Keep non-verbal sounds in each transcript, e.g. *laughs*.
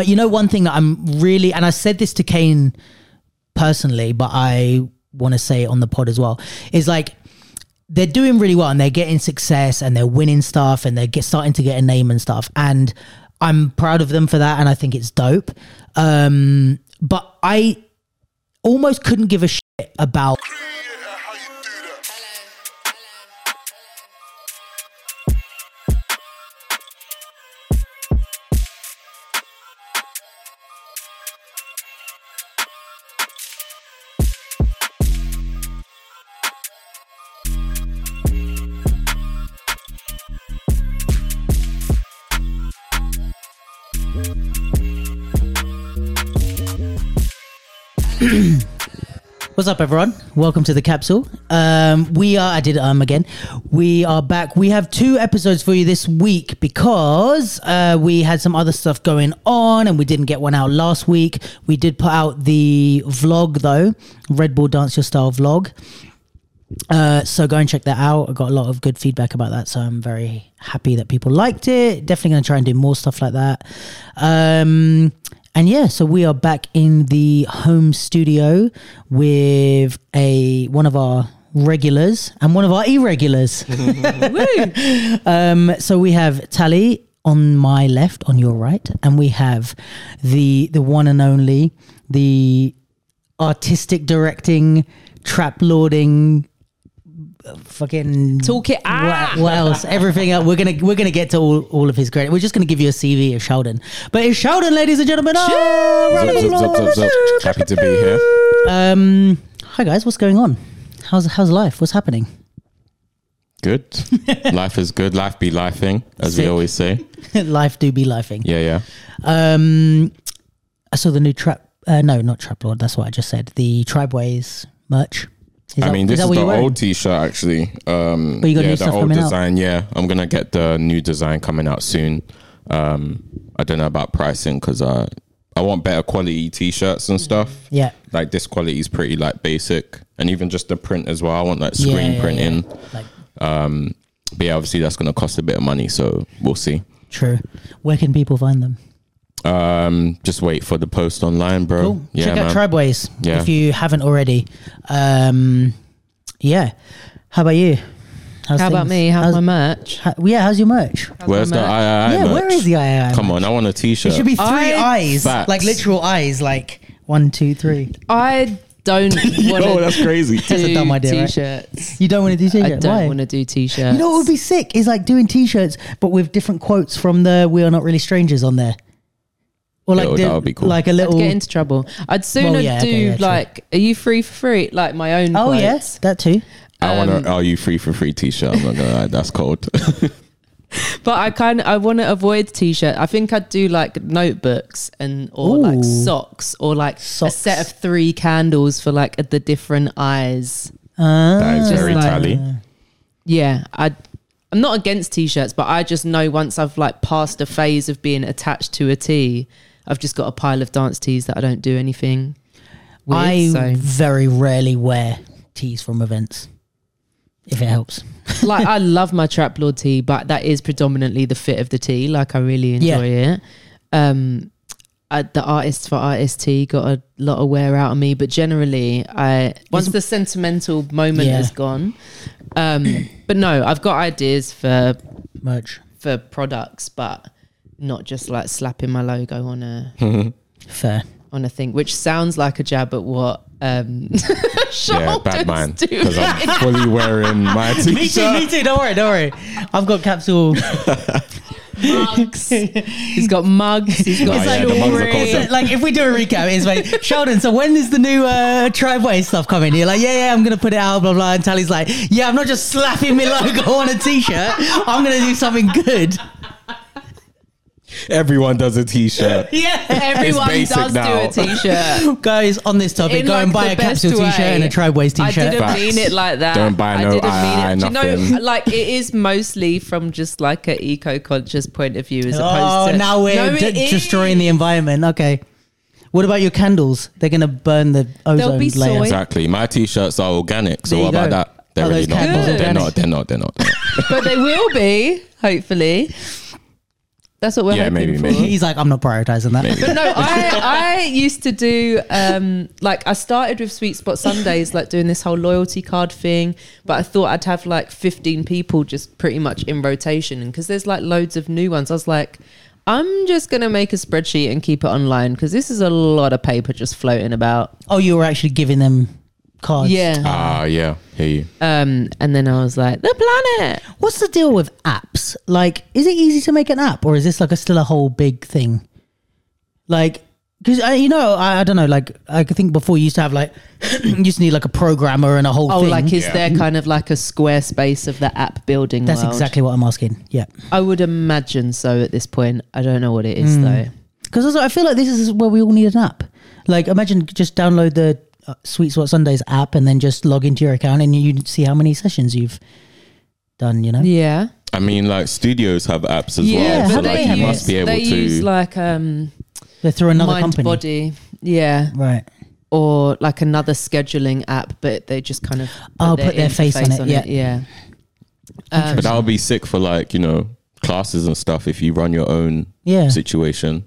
But you know, one thing that I'm really, and I said this to Kane personally, but I want to say it on the pod as well, is like they're doing really well and they're getting success and they're winning stuff and they're get, starting to get a name and stuff. And I'm proud of them for that and I think it's dope. Um, but I almost couldn't give a shit about What's up, everyone? Welcome to the capsule. Um, we are. I did um again. We are back. We have two episodes for you this week because uh, we had some other stuff going on, and we didn't get one out last week. We did put out the vlog though, Red Bull Dance Your Style vlog. Uh, so go and check that out. I got a lot of good feedback about that, so I'm very happy that people liked it. Definitely going to try and do more stuff like that. Um, and yeah, so we are back in the home studio with a one of our regulars and one of our irregulars. *laughs* *laughs* um, so we have Tali on my left, on your right, and we have the the one and only, the artistic directing, trap lording, fucking Talk it out. What, what else? *laughs* Everything else. We're gonna we're gonna get to all, all of his credit. We're just gonna give you a CV of Chaldon. But it's Chaldon, ladies and gentlemen. Oh, zip. Happy to be here. Um, hi guys, what's going on? How's how's life? What's happening? Good. *laughs* Life is good. Life be lifing, as Sick. we always say. *laughs* life do be lifing. Yeah, yeah. Um, I saw the new trap. Uh, no, not trap lord. That's what I just said. The Tribeways merch. Is I that- mean, this is, what the old T-shirt actually. Um, But you got yeah, new the stuff old coming out? design. Yeah, I'm gonna get the new design coming out soon. Um, I don't know about pricing because uh, I want better quality T-shirts and stuff. Yeah. Like this quality is pretty like basic, and even just the print as well. I want like screen Yeah, yeah, printing. yeah. Like Um, but yeah, obviously that's gonna cost a bit of money, so we'll see. true. Where can people find them? Um, just wait for the post online, bro. Cool. Yeah, Check man. out Tribeways Yeah. if you haven't already. Um, yeah. How about you? How's How about things? me? How's, my merch? how- yeah, how's your merch? How's Where's my the merch? I? yeah, where is the II? Come on, I want a T-shirt. It should be three I- eyes, Facts. like literal eyes, like one, two, three. I don't *laughs* want to that's crazy. That's a dumb idea, t-shirts. You don't want to do t-shirts. I don't Why? want to do t-shirts. You know what would be sick is like doing t-shirts, but with different quotes from the "We Are Not Really Strangers" on there, or like Yo, the- that would be cool. like a I'd little. get into trouble. I'd sooner Well, yeah, do okay, yeah, like, are you free for free? Like my own. oh quotes. yes, that too. I want Um, to. Are you free for free T-shirt? I'm not gonna lie, that's cold. *laughs* But I kind of I want to avoid t-shirt. I think I'd do like notebooks and or Ooh. like socks or like Socks. a set of three candles for like the different eyes. Uh, that is Just very like- Tali. Yeah, I I'm not against t-shirts, but I just know once I've like passed a phase of being attached to a tee, I've just got a pile of dance tees that I don't do anything with. I so very rarely wear tees from events, if it helps. *laughs* like I love my trap lord tee, but that is predominantly the fit of the tee. Like I really enjoy it. Um, I, the artist for artist tee got a lot of wear out of me, but generally, I once the sentimental moment Yeah. has gone. Um, but no, I've got ideas for Merch, for products, but not just like slapping my logo on a *laughs* fair. on a thing, which sounds like a jab at what um *laughs* Yeah, bad man. Because I'm *laughs* fully wearing my t-shirt. me too, me too. Don't worry, don't worry. I've got capsule. mugs. he's got mugs. He's got Oh, yeah, the mugs are cool. So, like if we do a recap, it's like Chaldon. So when is the new uh, Tribeway stuff coming? You're like, yeah, yeah, I'm gonna put it out, blah blah. And Tali's like, yeah, I'm not just slapping my logo on a t-shirt. I'm gonna do something good. Everyone does a T-shirt. *laughs* Yeah, Everyone basic does now. do a t-shirt. *laughs* guys, on this topic, In, go like, and buy a capsule best t-shirt and a way. Tribeways t-shirt. I didn't Facts. mean it like that. Don't buy I no didn't eye, mean it. Do you know, *laughs* like it is mostly from just like an eco-conscious point of view, as Oh, opposed to Oh, now we're No, d- destroying the environment. Okay. What about your candles? They're gonna burn the ozone be layer. soy. Exactly. My T-shirts are organic. So what you about that? They're Are really not. They're not. They're not. They're not. They're not. but they will be hopefully. That's what we're Yeah, hoping maybe, for. maybe. He's like, I'm not prioritizing that. But *laughs* no, I, *laughs* I used to do um like I started with Sweet Spot Sundays, like doing this whole loyalty card thing. But I thought I'd have like 15 people just pretty much in rotation, and because there's like loads of new ones, I was like. I'm just gonna make a spreadsheet and keep it online because this is a lot of paper just floating about. Oh, you were actually giving them cards. Yeah. Ah, yeah. Hear you. Um, and then I was like, the planet. What's the deal with apps? Like, is it easy to make an app, or is this like a still a whole big thing? Like, because you know, I, I don't know. Like, I think before you used to have like, *clears throat* you used to need like a programmer and a whole Oh, thing. like is Yeah. there kind of like a Squarespace of the app building? That's world? exactly what I'm asking. Yeah, I would imagine so at this point. I don't know what it is Mm. though. because also I feel like this is where we all need an app. Like, imagine just download the uh, Sweet Spot Sundays app and then just log into your account and you see how many sessions you've done. You know? Yeah. I mean, like studios have apps as Yeah, well, how so do like they you use- must be able they to. use like um They're through another mind company, body. Yeah. right? Or like another scheduling app, but they just kind of Oh, put their face on interface it, Yeah. Um, but that would be sick for like you know classes and stuff if you run your own Yeah. situation.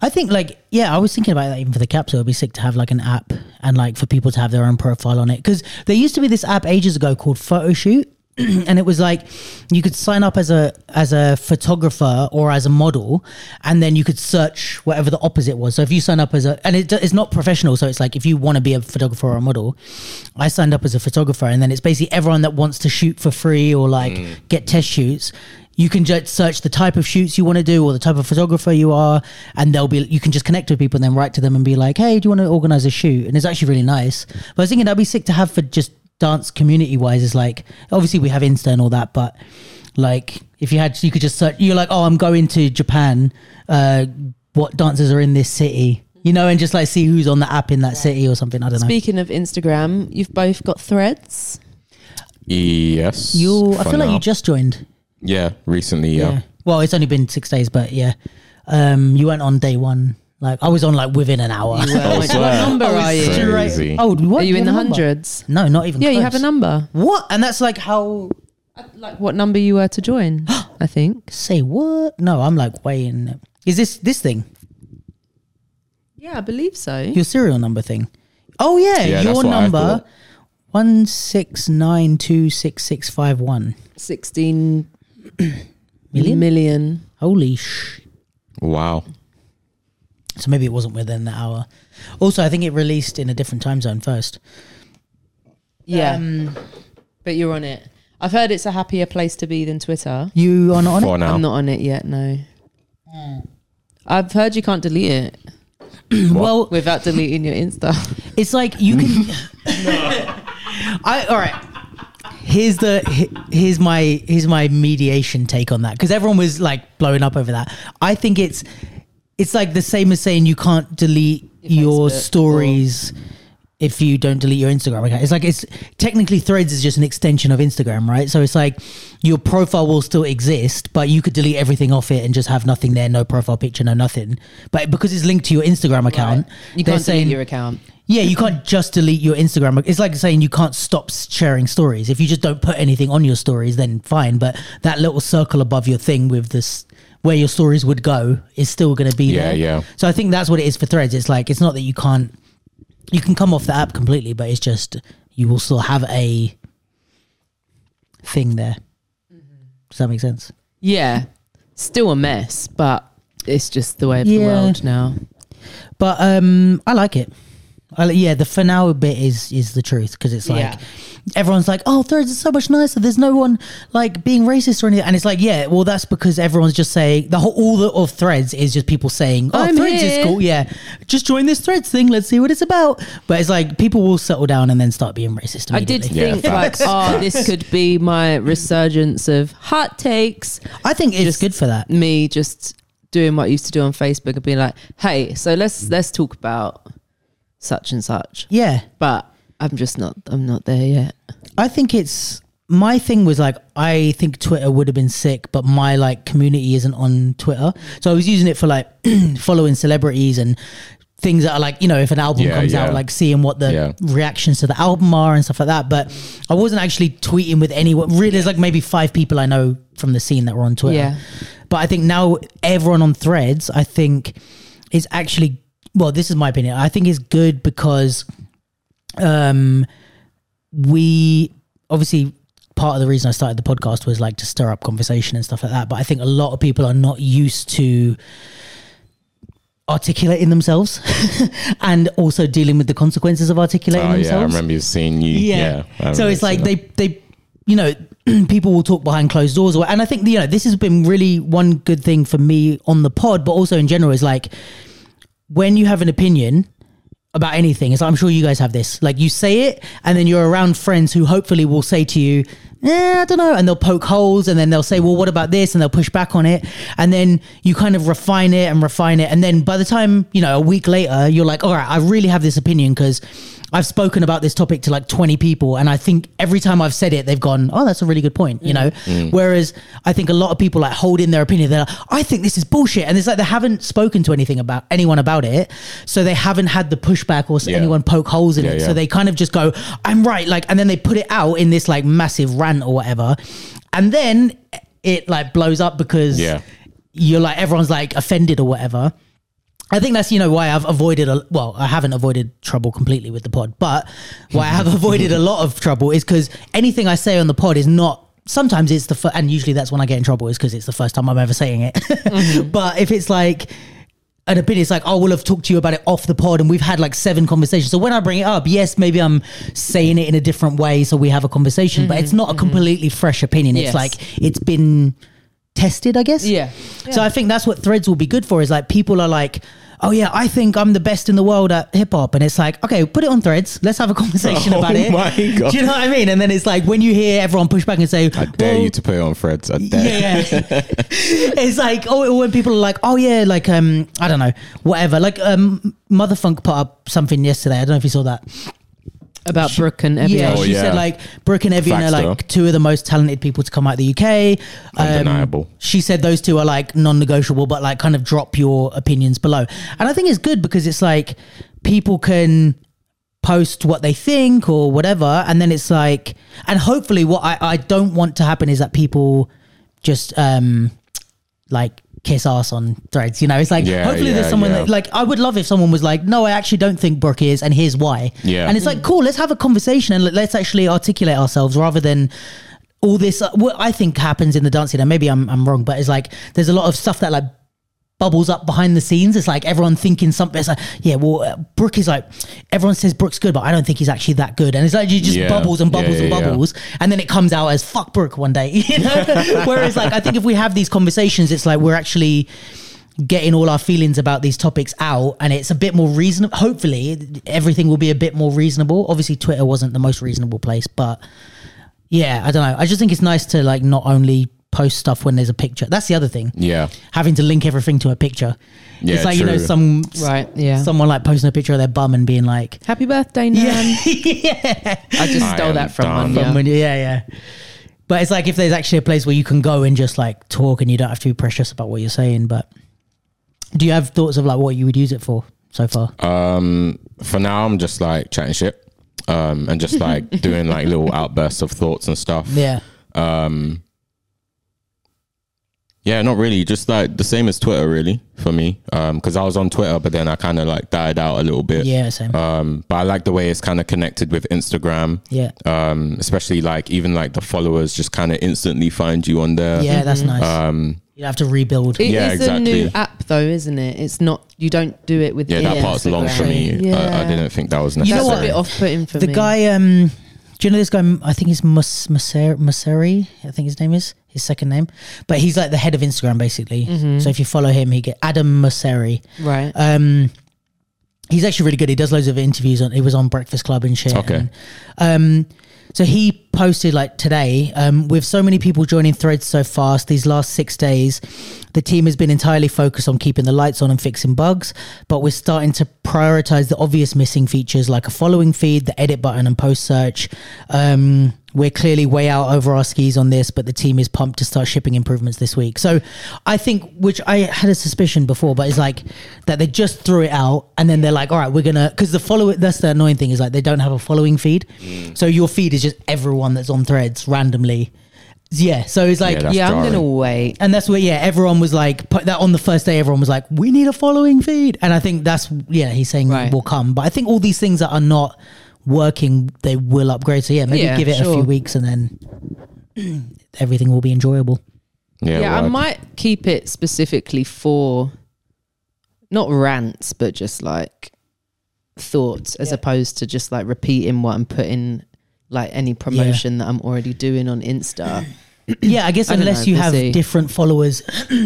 I think like yeah, I was thinking about that even for the capsule. It'd be sick to have like an app and like for people to have their own profile on it because there used to be this app ages ago called Photoshoot. *clears throat* and it was like you could sign up as a as a photographer or as a model and then you could search whatever the opposite was so if you sign up as a and it, it's not professional so it's like if you want to be a photographer or a model i signed up as a photographer and then it's basically everyone that wants to shoot for free or like mm. get test shoots you can just search the type of shoots you want to do or the type of photographer you are and they'll be you can just connect with people and then write to them and be like hey do you want to organize a shoot? And it's actually really nice. But i was thinking that'd be sick to have for just dance community wise is like obviously we have insta and all that but like if you had you could just search you're like oh i'm going to japan uh what dancers are in this city? You know and just like see who's on the app in that city or something i don't know. Speaking of Instagram, you've both got threads. Yes. you i for feel like you just joined yeah recently yeah. well it's only been six days but yeah um you went on day one like i was on like within an hour You were. Oh, what *laughs* swear. number are you? straight- straight- Crazy. oh what Are you in the number? hundreds? no not even Yeah, you have a number. what and that's like how Like what number you were to join? *gasps* I think. say what no i'm like way in is this this thing Yeah, I believe so. your serial number thing. Oh yeah, Yeah, that's your what I number thought. one six nine two six six five one. Sixteen *clears throat* Million? million. Holy sh! Wow. So maybe it wasn't within the hour. Also, I think it released in a different time zone first. Yeah, Um, but you're on it. I've heard it's a happier place to be than Twitter. you are not on For it. now. I'm not on it yet. No. I've heard you can't delete it Well, without deleting your Insta. it's like you can. *laughs* *laughs* I all right. Here's the here's my here's my mediation take on that. Because everyone was like blowing up over that. I think it's it's like the same as saying you can't delete Your your stories if you don't delete your Instagram account. It's like it's technically Threads is just an extension of Instagram, right? So it's like your profile will still exist, but you could delete everything off it and just have nothing there, no profile picture, no nothing. But because it's linked to your Instagram account, You can't saying delete your account. yeah, you can't just delete your Instagram. It's like saying you can't stop sharing stories. If you just don't put anything on your stories, then fine. But that little circle above your thing with this where your stories would go is still going to be Yeah, there. Yeah, yeah. So I think that's what it is for Threads. It's like it's not that you can't you can come off the app completely, but it's just you will still have a thing there. Does that make sense? Yeah, still a mess, but it's just the way of the world now. But um, I like it. I, yeah, the for now bit is is the truth because it's like Yeah. everyone's like, oh, Threads is so much nicer. There's no one like being racist or anything, and it's like, yeah, well, that's because everyone's just saying the whole all the, of Threads is just people saying, oh, I'm Threads here. is cool. Yeah, just join this Threads thing. Let's see what it's about. But it's like people will settle down and then start being racist. I did Immediately. Yeah, think like, facts, oh, this *laughs* could be my resurgence of hot takes. I think it's Just- good for that. Me just doing what I used to do on Facebook and being like, hey, so let's let's talk about such and such. Yeah, But I'm just not. I'm not there yet. I think it's my thing was like I think Twitter would have been sick, but my like community isn't on Twitter, so I was using it for like *clears throat* following celebrities and things that are like you know if an album Yeah, comes yeah. out, like seeing what the Yeah. reactions to the album are and stuff like that. But I wasn't actually tweeting with anyone. Really, there's like maybe five people I know from the scene that were on Twitter. Yeah. But I think now everyone on threads, I think, is actually well, this is my opinion. I think it's good because um we obviously part of the reason I started the podcast was like to stir up conversation and stuff like that. But I think a lot of people are not used to articulating themselves *laughs* and also dealing with the consequences of articulating Oh yeah, I themselves. remember you seeing you. Yeah. I so it's like they they you know *clears throat* people will talk behind closed doors or, and I think you know this has been really one good thing for me on the pod but also in general is like when you have an opinion about anything, it's, I'm sure you guys have this. Like you say it, and then you're around friends who hopefully will say to you, eh, I don't know, and they'll poke holes, and then they'll say, well, what about this? And they'll push back on it, and then you kind of refine it and refine it, and then by the time you know a week later, you're like, all right, I really have this opinion because I've spoken about this topic to like 20 people, and I think every time I've said it, they've gone, oh, that's a really good point, you mm. know. Mm. Whereas I think a lot of people like hold in their opinion. They're like, I think this is bullshit, and it's like they haven't spoken to anything about anyone about it, so they haven't had the pushback or Yeah. anyone poke holes in Yeah, it. yeah. So they kind of just go, I'm right, like, and then they put it out in this like massive rant or whatever, and then it like blows up because Yeah. you're like everyone's like offended or whatever. I think that's you know why I've avoided a well I haven't avoided trouble completely with the pod, but why I have *laughs* avoided a lot of trouble is because anything I say on the pod is not. Sometimes it's the fir- and usually that's when I get in trouble is because it's the first time I'm ever saying it. Mm-hmm. *laughs* but if it's like an opinion, it's like oh we'll have talked to you about it off the pod and we've had like seven conversations. So when I bring it up, yes maybe I'm saying it in a different way so we have a conversation, but it's mm-hmm. not a mm-hmm. completely fresh opinion. It's Yes. like it's been tested, I guess. Yeah. So I think that's what threads will be good for is like people are like, oh yeah, I think I'm the best in the world at hip hop. And it's like, okay, put it on threads. Let's have a conversation *laughs* Oh about it. my God. Do you know what I mean? And then it's like when you hear everyone push back and say, I dare well, you to put it on threads. I dare. yeah, yeah. *laughs* it's like oh when people are like oh yeah like um I don't know whatever like um Motherfunk put up something yesterday I don't know if you saw that About Brooke and Evie. yeah Oh, she yeah. said like Brooke and Evian are Facts, like two of the most talented people to come out of the UK Um, Undeniable. she said those two are like non-negotiable but like kind of drop your opinions below and I think it's good because it's like people can post what they think or whatever and then it's like and hopefully what I, I don't want to happen is that people just um like kiss ass on threads you know it's like Yeah, hopefully yeah, there's someone yeah. that like i would love if someone was like no i actually don't think brooke is and here's why Yeah. and it's like cool let's have a conversation and let- let's actually articulate ourselves rather than all this uh, what i think happens in the dance scene and maybe i'm, I'm wrong but it's like there's a lot of stuff that like bubbles up behind the scenes. It's like everyone thinking something. It's like, yeah, well, uh, Brooke is like, everyone says Brooke's good, but I don't think he's actually that good. And it's like, you just Yeah. bubbles and bubbles Yeah, and yeah, yeah. bubbles. And then it comes out as fuck Brooke one day, *laughs* you know? *laughs* Whereas, like, I think if we have these conversations, it's like we're actually getting all our feelings about these topics out and it's a bit more reasonable. Hopefully, everything will be a bit more reasonable. Obviously, Twitter wasn't the most reasonable place, but yeah, I don't know. I just think it's nice to like not only post stuff when there's a picture. That's the other thing Yeah. having to link everything to a picture. Yeah, it's like you know some Right, yeah. someone like posting a picture of their bum and being like, Happy birthday, Nan. *laughs* yeah, I just I stole am that from done. one. From when- yeah, yeah. But it's like if there's actually a place where you can go and just like talk and you don't have to be precious about what you're saying. But do you have thoughts of like what you would use it for so far? Um, for now, I'm just like chatting shit, um, and just like *laughs* doing like little outbursts of thoughts and stuff. yeah, Um, yeah, not really. Just like the same as Twitter, really, for me. Um, because I was on Twitter, but then I kind of like died out a little bit. yeah, same. Um, but I like the way it's kind of connected with Instagram. yeah, Um, especially like even like the followers just kind of instantly find you on there. yeah, that's nice. Um, you have to rebuild. It is Yeah, a new exactly. app, though, isn't it? It's not. You don't do it with. yeah, that Yeah, part's long for me. Yeah. I, I didn't think that was necessary. You know That's what? a bit off-putting for the me. guy, um, do you know this guy? I think he's Mus Mosseri, Mosseri, I think his name is his second name, but he's like the head of Instagram basically. Mm-hmm. So if you follow him, he get Adam Mosseri. right? Um, he's actually really good. He does loads of interviews on. He was on Breakfast Club and shit. Okay. And, um, so he posted like today, um, with so many people joining Threads so fast these last six days, the team has been entirely focused on keeping the lights on and fixing bugs. But we're starting to prioritize the obvious missing features like a following feed, the edit button, and post search. Um, we're clearly way out over our skis on this, but the team is pumped to start shipping improvements this week. So I think, which I had a suspicion before, but it's like that they just threw it out and then they're like, all right, we're gonna because the follow. That's the annoying thing is like they don't have a following feed, mm. so your feed is just everyone that's on Threads randomly. yeah. So it's like Yeah, yeah, I'm gonna wait. and that's where yeah everyone was like put that on the first day everyone was like we need a following feed and i think that's yeah he's saying Right. will come but i think all these things that are not working they will upgrade so yeah maybe Yeah, give it a sure. few weeks and then *clears throat* everything will be enjoyable Yeah, Yeah, I word. might keep it specifically for not rants, but just like thoughts, as Yeah. opposed to just like repeating what I'm putting, like any promotion that I'm already doing on Insta. *clears throat* yeah i guess *clears throat* I don't unless know, you we'll have see. different followers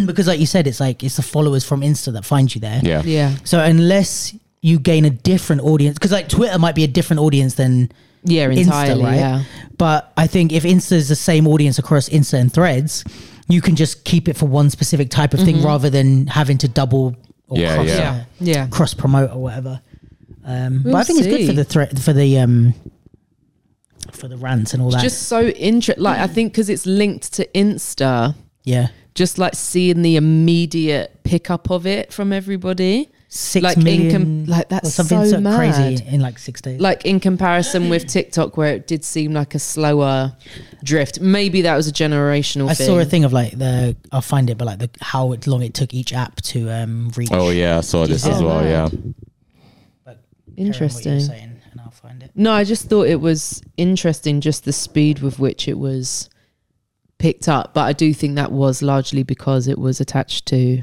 because like you said it's like it's the followers from insta that find you there Yeah. Yeah, so unless you gain a different audience because like twitter might be a different audience than yeah, entirely. Insta, right? Yeah, But I think if Insta is the same audience across Insta and Threads, you can just keep it for one specific type of thing rather than having to double or Yeah, cross, yeah. yeah, yeah. cross promote or whatever. Um, but We'll I think it's good see. for the threat for the um for the rants and all It's that. just so interesting. Like I think because it's linked to Insta, yeah, just like seeing the immediate pickup of it from everybody. Six like in million, com- like or that's something so so mad. crazy in like six days. like in comparison with TikTok, where it did seem like a slower drift. Maybe that was a generational I thing. saw a thing of like the I'll find it, but like the how long it took each app to um reach. Oh yeah, I saw this as well. man. Yeah. But carry on what Interesting. saying, and I'll find it. No, I just thought it was interesting, just the speed with which it was picked up. But I do think that was largely because it was attached to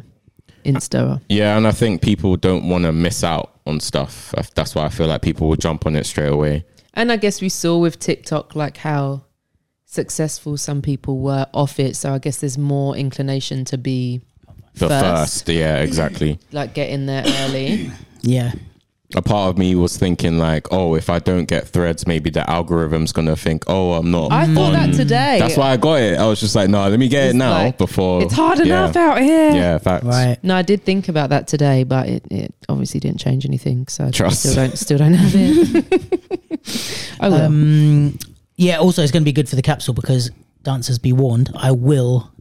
Insta. Yeah, and I think people don't want to miss out on stuff. That's why I feel like people will jump on it straight away. And I guess we saw with TikTok like how successful some people were off it. So I guess there's more inclination to be The First. first, yeah, exactly. like get in there early. Yeah, A part of me was thinking like, oh, if I don't get threads, maybe the algorithm's gonna think, oh, I'm not. I thought that today. That's why I got it. I was just like, no, let me get It's it now like, before it's hard yeah. enough out here. Yeah, facts. right. No, I did think about that today, but it, it obviously didn't change anything. So I Trust. still don't still don't have it. *laughs* oh well. Um, yeah. Also, it's going to be good for the capsule because dancers be warned. I will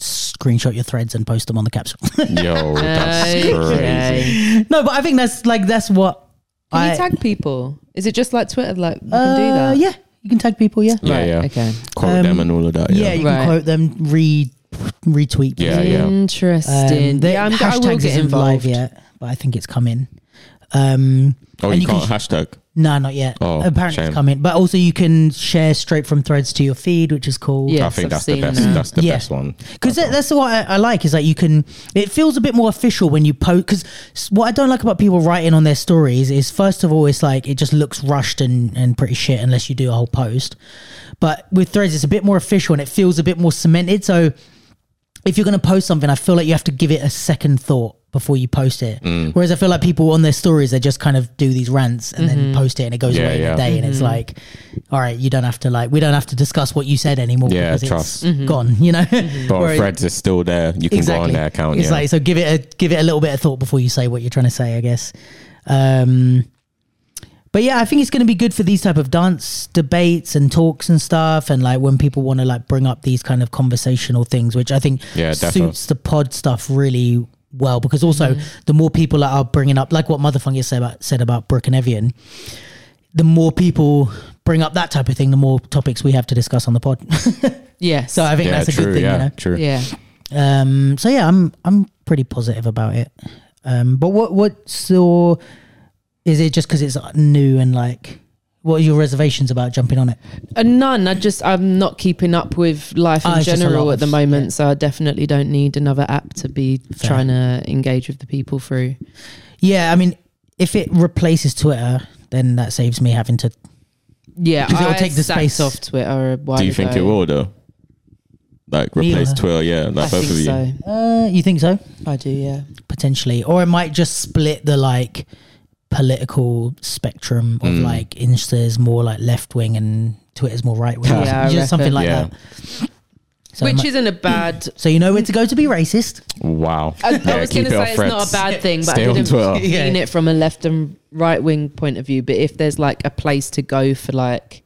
screenshot your threads and post them on the capsule. *laughs* Yo, that's crazy. Okay. no, but I think that's like that's what Can I you tag people? Is it just like Twitter? Like you uh, can do that? Yeah, you can tag people. Yeah, Yeah, Right, yeah. Okay. Quote Um, them and all of that. yeah. Yeah, you Right. can quote them, re retweet. Yeah, yeah. Interesting. Um, the yeah, I'm, I will hashtags get isn't live involved. yet, but I think it's coming. Um, Oh, and you, you can can't hashtag. no, not yet. Oh, Apparently, shame. it's coming. But also, you can share straight from threads to your feed, which is cool. Yeah. I Yes, think I've that's the best. that. That's the Yeah. best one. Because that, that's what I, I like is that you can. It feels a bit more official when you post. Because what I don't like about people writing on their stories is, first of all, it's like it just looks rushed and and pretty shit unless you do a whole post. But with threads, it's a bit more official and it feels a bit more cemented. So if you're going to post something, I feel like you have to give it a second thought before you post it. Mm. Whereas I feel like people on their stories, they just kind of do these rants and then post it and it goes Yeah, away in yeah. a day. And it's like, all right, you don't have to like, we don't have to discuss what you said anymore Yeah, because trust. it's gone, you know? But Whereas- threads is still there. You can go on their account. it's yeah. like so give it a give it a little bit of thought before you say what you're trying to say, I guess. Um but yeah, I think it's going to be good for these type of dance debates and talks and stuff, and like when people want to like bring up these kind of conversational things, which I think Yeah, defo. suits the pod stuff really well. Because also, the more people that are bringing up, like what Motherfucker said about said about Brooke and Evian, the more people bring up that type of thing, the more topics we have to discuss on the pod. *laughs* yeah. so I think yeah, that's a true. good thing, yeah, you know. true. yeah. Um, so yeah, I'm I'm pretty positive about it. Um, but what what's your is it just because it's new and like what are your reservations about jumping on it? Uh, none. I just I'm not keeping up with life in it's just a general at the of- moment, yeah. so I definitely don't need another app to be Fair. trying to engage with the people through. Yeah, I mean, if it replaces Twitter, then that saves me having to. Yeah, 'Cause it'll take the space. off Twitter. A while Do you think it will though? Like replace or- Twitter? Yeah, I like both think of you. so. Uh, you think so? I do. Yeah. Potentially, or it might just split the like political spectrum of Mm. like Insta's more like left wing and Twitter's more right wing. Yeah, just something like Yeah. that. So, it Which might- isn't a bad. *clears throat* so you know where to go to be racist. Wow. I, I was going to say it's not a bad thing, but Stay I didn't Twitter. *laughs* mean Yeah. it from a left and right wing point of view. But if there's like a place to go for like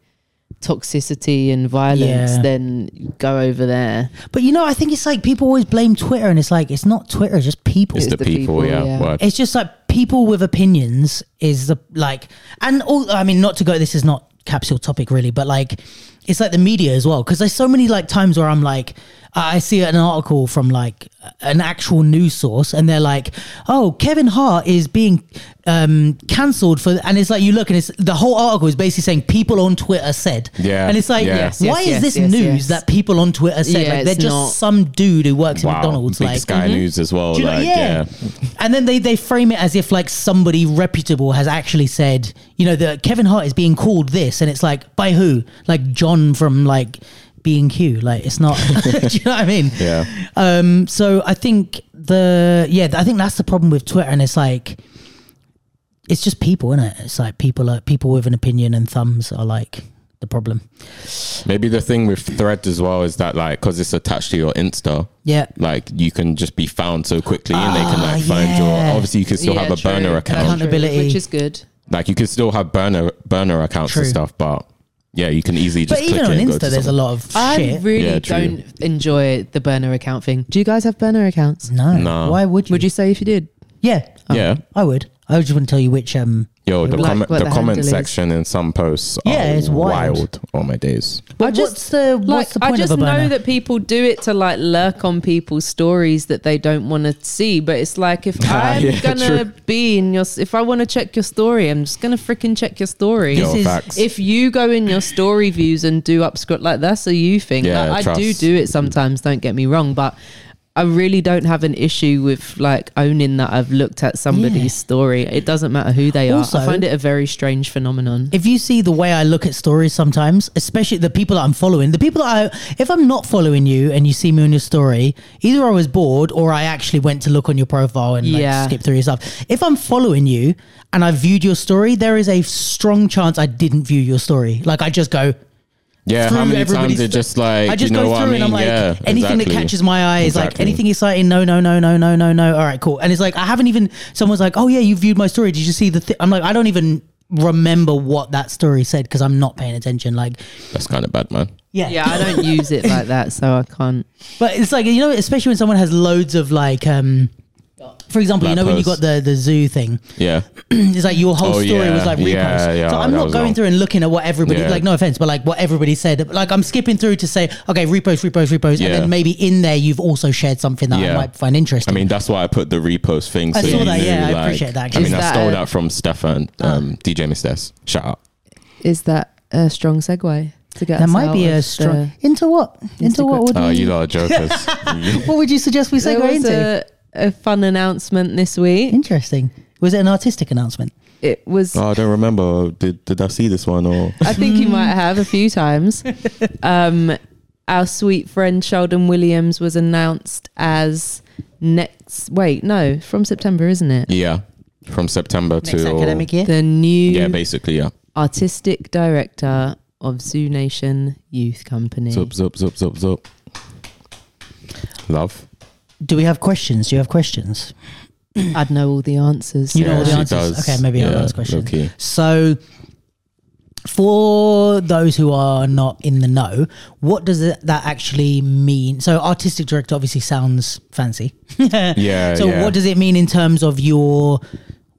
toxicity and violence, Yeah. then go over there. But you know, I think it's like people always blame Twitter, and it's like it's not Twitter, it's just people. It's It's the, the people, people, yeah. yeah. It's just like people with opinions is the like, and all. I mean, not to go. This is not capsule topic really, but like, it's like the media as well because there's so many like times where I'm like I see an article from like an actual news source and they're like, "Oh, Kevin Hart is being um cancelled for," and it's like you look and it's the whole article is basically saying people on Twitter said, Yeah, and it's like, yeah. Yes, why yes, is yes, this yes, news yes. that people on Twitter said? Yeah, like they're just not- some dude who works in Wow, McDonald's, big like. Sky News as well. Do you know- like, yeah. yeah. And then they, they frame it as if like somebody reputable has actually said, you know, that Kevin Hart is being called this, and it's like by who? Like John from like being Q. Like it's not. *laughs* do you know what I mean? Yeah. Um. So I think the yeah, I think that's the problem with Twitter, and it's like. It's just people, is it? It's like people are people with an opinion and thumbs are like the problem. Maybe the thing with Thread as well is that like because it's attached to your Insta, Yeah. like you can just be found so quickly, and they can Ah, like find your. Obviously, you can still Yeah, have a true. burner account. Accountability. which is good. Like you can still have burner burner accounts and stuff, but yeah, you can easily just. But just even click on it and go Insta, to there's a someone. lot of I shit. really Yeah, true. don't enjoy the burner account thing. Do you guys have burner accounts? no. No. Why would you? Would you say if you did? Yeah. Yeah. I would. I just wouldn't tell you which. Um. Yo, the Like comment the the comment handle is. section in some posts Yeah, are it's wild. wild. Oh my days. But I just- what's the what's Like the point I just of a know that people do it to like lurk on people's stories that they don't want to see. But it's like if *laughs* I'm Yeah, gonna true. be in your, if I want to check your story, I'm just gonna freaking check your story. Yo, This is- if you go in your story views and do upscript like that's a you thing. Yeah, Like, I do do it sometimes. Don't get me wrong, but I really don't have an issue with like owning that I've looked at somebody's Yeah. story. It doesn't matter who they Also- are. I find it a very strange phenomenon. if you see the way I look at stories sometimes, especially the people that I'm following, the people that I, if I'm not following you and you see me on your story, either I was bored or I actually went to look on your profile and like, Yeah. skip through your stuff. If I'm following you and I viewed your story, there is a strong chance I didn't view your story. Like I just go, Yeah, how many everybody's times it just like I just you know go what through I mean? and I'm like, yeah, anything exactly. that catches my eye is like Exactly. anything exciting. No, no, no, no, no, no, no. All right, cool. And it's like I haven't even. Someone's like, oh yeah, you viewed my story. Did you see the? Th-? I'm like, I don't even remember what that story said because I'm not paying attention. Like, That's kind of bad, man. yeah, Yeah, I don't use it like that, so I can't. But it's like you know, especially when someone has loads of like. um for example, you Black know when you got the the zoo thing, Yeah, *clears throat* it's like your whole Oh, story was like repost. Yeah, yeah, so I'm that not was going wrong. through and looking at what everybody Yeah. like. No offense, but like what everybody said. Like I'm skipping through to say, okay, repost, repost, repost, and then maybe in there you've also shared something that I Yeah. might find interesting. I interesting. mean that's why I put the repost thing. I so saw you that, knew, yeah, I like- appreciate that, I mean, Is I that stole a- that from Stefan, Ah. um, DJ Mistes. Shout out. Is that a strong segue to get? that us might out be a of strong the- into what into what would Oh, we, you lot are jokers. *laughs* what would you suggest we There segue was into? a, a fun announcement this week. Interesting. Was it an artistic announcement? It was. oh, I don't remember. Did did I see this one or? I think you might have a few times. *laughs* Um, our sweet friend Chaldon Williams was announced as next. Wait, no, from September, isn't it? Yeah, from September Next to academic year. The new Yeah, basically, yeah. artistic director of ZooNation Youth Company. Zup zup zup zup zup. Love. Do we have questions? Do you have questions? *clears throat* I'd know all the answers. You know all the she answers. does. Okay, maybe I'll Yeah, ask questions. low-key. So, for those who are not in the know, what does it, that actually mean? So, artistic director obviously sounds fancy. *laughs* Yeah. so, yeah. what does it mean in terms of your?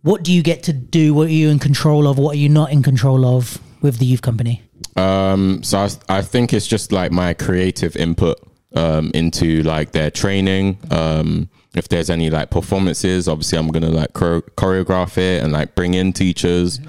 What do you get to do? What are you in control of? What are you not in control of with the youth company? Um, so I, I think it's just like my creative input um, into like their training. Um, if there's any like performances, obviously I'm gonna like chore- choreograph it and like bring in teachers.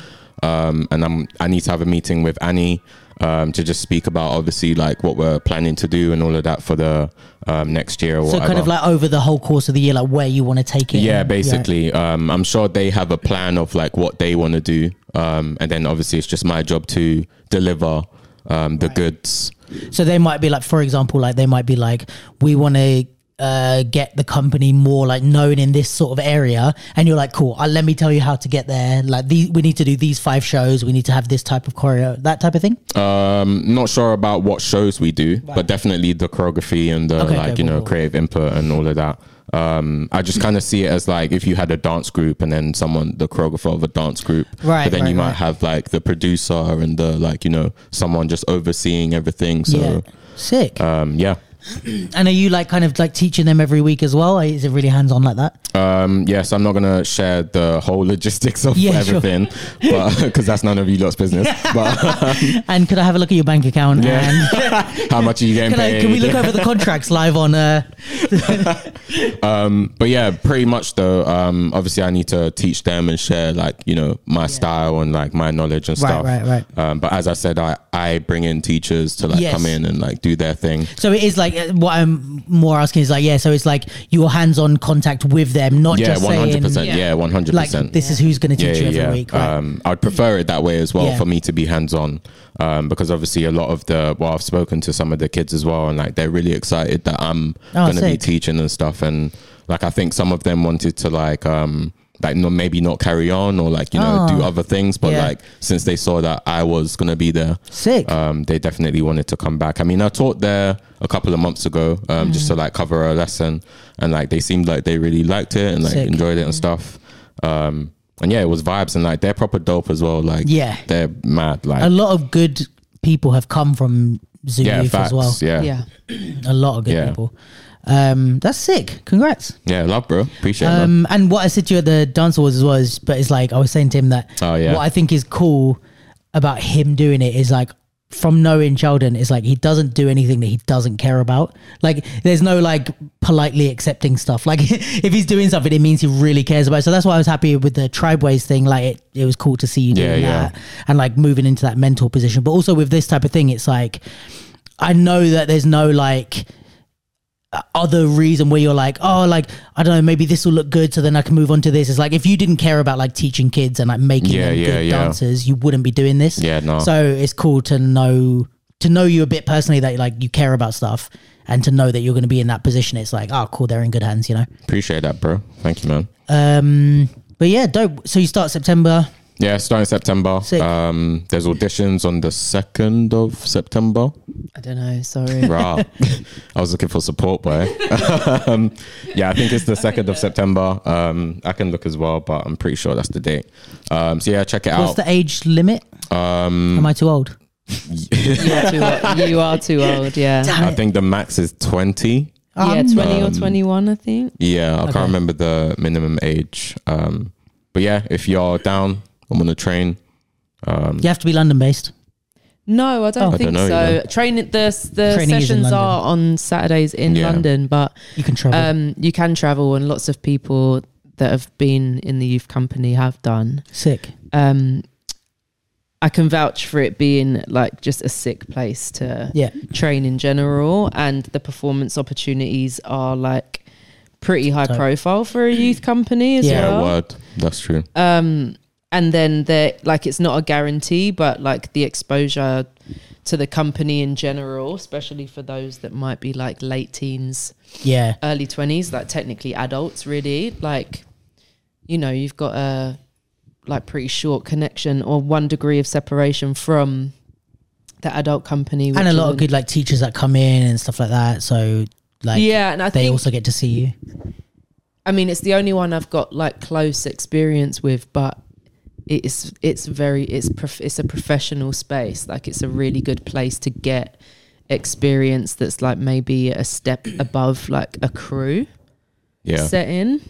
Um, and I'm I need to have a meeting with Annie um, to just speak about obviously like what we're planning to do and all of that for the um, next year or So, whatever. kind of like over the whole course of the year, like where you want to take it. yeah and- basically um i'm sure they have a plan of like what they want to do um and then obviously it's just my job to deliver um the goods So they might be like, for example, like they might be like, we want to uh, get the company more like known in this sort of area, and you're like, cool. Uh, let me tell you how to get there. Like, these, we need to do these five shows. We need to have this type of choreo, that type of thing. um not sure about what shows we do but definitely the choreography and the Okay, like okay, you know cool, cool. creative input and all of that um i just kind of see it as like if you had a dance group and then someone the choreographer of a dance group Right, but then right, you might right. have like the producer and the like you know someone just overseeing everything so yeah, sick. um yeah *clears throat* And are you like kind of like teaching them every week as well? Is it really hands on like that? Um, yes, I'm not gonna share the whole *laughs* logistics of Yeah, sure. everything, but *laughs* because that's none of you lot's business. *laughs* But And could I have a look at your bank account? Yeah. And how much are you getting can, I, can we look over the contracts live on? Uh, um, but yeah, pretty much though. Um, obviously, I need to teach them and share like you know my style and like my knowledge and Right, stuff. right, right. Um, but as I said, I I bring in teachers to like Yes. come in and like do their thing. so it is like what I'm more asking is like yeah. So it's like your hands on contact with them, not Yeah, just one hundred saying percent. Yeah. Yeah, one hundred like percent. this is who's going to yeah, teach you every yeah, week. Right? Um, I'd prefer it that way as well Yeah. for me to be hands on, um, because obviously a lot of the well, I've spoken to some of the kids as well, and like they're really excited that I'm Oh, gonna be teaching and stuff, and like I think some of them wanted to like um like no, maybe not carry on or like you know Oh. do other things, but Yeah. like since they saw that I was gonna be there, Sick. um, they definitely wanted to come back. I mean, I taught there a couple of months ago, um, just to Mm. like cover a lesson, and like they seemed like they really liked it and like Sick. enjoyed it and stuff. Um, and yeah, it was vibes and like they're proper dope as well. Like Yeah. they're mad. Like a lot of good people have come from Zoo yeah, Youth facts. as well. Yeah. Yeah. A lot of good Yeah. people. Um, that's sick. Congrats. yeah, love, bro. Appreciate it. man. Um, and what I said to you at the dance awards as well is, but it's like I was saying to him that Oh, yeah. what I think is cool about him doing it is like from knowing Chaldon is like he doesn't do anything that he doesn't care about. Like there's no like politely accepting stuff. Like *laughs* if he's doing something, it means he really cares about. it. So that's why I was happy with the tribe ways thing. Like it, it was cool to see you doing Yeah, yeah. that and like moving into that mentor position. But also with this type of thing, it's like I know that there's no like other reason where you're like, oh, like I don't know, maybe this will look good, so then I can move on to this. It's like if you didn't care about like teaching kids and like making Yeah, them yeah, good yeah. dancers, you wouldn't be doing this. Yeah, no. So it's cool to know to know you a bit personally that like you care about stuff and to know that you're going to be in that position. It's like, oh, cool, they're in good hands, you know. Appreciate that, bro. Thank you, man. Um, but yeah, dope. So you start September. Yeah, starting September. Sick. Um, there's auditions on the second of September. I don't know. Sorry. Right. *laughs* I was looking for support, boy. *laughs* um, yeah, I think it's the second of September. Um, I can look as well, but I'm pretty sure that's the date. Um, so yeah, check it What's out. What's the age limit? um, Am I too old? *laughs* You're too old. You are too old. Yeah. I think the max is 20. Yeah, Um, 20 or Um, 21, I think. Yeah, I Okay. can't remember the minimum age. Um, but yeah, if you're down, I'm on the train. Um, You have to be London based. No, I don't Oh. I think don't know, so. you know. Train the the Training is in sessions London. are on Saturdays in Yeah. London, but You can travel. um, you can travel, and lots of people that have been in the youth company have done. Sick. Um, I can vouch for it being like just a sick place to Yeah. train in general, and the performance opportunities are like pretty high Dope. profile for a youth company as Yeah. yeah, well. word. That's true. Um, and then there, like, it's not a guarantee, but like the exposure to the company in general, especially for those that might be like late teens, Yeah. early twenties, like technically adults, really. Like, you know, you've got a like pretty short connection or one degree of separation from the adult company, and a lot of good like teachers that come in and stuff like that. So like yeah, and I they also get to see you. I mean, it's the only one I've got like close experience with, but it's it's very it's prof- it's a professional space. Like it's a really good place to get experience that's like maybe a step *clears throat* above like a crew Yeah. setting.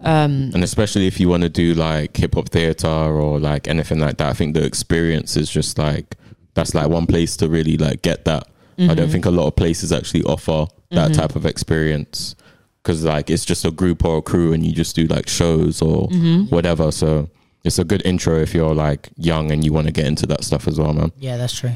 Um, and especially if you want to do like hip hop theater or like anything like that, I think the experience is just like that's like one place to really like get that. I Mm-hmm. don't think a lot of places actually offer that type of experience because like it's just a group or a crew and you just do like shows or Mm-hmm. whatever. So it's a good intro if you're like young and you want to get into that stuff as well, man. Yeah, that's true.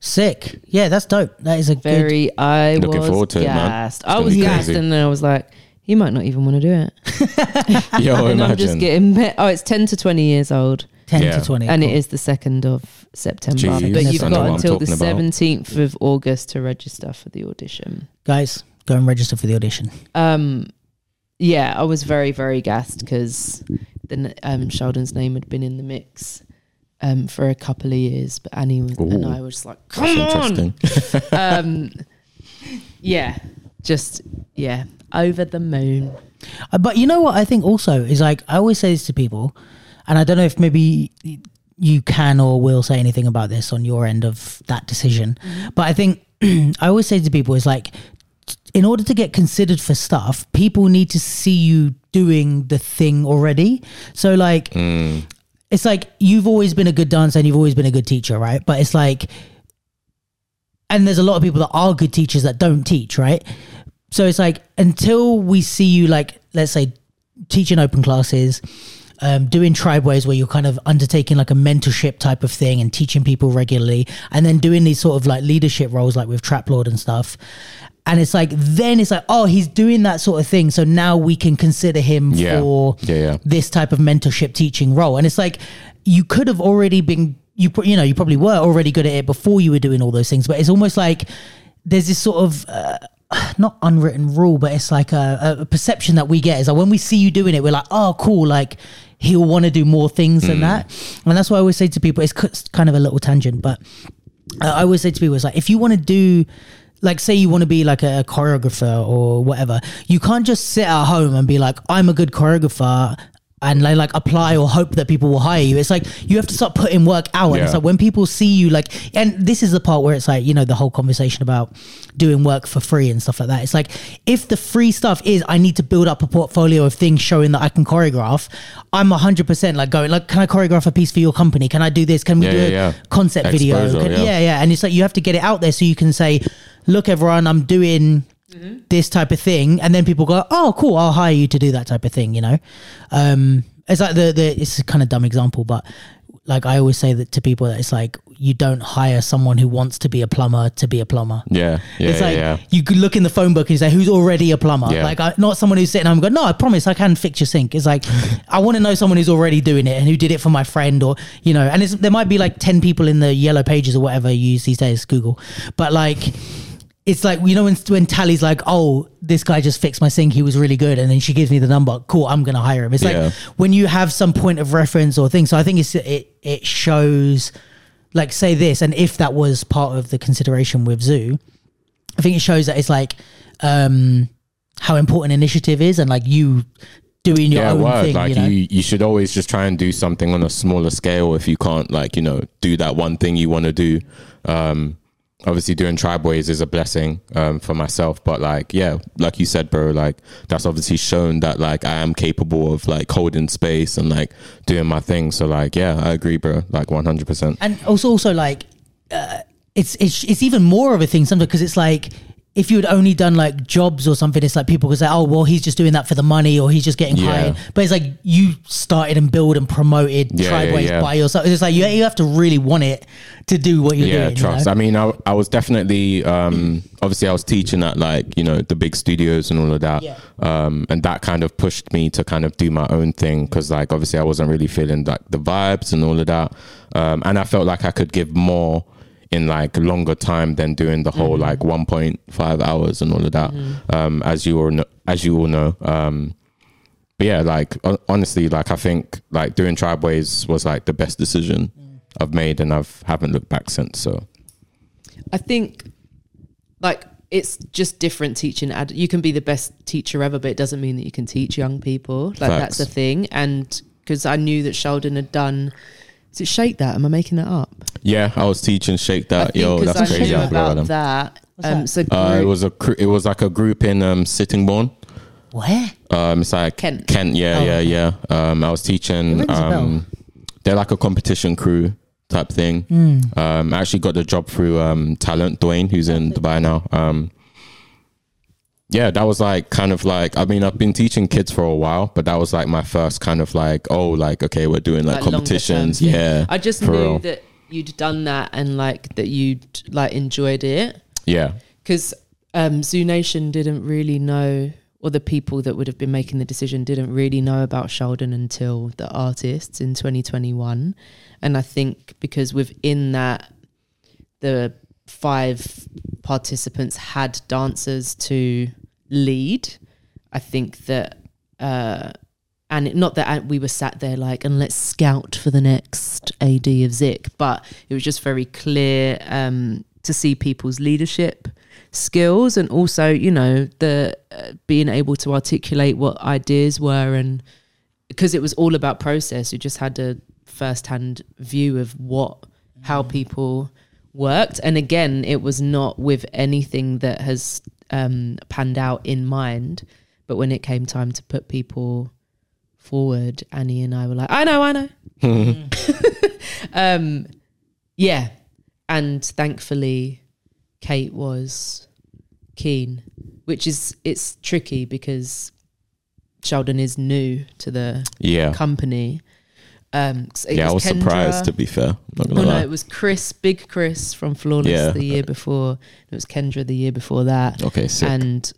Sick. Yeah, that's dope. That is a good. very. I Looking was forward to it, man. gassed. It's I was gassed, crazy. and then I was like, he might not even want to do it. *laughs* *laughs* Yo, and I'm just getting. Met. Oh, it's ten to twenty years old. ten Yeah. to twenty, and cool. it is the second of September. Jeez, but you've know got until the talking about. seventeenth of August to register for the audition. guys. Go and register for the audition. Um, yeah, I was very very gassed because then um, Chaldon's name had been in the mix. Um, for a couple of years, but Annie was, and I was just like, That's "Come on!" *laughs* Um, yeah, just yeah, over the moon. Uh, but you know what I think also is like I always say this to people, and I don't know if maybe you can or will say anything about this on your end of that decision. But I think *clears throat* I always say to people is like, in order to get considered for stuff, people need to see you doing the thing already. So like, Mm. it's like you've always been a good dancer and you've always been a good teacher, right? But it's like, and there's a lot of people that are good teachers that don't teach, right? So it's like until we see you, like, let's say, teaching open classes, um, doing tribe ways where you're kind of undertaking like a mentorship type of thing and teaching people regularly, and then doing these sort of like leadership roles, like with Trap Lord and stuff. And it's like, then it's like, oh, he's doing that sort of thing. So now we can consider him Yeah. for Yeah, yeah. this type of mentorship teaching role. And it's like you could have already been you you know you probably were already good at it before you were doing all those things. But it's almost like there's this sort of uh, not unwritten rule, but it's like a, a perception that we get is like when we see you doing it, we're like, oh, cool, like he'll want to do more things than that. And that's why I always say to people, it's kind of a little tangent, but uh, I always say to people, it's like if you want to do, like, say you want to be like a choreographer or whatever, you can't just sit at home and be like, I'm a good choreographer. And like, like apply or hope that people will hire you. It's like you have to start putting work out. And it's like when people see you, like, and this is the part where it's like you know the whole conversation about doing work for free and stuff like that. It's like if the free stuff is I need to build up a portfolio of things showing that I can choreograph. I'm hundred percent like going like, can I choreograph a piece for your company? Can I do this? Can we Yeah, do yeah, a yeah. concept video? Can- yeah. yeah, yeah. And it's like you have to get it out there so you can say, look, everyone, I'm doing this type of thing. And then people go, oh, cool, I'll hire you to do that type of thing, you know? Um, it's like the, the, it's a kind of dumb example, but like I always say that to people that it's like, you don't hire someone who wants to be a plumber to be a plumber. Yeah, yeah, it's like yeah. you could look in the phone book and say who's already a plumber. Yeah. Like I, not someone who's sitting home and go, no, I promise I can fix your sink. It's like *laughs* I want to know someone who's already doing it and who did it for my friend or you know. And it's, there might be like ten people in the yellow pages or whatever you use these days, Google. But like. It's like you know when when Tali's like, oh, this guy just fixed my sink. He was really good, and then she gives me the number. Cool, I'm gonna hire him. It's Yeah. like when you have some point of reference or thing. So I think it's it it shows like say this, and if that was part of the consideration with Zoo, I think it shows that it's like um how important initiative is and like you doing your yeah, own word. thing. like you know, you, you should always just try and do something on a smaller scale if you can't, like you know, do that one thing you want to do. Um, obviously, doing tribeways is a blessing um, for myself, but like, yeah, like you said, bro, like that's obviously shown that like I am capable of like holding space and like doing my thing. So like, yeah, I agree, bro, like one hundred percent. and also also like uh, it's it's it's even more of a thing sometimes because it's like if you had only done like jobs or something, it's like people could say, "Oh, well, he's just doing that for the money, or he's just getting Yeah. hired." But it's like you started and built and promoted Yeah, yeah, Tribeways yeah. by yourself. It's like you, you have to really want it to do what you're yeah doing. you trust know? i mean I, I was definitely um obviously i was teaching at like you know the big studios and all of that um and that kind of pushed me to kind of do my own thing because like obviously i wasn't really feeling like the vibes and all of that um and i felt like i could give more in like longer time than doing the whole like 1.5 hours and all of that um as you all know as you all know um but yeah, like hon- honestly, like I think like doing tribeways was like the best decision I've made, and I've haven't looked back since. So I think like it's just different teaching. Ad- you can be the best teacher ever, but it doesn't mean that you can teach young people. Like that's the thing. And because I knew that Chaldon had done, is it Shake That? Am I making that up? yeah, I was teaching Shake That. think Yo, 'cause that's I crazy. knew I forgot about about them. that. Um, that? so Uh, it was a cr- it was like a group in um, Sittingbourne. Where? Um, it's like Kent. Kent, yeah, Oh, yeah, yeah. Um, I was teaching. rings a bell. Um, they're like a competition crew type thing. Hmm. Um, I actually got the job through um, Talent Dwayne, who's in Dubai now. Um, yeah, that was like kind of like I mean I've been teaching kids for a while, but that was like my first kind of like oh like okay we're doing like, Like competitions. term. Yeah, I just knew real. that you'd done that and like that you'd like enjoyed it. yeah, because um, ZooNation didn't really know, or the people that would have been making the decision didn't really know about Chaldon until the artists in 2021. And I think because within that, the five participants had dancers to lead. I think that, uh, and it- not that we were sat there like, and let's scout for the next AD of Zik, but it was just very clear um, to see people's leadership skills and also, you know, the uh, being able to articulate what ideas were, and because it was all about process, you just had a first-hand view of what, how people worked. And again, it was not with anything that has um, panned out in mind. But when it came time to put people forward, Annie and I were like, I know, I know. *laughs* *laughs* um, yeah. And thankfully, Kate was keen, which is, it's tricky because Chaldon is new to the Yeah. company. Um, Yeah, I was Kendra- surprised to be fair. Not gonna Oh no, it was Chris, Big Chris from Flawless Yeah. the year before. It was Kendra the year before that, Okay, sick. and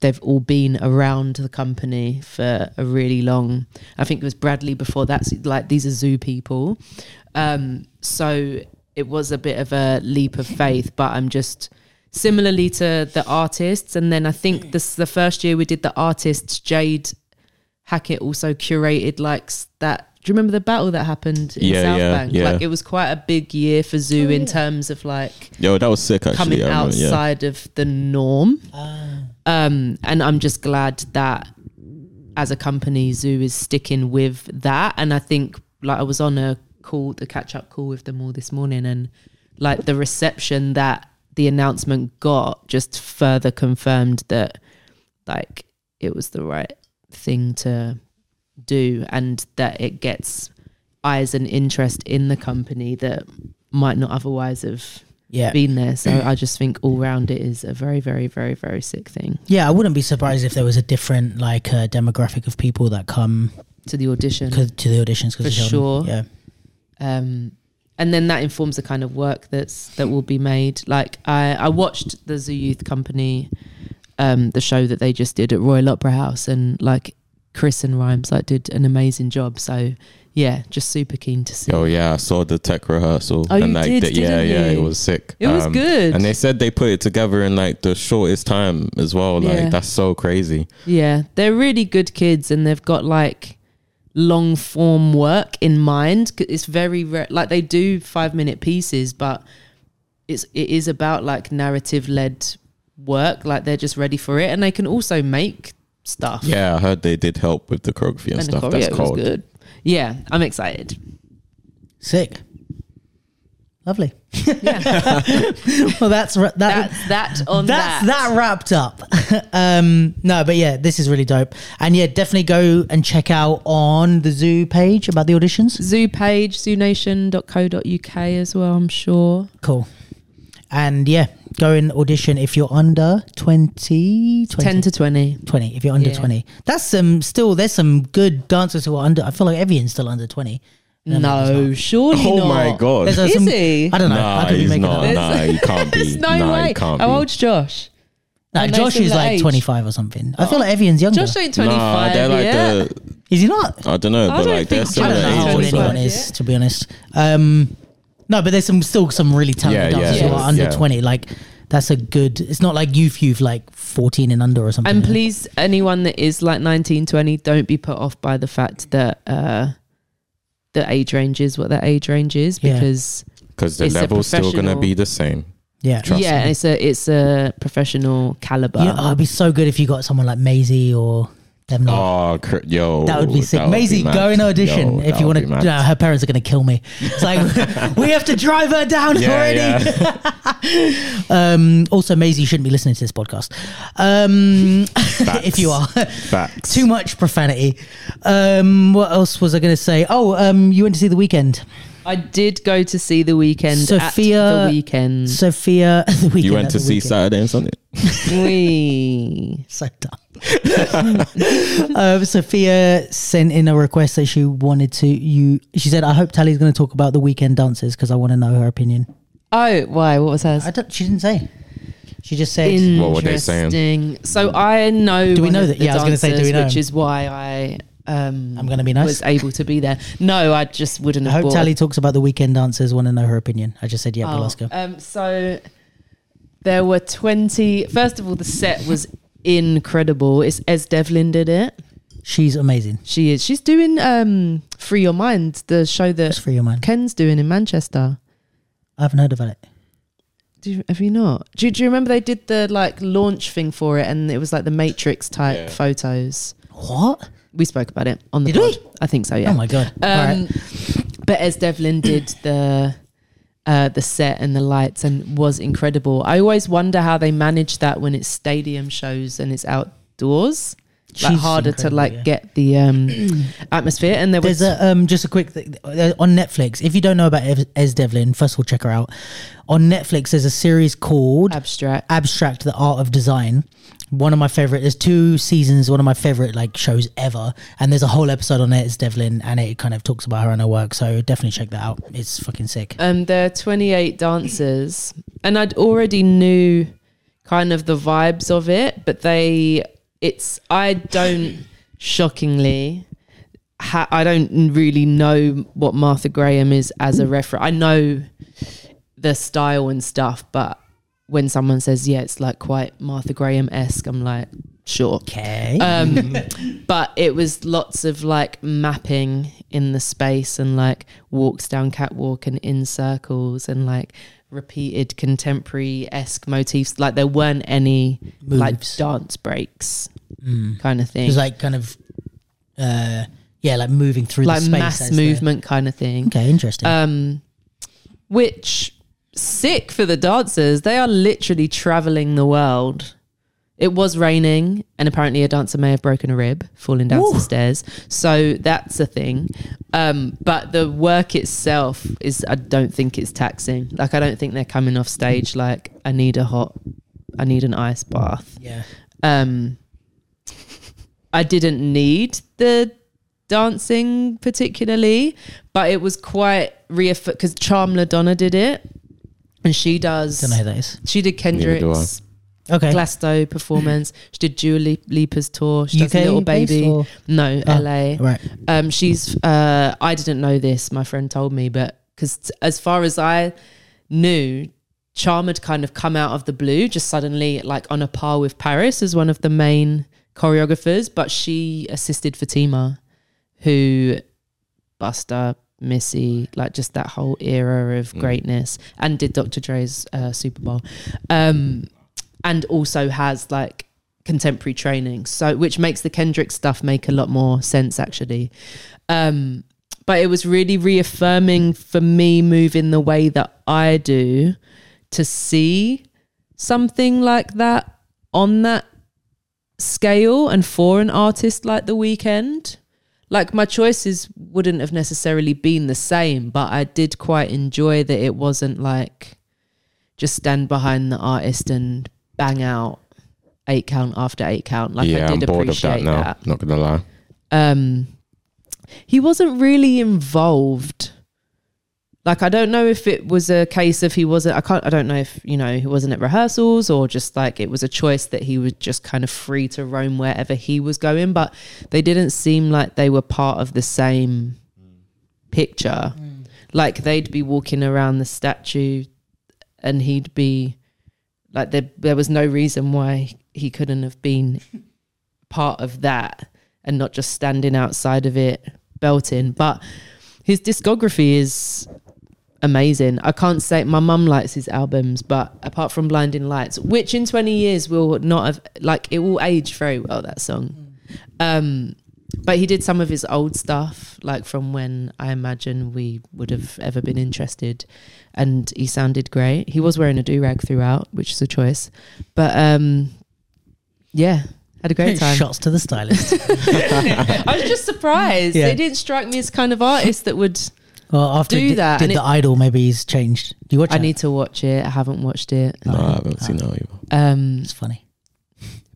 they've all been around the company for a really long. I think it was Bradley before that. So, like these are zoo people, um, so it was a bit of a leap of faith. But I'm just similarly to the artists, and then I think this the first year we did the artists. Jade Hackett also curated like that. Do you remember the battle that happened in Yeah, South yeah, Bank? yeah. Like it was quite a big year for Zoo in terms of like Yo, that was sick actually. coming I remember, yeah. outside of the norm. Um, and I'm just glad that as a company, Zoo is sticking with that. And I think like I was on a call, the catch up call with them all this morning, and like the reception that the announcement got just further confirmed that like it was the right thing to do and that it gets eyes and interest in the company that might not otherwise have Yeah. been there. So I just think all round it is a very, very, very, very sick thing. Yeah, I wouldn't be surprised if there was a different like uh, demographic of people that come To the audition. to the auditions. For sure. Yeah. um, and then that informs the kind of work that's that will be made. Like I, I watched the Zoo Youth Company, um, the show that they just did at Royal Opera House, and like Chris and Rhymes like did an amazing job. So yeah, just super keen to see. Oh yeah, I saw the tech rehearsal. Oh, you and like did, the- yeah, didn't yeah, you? it was sick. It was um, good. And they said they put it together in like the shortest time as well. Like Yeah. that's so crazy. Yeah, they're really good kids, and they've got like long form work in mind. It's very rare. Like they do five minute pieces, but it's it is about like narrative led work. Like they're just ready for it, and they can also make stuff. Yeah, I heard they did help with the choreography and, and the stuff. That's choreo was cold. good. Yeah, I'm excited. Sick. Lovely. *laughs* Yeah, *laughs* Well, that's ra- that. that's that on that's that. that wrapped up. *laughs* um, no, but yeah, this is really dope. And yeah, definitely go and check out on the zoo page about the auditions. Zoo page, zoonation.co.uk as well. I'm sure. Cool. And yeah, go and audition if you're under 20, 20 Ten to twenty. 20 if you're under Yeah. 20 that's some still there's some good dancers who are under i feel like evian's still under 20 No, no, No, surely Oh not. my god. there's uh, Is some, he? i don't know Nah, i could be he's making not. that up. Nah, he *laughs* can't be. There's no nah, way. he can't be. How be. old's Josh? no, Are josh is like age? 25 or something i feel like evian's younger Josh ain't 25 Nah, they're like yet. the. is he not I don't know, I but don't like they're think i similar don't know how old anyone is yeah. to be honest um no but there's some still some really talented Yeah, yeah, dancers who yes, are under yeah. 20 like that's a good it's not like youth youth like 14 and under or something And please, anyone that is like 19, 20, don't be put off by the fact that uh, the age range is what that age range is Yeah. because Because the It's a level's still gonna be the same. yeah Trust yeah, me. it's a it's a professional caliber. you know, oh, it'd be so good if you got someone like Maisie or them not Oh, cr- yo, That would be sick. would be Maisie, mad. go and audition Yo, if you want to. be. No, her parents are going to kill me. It's like *laughs* we have to drive her down Yeah, already. yeah. *laughs* Um, also, Maisie you shouldn't be listening to this podcast. Um, *laughs* if you are, Facts. too much profanity. Um, what else was I going to say? Oh, um, you went to see the Weeknd. I did go to see the Weeknd. Sophia- at the weekend. Sophia, *laughs* the weekend. You went to see Weeknd. Saturday and Sunday. *laughs* we So dumb. *laughs* um, Sophia sent in a request that she wanted to. You, she said, "I hope Tali's going to talk about the Weeknd dances because I want to know her opinion." oh why what was hers? I don't. She didn't say. She just said. What were they saying? So I know. Do we know that- the yeah, I was gonna say, do we know Which is why I um I'm gonna be nice. was able to be there. No, I just wouldn't I have. hope bought Tali talks about the Weeknd dancers. Want to know her opinion? I just said yeah, but Oh, let's. Um, so there were 20. First of all, the set was incredible. It's Es Devlin did it. She's amazing. She is. She's doing um, Free Your Mind, the show Just that for your mind. Ken's doing in Manchester. I haven't heard about it. Do you, have you not? Do you, do you remember they did the like launch thing for it, and it was like the Matrix type Yeah. photos. What? We spoke about it on the Did we? pod. I think so. Yeah. Oh my god! Um, right. But Es Devlin did the uh, the set and the lights and was incredible. I always wonder how they manage that when it's stadium shows and it's outdoors. Like harder to like yeah. get the um, *clears throat* atmosphere. And there was There's a um just a quick thing uh, on Netflix. If you don't know about Ez- Es Devlin, first of all check her out. On Netflix, there's a series called abstract. Abstract: The Art of Design. One of my favorite. There's two seasons. One of my favorite like shows ever. And there's a whole episode on it. It's Devlin, and it kind of talks about her and her work. So definitely check that out. It's fucking sick. Um, there are 28 dancers, and I'd already knew kind of the vibes of it, but they, it's, I don't, shockingly, ha- I don't really know what Martha Graham is as a reference. I know the style and stuff, but when someone says, yeah, it's like quite Martha Graham esque, I'm like, sure. Okay. Um, *laughs* but it was lots of like mapping in the space and like walks down catwalk and in circles and like repeated contemporary esque motifs. Like there weren't any like dance breaks Mm. kind of thing, It's like kind of, uh, yeah, like moving through like the space. mass as the- movement kind of thing. Okay, interesting. Um, which sick for the dancers. They are literally traveling the world. It was raining, and apparently a dancer may have broken a rib falling down Ooh. the stairs. So that's a thing. Um, but the work itself is, I don't think it's taxing. Like, I don't think they're coming off stage like, I need a hot, I need an ice bath. yeah. Um, I didn't need the dancing particularly, but it was quite reaffirmed because Charm La'Donna did it, and she does. Don't know who that is. She did Neither do I. Kendrick's Okay. Glasto performance. She did Dua Lip- Lipa's tour. She does UK Little Baby. or- No, Oh, LA. Right. Um, she's. Uh, I didn't know this. My friend told me, but because as far as I knew, Charm had kind of come out of the blue, just suddenly like on a par with Parris as one of the main choreographers. But she assisted Fatima, who Busta, Missy, like just that whole era of Mm. greatness, and did Dr. Dre's uh, Super Bowl, um, and also has like contemporary training, so which makes the Kendrick stuff make a lot more sense actually. Um, but it was really reaffirming for me moving the way that I do to see something like that on that scale and for an artist like The Weeknd. Like my choices wouldn't have necessarily been the same, but I did quite enjoy that it wasn't like just stand behind the artist and bang out eight count after eight count. Like yeah, I I'm did bored of that appreciate now. that. Not gonna lie. Um, he wasn't really involved. Like I don't know if it was a case of he wasn't. I can't. I don't know if you know he wasn't at rehearsals or just like it was a choice that he was just kind of free to roam wherever he was going. But they didn't seem like they were part of the same picture. Mm. Like they'd be walking around the statue, and he'd be like there. There was no reason why he couldn't have been part of that and not just standing outside of it belting. But his discography is amazing. I can't say my mum likes his albums, but apart from Blinding Lights, which in 20 years will not have like it will age very well that song. Um but he did some of his old stuff like from when I imagine we would have ever been interested and he sounded great. He was wearing a do-rag throughout, which is a choice. But um yeah, had a great *laughs* time. Shots to the stylist. *laughs* I was just surprised. Yeah. They didn't strike me as kind of artist that would. Well, after Do he did, that, did and the it- idol, maybe he's changed. Do you watch it? I it? need to watch it. I haven't watched it. No, I haven't seen that either. Um, It's funny.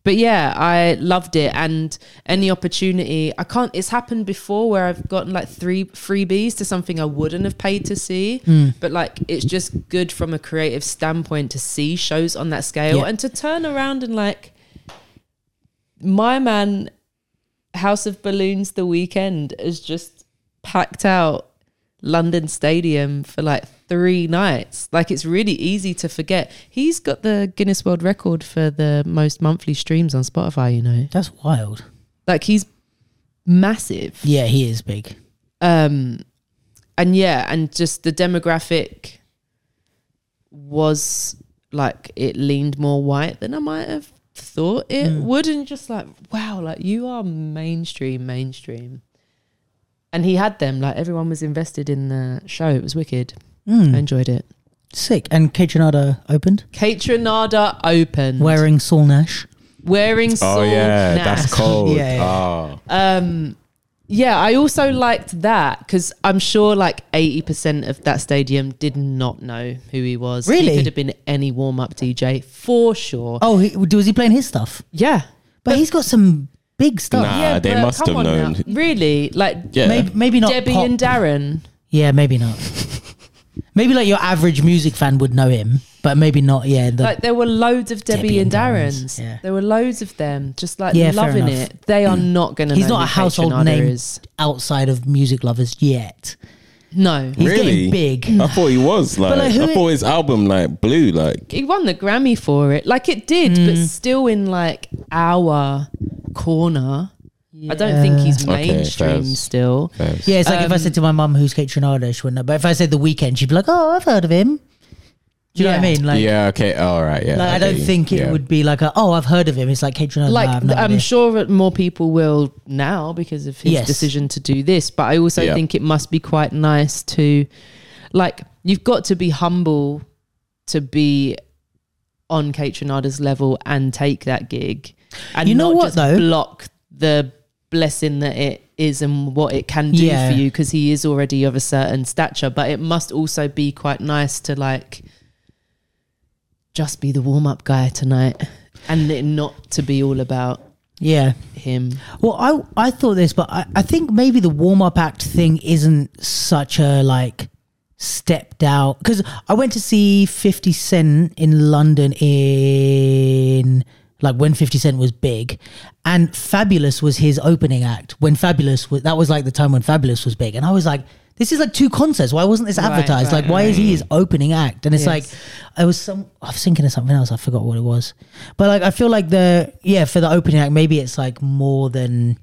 but yeah, I loved it. And any opportunity, I can't. It's happened before where I've gotten like three freebies to something I wouldn't have paid to see. Mm. But like, it's just good from a creative standpoint to see shows on that scale Yeah. and to turn around and like, my man, House of Balloons, the Weeknd is just packed out London Stadium for like three nights. Like it's really easy to forget. He's got the Guinness World Record for the most monthly streams on Spotify, you know. That's wild. Like he's massive. Yeah, he is big. Um and yeah, and just the demographic was like it leaned more white than I might have thought it Mm. would and just like wow, like you are mainstream, mainstream. And he had them, like everyone was invested in the show. It was wicked. Mm. I enjoyed it. Sick. And Kate Trinada opened Kaytranada open. wearing Saul Nash. wearing Oh yeah, Nash. that's cold. *laughs* Yeah, yeah. Oh. Um, yeah, I also liked that because I'm sure like 80% of that stadium did not know who he was. Really? He could have been any warm up DJ for sure. Oh, he, was he playing his stuff? Yeah. But, he's got some big stuff. Nah. yeah, they but must come have on known. now. Really? Like Yeah. Maybe, maybe not. Debbie pop. and Darren. Yeah, maybe not. *laughs* maybe like your average music fan would know him, but maybe not. Yeah, the, like there were loads of Debbie, Debbie and and Darren's, Darren's. yeah. There were loads of them, just like Yeah, fair loving enough. it. They are mm. not going to. he's not a household name Is. outside of music lovers yet. No, He's really getting big. I thought he was like, like, who I thought his album like blew like he won the Grammy for it. Like it did, but Mm. still in like our corner. I don't think he's mainstream fairs. still. Yeah, it's like if I Um, said to my mum who's Kaytranada, she wouldn't know. But if I said the Weeknd, she'd be like, "Oh, I've heard of him." Do you know what I Yeah. mean? Like, yeah, okay, all right, yeah. like I I don't think it Yeah. would be like, a, "Oh, I've heard of him." It's like Kaytranada. Like I have no I'm idea. sure that more people will now because of his Yes. decision to do this. But I also Yeah. think it must be quite nice to, like, you've got to be humble to be on Kaytranada's level and take that gig. And You know not what, just though? block the blessing that it is and what it can do Yeah. for you because he is already of a certain stature. But it must also be quite nice to like just be the warm up guy tonight and it not to be all about Yeah. him. Well, I I thought this, but I, I think maybe the warm up act thing isn't such a like stepped out because I went to see Fifty Cent in London in like when Fifty Cent was big, and Fabolous was his opening act. When Fabolous was that was like the time when Fabolous was big, and I was like. This is like two concerts. Why wasn't this Right, advertised? right, like, why is he his opening act? And it's Yes. like, I was some. I was thinking of something else. I forgot what it was. But like, I feel like the yeah for the opening act, maybe it's like more than.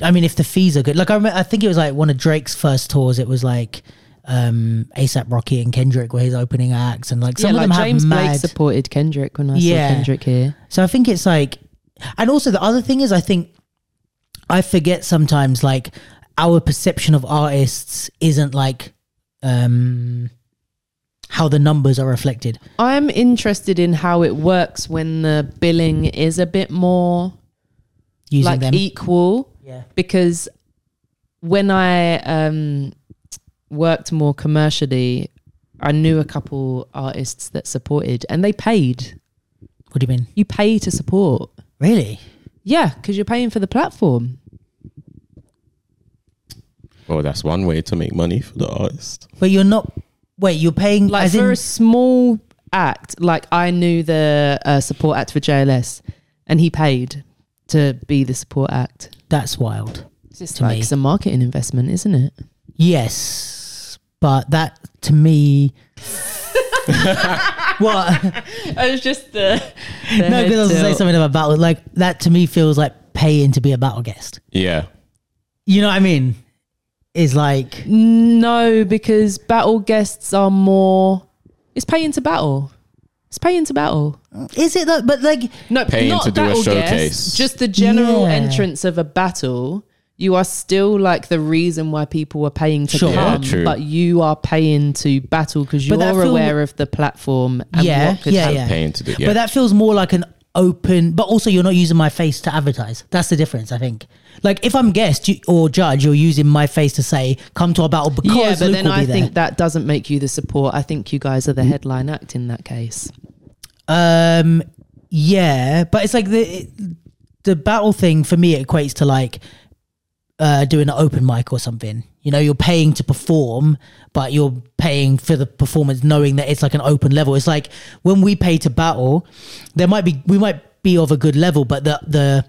I mean, if the fees are good, like I remember, I think it was like one of Drake's first tours. It was like um ASAP Rocky and Kendrick were his opening acts, and like some yeah, of like them James have Blake mad. supported Kendrick when I Yeah. saw Kendrick here. So I think it's like, and also the other thing is, I think I forget sometimes like our perception of artists isn't like um how the numbers are reflected. I'm interested in how it works when the billing is a bit more Using like them, equal yeah, because when I um, worked more commercially, I knew a couple artists that supported and they paid. what do you mean? You pay to support. Really? Yeah, because you're paying for the platform. Well, that's one way to make money for the artist. But you're not. Wait, you're paying Like as for in a small act, like I knew the uh, support act for JLS and he paid to be the support act. that's wild. It's just To like me. it's a marketing investment, isn't it? Yes, but that to me. *laughs* what? It was just the, the no, because I was gonna say something about battle. Like that to me feels like paying to be a battle guest. Yeah. You know what I mean? Is like No, because battle guests are more. It's paying to battle. It's paying to battle. is it that? But like No, Paying not to do a battle showcase. guests, just the general Yeah. entrance of a battle. You are still like the reason why people are paying to Sure. Yeah, come, true. but you are paying to battle because But you're that feel- aware of the platform and Yeah, what could yeah, happen. yeah. Paying to do yeah. But that feels more like an open, but also you're not using my face to advertise. That's the difference, I think. Like if I'm guest or judge, you're using my face to say, "Come to our battle because Yeah, but Luke then I there." think that doesn't make you the support. I think you guys are the headline act in that case. Um, yeah, but it's like the the battle thing for me equates to like uh doing an open mic or something. You know, you're paying to perform, but you're paying for the performance, knowing that it's like an open level. It's like when we pay to battle, there might be we might be of a good level, but the the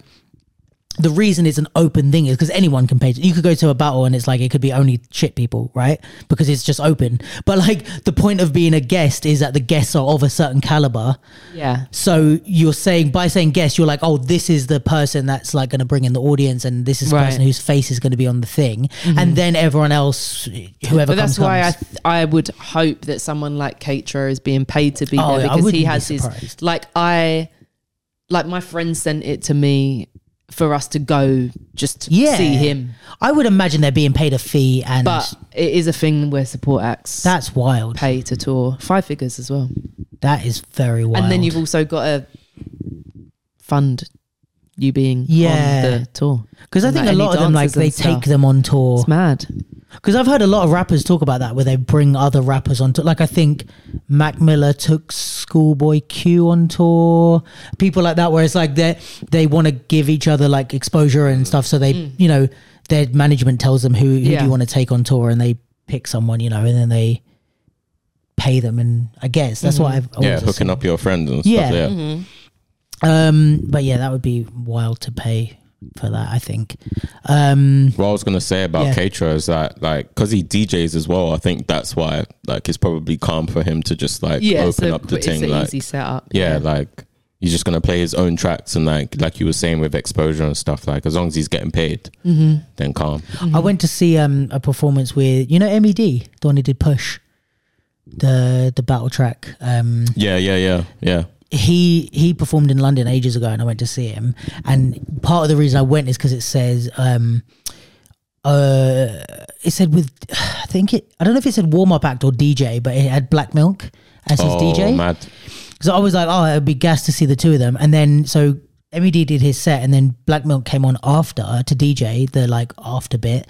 the reason it's an open thing is because anyone can pay. You could go to a battle and it's like it could be only shit people, right? Because it's just open. But like the point of being a guest is that the guests are of a certain caliber. Yeah. So you're saying by saying guest, you're like, oh, this is the person that's like going to bring in the audience, and this is the Right. Mm-hmm. person whose face is going to be on the thing, and then everyone else, whoever But that's comes, why I th- I would hope that someone like Katro is being paid to be Oh, there because he be has his like I like my friend sent it to me for us to go just to Yeah. see him. I would imagine they're being paid a fee, and But it is a thing where support acts that's wild. pay to tour five figures as well. That is very wild. And then you've also got to fund you being Yeah. on the tour. because I think like, a lot of them like they stuff. take them on tour. It's mad. Because I've heard a lot of rappers talk about that, where they bring other rappers on tour. Like I think Mac Miller took Schoolboy Q on tour. People like that, where it's like they they want to give each other like exposure and stuff. So they, mm. you know, their management tells them who, who do you want to take on tour, and they pick someone, you know, and then they pay them. And I guess that's what mm-hmm. I've always yeah, hooking assumed. up your friends and Yeah. stuff. Yeah. Mm-hmm. Um, but yeah, that would be wild to pay for that. I think. Um, What I was gonna say about Yeah. Keitra is that like because he DJs as well. I think that's why like it's probably calm for him to just like Yeah, open so up the it's thing. an Like easy setup. yeah, like he's just gonna play his own tracks and like like you were saying with exposure and stuff. Like as long as he's getting paid, then calm. I went to see um a performance with you know Med, the one who did Push, the the battle track. Um, Yeah, yeah, yeah, yeah. He he performed in London ages ago, and I went to see him. And part of the reason I went is because it says um uh it said with *sighs* I think it I don't know if it said warm up act or DJ, but it had Black Milk as his oh, DJ. mad. So I was like, oh, it'd be gas to see the two of them. And then so Med did his set, and then Black Milk came on after to DJ the like after bit.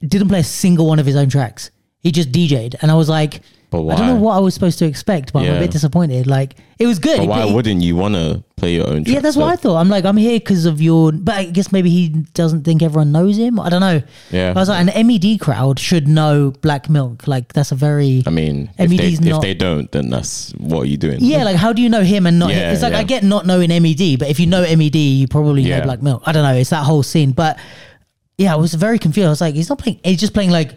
Didn't play a single one of his own tracks. He just DJ'd, and I was like, But I don't know what I was supposed to expect, but I'm a Yeah. bit disappointed. Like it was good. But why wouldn't you want to play your own? yeah, that's what? I thought. I'm like, I'm here because of your. But I guess maybe he doesn't think everyone knows him. I don't know. Yeah. I was like, an MED crowd should know Black Milk. Like that's a very. I mean, if they, MED's if not- they don't, then that's what are you doing? Yeah, like how do you know him and not? Yeah, it's like yeah. I get not knowing MED, but if you know MED, you probably know Black Milk. I don't know. It's that whole scene, but yeah, I was very confused. I was like, he's not playing. He's just playing like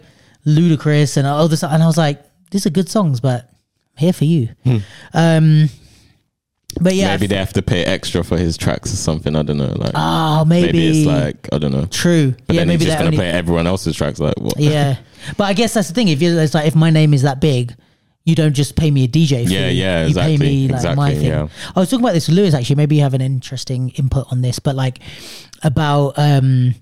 Ludacris and all this, and I was like, these are good songs, but I'm here for you. Um, but yeah, Hmm. maybe they have to pay extra for his tracks or something. I don't know. Like oh, maybe, maybe, it's like I don't know. true. But yeah, then maybe he's just they're gonna only- play everyone else's tracks. Like what? yeah, *laughs* but I guess that's the thing. If you it's like if my name is that big. You don't just pay me a DJ fee. Yeah, yeah, You pay me like my thing. yeah. I was talking about this with Lewis actually. Maybe you have an interesting input on this, but like about um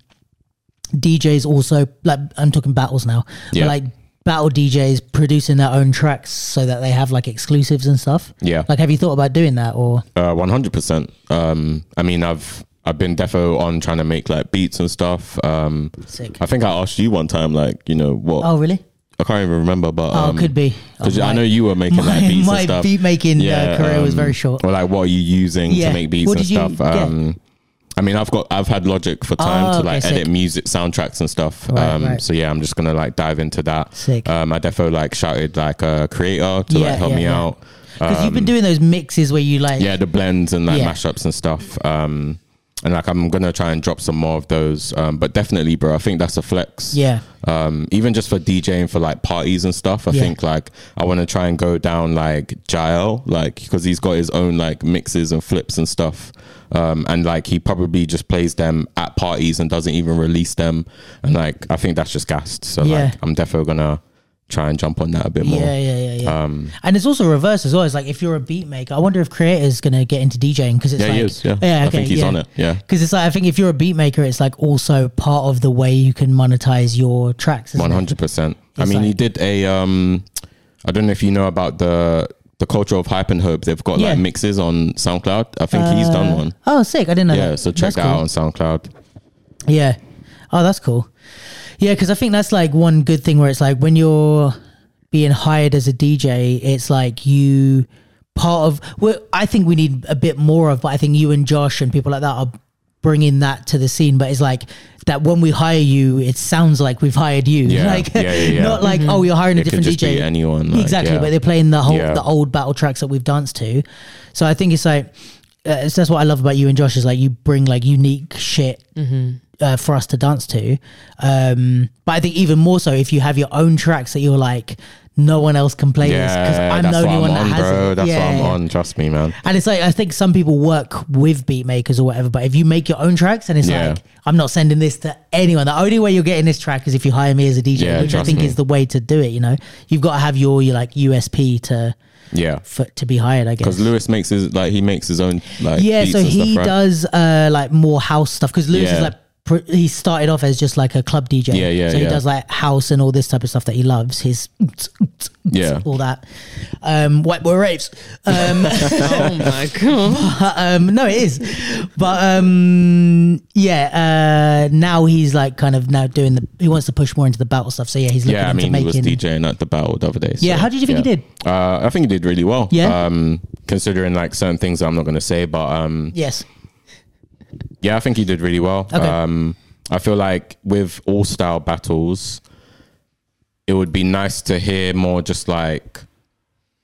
DJs also like I'm talking battles now. Yeah. But like battle DJs producing their own tracks so that they have like exclusives and stuff. Yeah. Like have you thought about doing that or Uh, One hundred percent. Um, I mean, I've I've been defo on trying to make like beats and stuff. Um, sick? I think I asked you one time, like you know what? Oh really? I can't even remember, but Oh, um, could be. Because Oh, I know you were making like *laughs* my, beats my and stuff. beat making uh, career was um, very short. Or like, what are you using Yeah. to make beats What and did you stuff? Um, I mean, I've got I've had Logic for time Oh, to okay, like sick. edit music soundtracks and stuff. Right, um, right. So yeah, I'm just gonna like dive into that. Sick. Um, I defo like shouted like a creator to Yeah, like help yeah, me yeah. out. Because you've been doing those mixes where you like Yeah, the blends and like mashups and stuff. Um, and like I'm gonna try and drop some more of those. Um, but definitely, bro, I think that's a flex. yeah. Um, even just for DJing for like parties and stuff, I Yeah. think like I want to try and go down like Jael, like because he's got his own like mixes and flips and stuff. Um, and like he probably just plays them at parties and doesn't even release them. And like I think that's just gassed. So Yeah. like I'm definitely gonna try and jump on that a bit more. Yeah, yeah, yeah, yeah. Um, and it's also reverse as well. It's like if you're a beat maker, I wonder if creators gonna get into DJing because it's yeah, like he is. Yeah, yeah, I okay, think he's yeah. on it. Yeah. Because it's like I think if you're a beat maker, it's like also part of the way you can monetize your tracks. One hundred percent. I mean, he did a. Um, I don't know if you know about the the culture of hype and hope. They've got Yeah. like mixes on SoundCloud. I think he's done Uh, one. Oh, sick! I didn't know. Yeah, that. so check That's that cool. out on SoundCloud. Yeah. Oh, that's cool. Yeah, because I think that's like one good thing where it's like when you're being hired as a DJ, it's like you part of. Well, I think we need a bit more of, but I think you and Josh and people like that are bringing that to the scene. But it's like that when we hire you, it sounds like we've hired you. Yeah, *laughs* like yeah, yeah, yeah. not like oh, you're hiring a It could different just DJ. be anyone. like, exactly, yeah. but they're playing the whole Yeah. the old battle tracks that we've danced to. So I think it's like uh, it's, that's what I love about you and Josh is like you bring like unique shit uh, for us to dance to. Um, but I think even more so if you have your own tracks that you're like no one else can play this because I'm the only one I'm that on, has bro. it. That's yeah, what I'm on. Trust me, man. And it's like I think some people work with beat makers or whatever, but if you make your own tracks and it's Yeah. like I'm not sending this to anyone. The only way you're getting this track is if you hire me as a DJ, Yeah, which I think me. is the way to do it. You know, you've got to have your your like USP to Yeah. for, to be hired. I guess. Because Lewis makes his like he makes his own like yeah, beats so he stuff, right? does uh like more house stuff because Lewis is like he started off as just like a club DJ. Yeah, yeah, So he yeah. does like house and all this type of stuff that he loves. His *laughs* Yeah. all that. Um, white boy raves. Um, *laughs* oh my god. um, no, it is. But um, yeah, uh, now he's like kind of now doing the. He wants to push more into the battle stuff. So yeah, he's looking Yeah, I into mean, he was making. DJing at the battle the other day. Yeah, how did you think he did? Uh, I think he did really well. Yeah? Um, considering like certain things I'm not going to say, but um, Yes. Yeah, I think he did really well. Okay. Um, I feel like with all style battles, it would be nice to hear more just like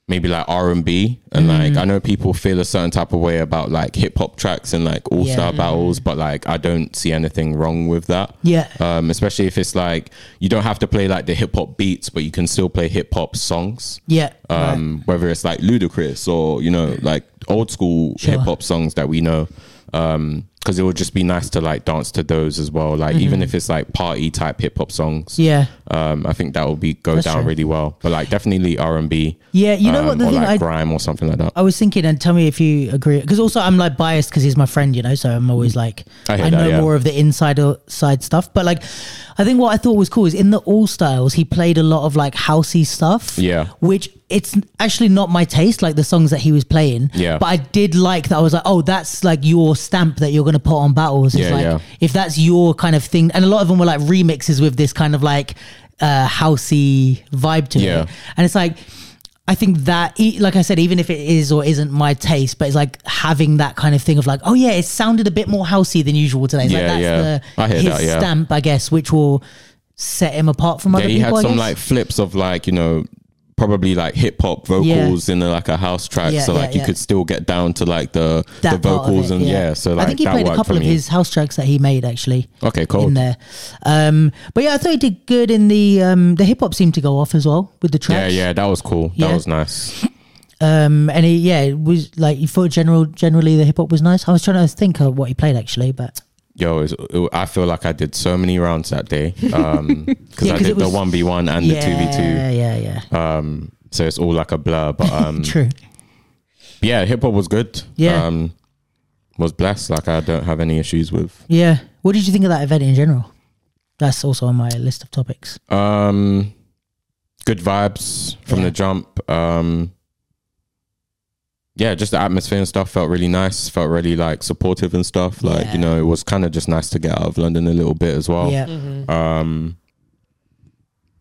maybe like R and B and Mm. like I know people feel a certain type of way about like hip hop tracks and like all star Yeah. battles, but like I don't see anything wrong with that. Yeah. Um, especially if it's like you don't have to play like the hip hop beats, but you can still play hip hop songs. Yeah. Um, whether it's like Ludacris or you know like old school hip hop songs that we know. Um, because it would just be nice to like dance to those as well. Like even if it's like party type hip hop songs. Mm-hmm. Yeah. Um, I think that would be go That's down true. really well. But like definitely R and B. Yeah. You know what the or thing like I grime or something like that. I was thinking, and tell me if you agree, because also I'm like biased because he's my friend, you know. So I'm always like, I I, know that, yeah. more of the insider side stuff. But like, I think what I thought was cool is in the All Styles, he played a lot of like housey stuff. Yeah. which it's actually not my taste, like the songs that he was playing. Yeah. but I did like that. I was like, oh, that's like your stamp that you're gonna put on battles. It's Yeah, like yeah. if that's your kind of thing, and a lot of them were like remixes with this kind of like uh housey vibe to Yeah. it, and it's like. I think that, like I said, even if it is or isn't my taste, but it's like having that kind of thing of like, oh yeah, it sounded a bit more housey than usual today. It's like Yeah, that's yeah. the I hear his that, yeah. stamp, I guess, which will set him apart from Yeah, other he had some like flips of like you know probably like hip hop vocals in a, like a house track, Yeah, so yeah, like you yeah. could still get down to like the that the vocals it, and yeah. So like I think he played a couple of me. his house tracks that he made actually Okay, cool. in there. Um, but yeah, I thought he did good in the um, the hip hop seemed to go off as well with the track. Yeah, yeah, that was cool. Yeah. That was nice. Um, and he yeah, it was like you thought general generally the hip hop was nice. I was trying to think of what he played actually, but Yo, it, it, I feel like I did so many rounds that day um, *laughs* because Yeah, I did it the one v one and yeah, the two v two. yeah, yeah, Um, so it's all like a blur, but *laughs* um, true. yeah, hip hop was good. Yeah. um, was blessed. Like I don't have any issues with. Yeah, what did you think of that event in general? That's also on my list of topics. Um, good vibes from Yeah. the jump. Um, yeah, just the atmosphere and stuff felt really nice. Felt really like supportive and stuff. Like Yeah. you know, it was kind of just nice to get out of London a little bit as well. Yeah, Um,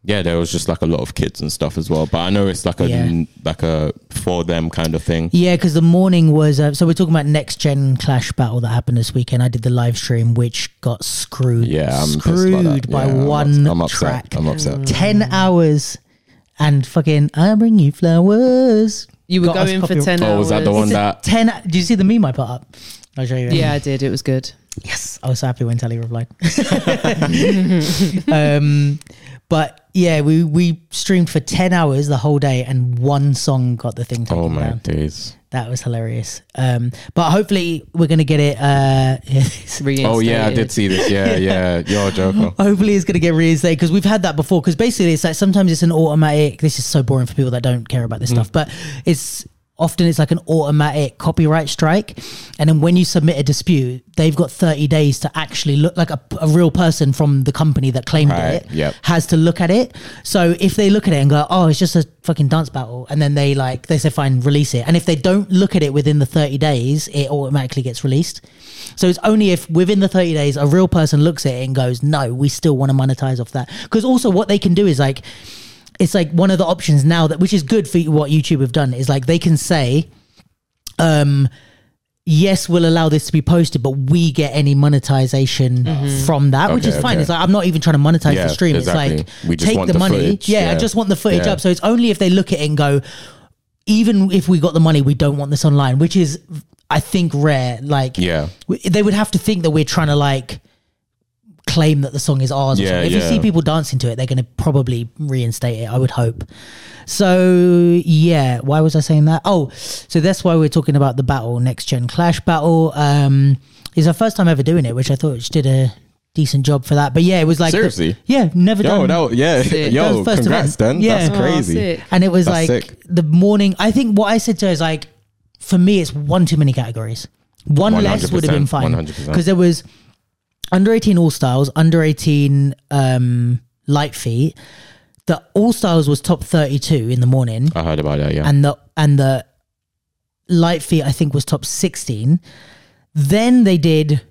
yeah, there was just like a lot of kids and stuff as well. But I know it's like a Yeah. like a for them kind of thing. yeah, because the morning was uh, so we're talking about next gen clash battle that happened this weekend. I did the live stream, which got screwed. Yeah, I'm screwed about that. by Yeah, one I'm upset. track. I'm upset. Ten hours, and fucking I bring you flowers. You were Got us going for copy- 10 Oh, hours. was that the one that? ten? Did you see the meme I put up? I'll show you. Yeah, I did. It was good. Yes, I was so happy when Tali replied. *laughs* um, but yeah, we we streamed for ten hours the whole day, and one song got the thing taken Oh my down. days. That was hilarious. Um, but hopefully we're gonna get it. Uh, *laughs* Oh yeah, I did see this. Yeah, *laughs* yeah. You're a joker. hopefully it's gonna get reinstated because we've had that before. Because basically it's like sometimes it's an automatic. This is so boring for people that don't care about this Mm. stuff, but it's often it's like an automatic copyright strike. And then when you submit a dispute they've got 30 days to actually look like a, a real person from the company that claimed Right, it yep. has to look at it. So if they look at it and go oh it's just a fucking dance battle and then they like they say fine release it. And if they don't look at it within the 30 days it automatically gets released. So it's only if within the 30 days a real person looks at it and goes no we still want to monetize off that. Because also what they can do is like it's like one of the options now that which is good for what YouTube have done is like they can say um yes we'll allow this to be posted but we get any monetization from that which Mm-hmm. Is fine okay. it's like i'm not even trying to monetize Yeah, the stream exactly. it's like We just take want the, the money footage, yeah, i just want the footage Yeah. up so it's only if they look at it and go even if we got the money we don't want this online which is i think rare like Yeah. they would have to think that we're trying to like claim that the song is ours. Yeah, something. If you see people dancing to it, they're going to probably reinstate it. I would hope. So yeah, why was I saying that? Oh, so that's why we're talking about the battle, next gen clash battle. Um, it's our first time ever doing it, which I thought she did a decent job for that. But yeah, it was like the- Seriously? yeah, never Yo, done. that, was- yeah, Sick. *laughs* Yo, was first congrats, event. Dan. Yeah. That's Oh, crazy. sick. and it was That's like sick. the morning. I think what I said to her is like, for me, it's one too many categories. One less would have been fine because there was under eighteen all styles, under eighteen um, light feet. The all styles was top thirty two in the morning, I heard about that. Yeah, and the and the light feet I think was top sixteen. Then they did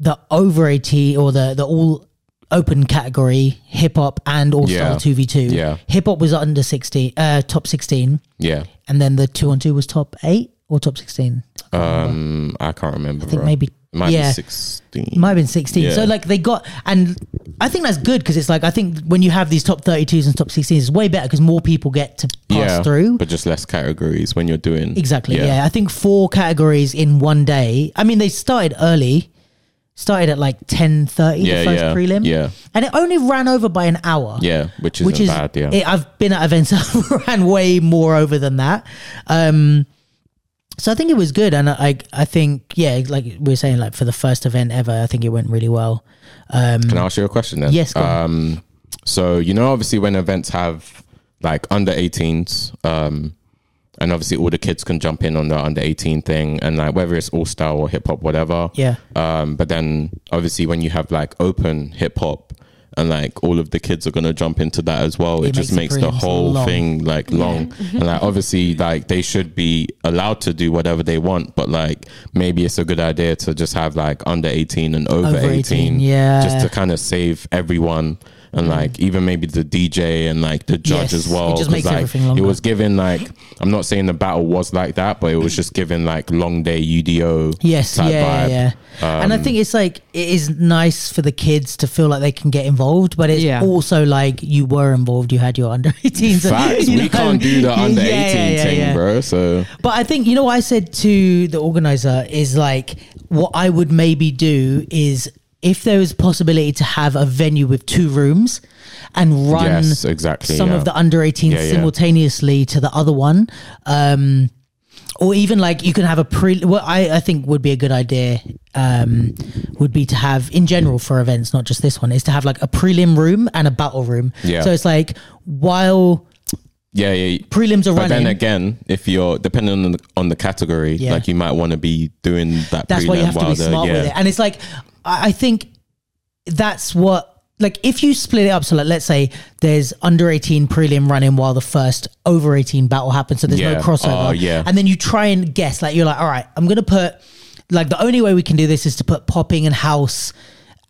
the over eighty or the the all open category hip hop and all style Yeah. two v two. Yeah. hip hop was under sixteen, uh, top sixteen, yeah. and then the two on two was top eight or top sixteen. Um, I can't remember. I think bro. maybe might yeah. be sixteen. Might have been 16. Yeah. So, like, they got, and I think that's good because it's like, I think when you have these top 32s and top 16s, it's way better because more people get to pass yeah, through. but just less categories when you're doing Exactly. Yeah. I think four categories in one day. I mean, they started early, started at like 10.30, Yeah, the first yeah, prelim. yeah. And it only ran over by an hour. yeah, which Which is, bad. Yeah, it, I've been at events *laughs* that ran way more over than that. Um, so I think it was good, and I, I think, yeah, like we were saying, like for the first event ever, I think it went really well. Um, Can I ask you a question then? Yes, go. Um, so you know, obviously, when events have like under 18s, um, and obviously all the kids can jump in on the under 18 thing, and like whether it's all style or hip hop, whatever. Yeah. Um, but then obviously when you have like open hip hop. And like all of the kids are gonna jump into that as well. It, It just makes makes the the whole long. thing like long. *laughs* and like obviously like they should be allowed to do whatever they want, but like maybe it's a good idea to just have like under 18 and over, Over 18, 18. yeah. Just to kind of save everyone and like even maybe the DJ and like the judge Yes, as well. it just 'cause, makes like, everything It was given like I'm not saying the battle was like that, but it was just given like long day UDO. Yes, yeah, type yeah, vibe. yeah. and I Um, think it's like it is nice for the kids to feel like they can get involved, but it's Yeah. also like you were involved, you had your *laughs* under 18s. Facts. you We know? can't do the *laughs* under Yeah, 18 yeah, yeah, thing, yeah. bro. So But I think you know what I said to the organizer is like what I would maybe do is if there was possibility to have a venue with two rooms and run yes, exactly. some yeah. of the under 18s Yeah, yeah. simultaneously to the other one um or even like you can have a pre what I, I think would be a good idea um would be to have in general for events not just this one is to have like a prelim room and a battle room Yeah. so it's like while yeah, yeah. prelims are But running then again, if you're depending on the, on the category, Yeah. like you might want to be doing that. that's why you have to be smart yeah. with it and it's like I, I think that's what like if you split it up so like let's say there's under 18 prelim running while the first over 18 battle happens so there's no crossover Oh, yeah. and then you try and guess like you're like all right i'm gonna put like the only way we can do this is to put popping and house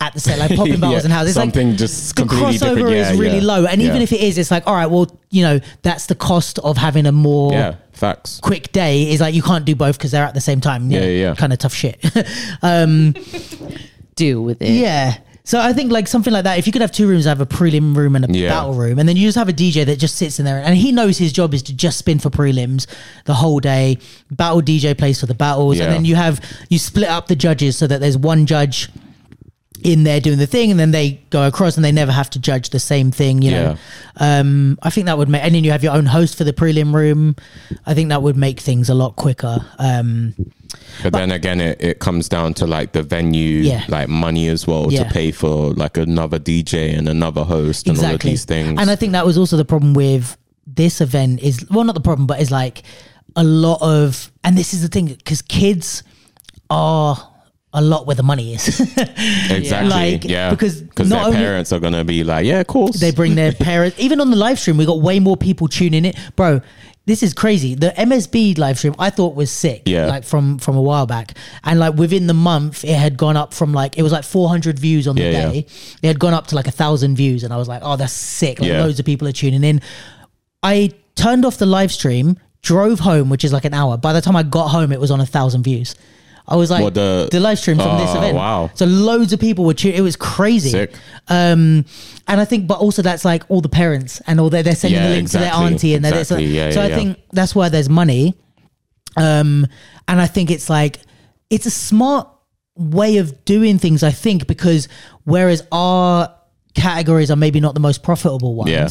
at the set like *laughs* popping battles Yeah, and house it's something like just the crossover different. is really yeah. low and even if it is it's like all right well you know that's the cost of having a more yeah, facts. quick day is like you can't do both because they're at the same time Yeah, yeah, yeah. kind of tough shit *laughs* um, Deal with it. Yeah. So I think like something like that. If you could have two rooms, have a prelim room and a Yeah. battle room, and then you just have a DJ that just sits in there, and he knows his job is to just spin for prelims the whole day. Battle DJ plays for the battles, Yeah. and then you have you split up the judges so that there's one judge in there doing the thing, and then they go across, and they never have to judge the same thing. You know, um, I think that would make, and then you have your own host for the prelim room. I think that would make things a lot quicker. Um, But, then again, it, it comes down to like the venue, Yeah. like money as well Yeah. to pay for like another DJ and another host and all of these things. And I think that was also the problem with this event is well, not the problem, but is like a lot of, and this is the thing because kids are a lot where the money is. *laughs* exactly, like, yeah, because because not their only- parents are gonna be like, yeah, of course. they bring their *laughs* parents. Even on the live stream, we got way more people tuning in. Bro, this is crazy. The MSB live stream I thought was sick. Yeah. Like from from a while back, and like within the month, it had gone up from like it was like 400 views on the Yeah, yeah. day. It had gone up to like a thousand views, and I was like, oh, that's sick. Like Yeah. loads of people are tuning in. I turned off the live stream, drove home, which is like an hour. By the time I got home, it was on a thousand views. I was like, What, the- the live stream from this Oh, event. wow. So loads of people were tuning. It was crazy. Sick. Um, and I think, but also that's like all the parents and all that they're sending Yeah, the link to their auntie and they're Exactly. Yeah, so yeah, I yeah. think that's why there's money. Um, and I think it's like it's a smart way of doing things. I think because whereas our categories are maybe not the most profitable ones, Yeah.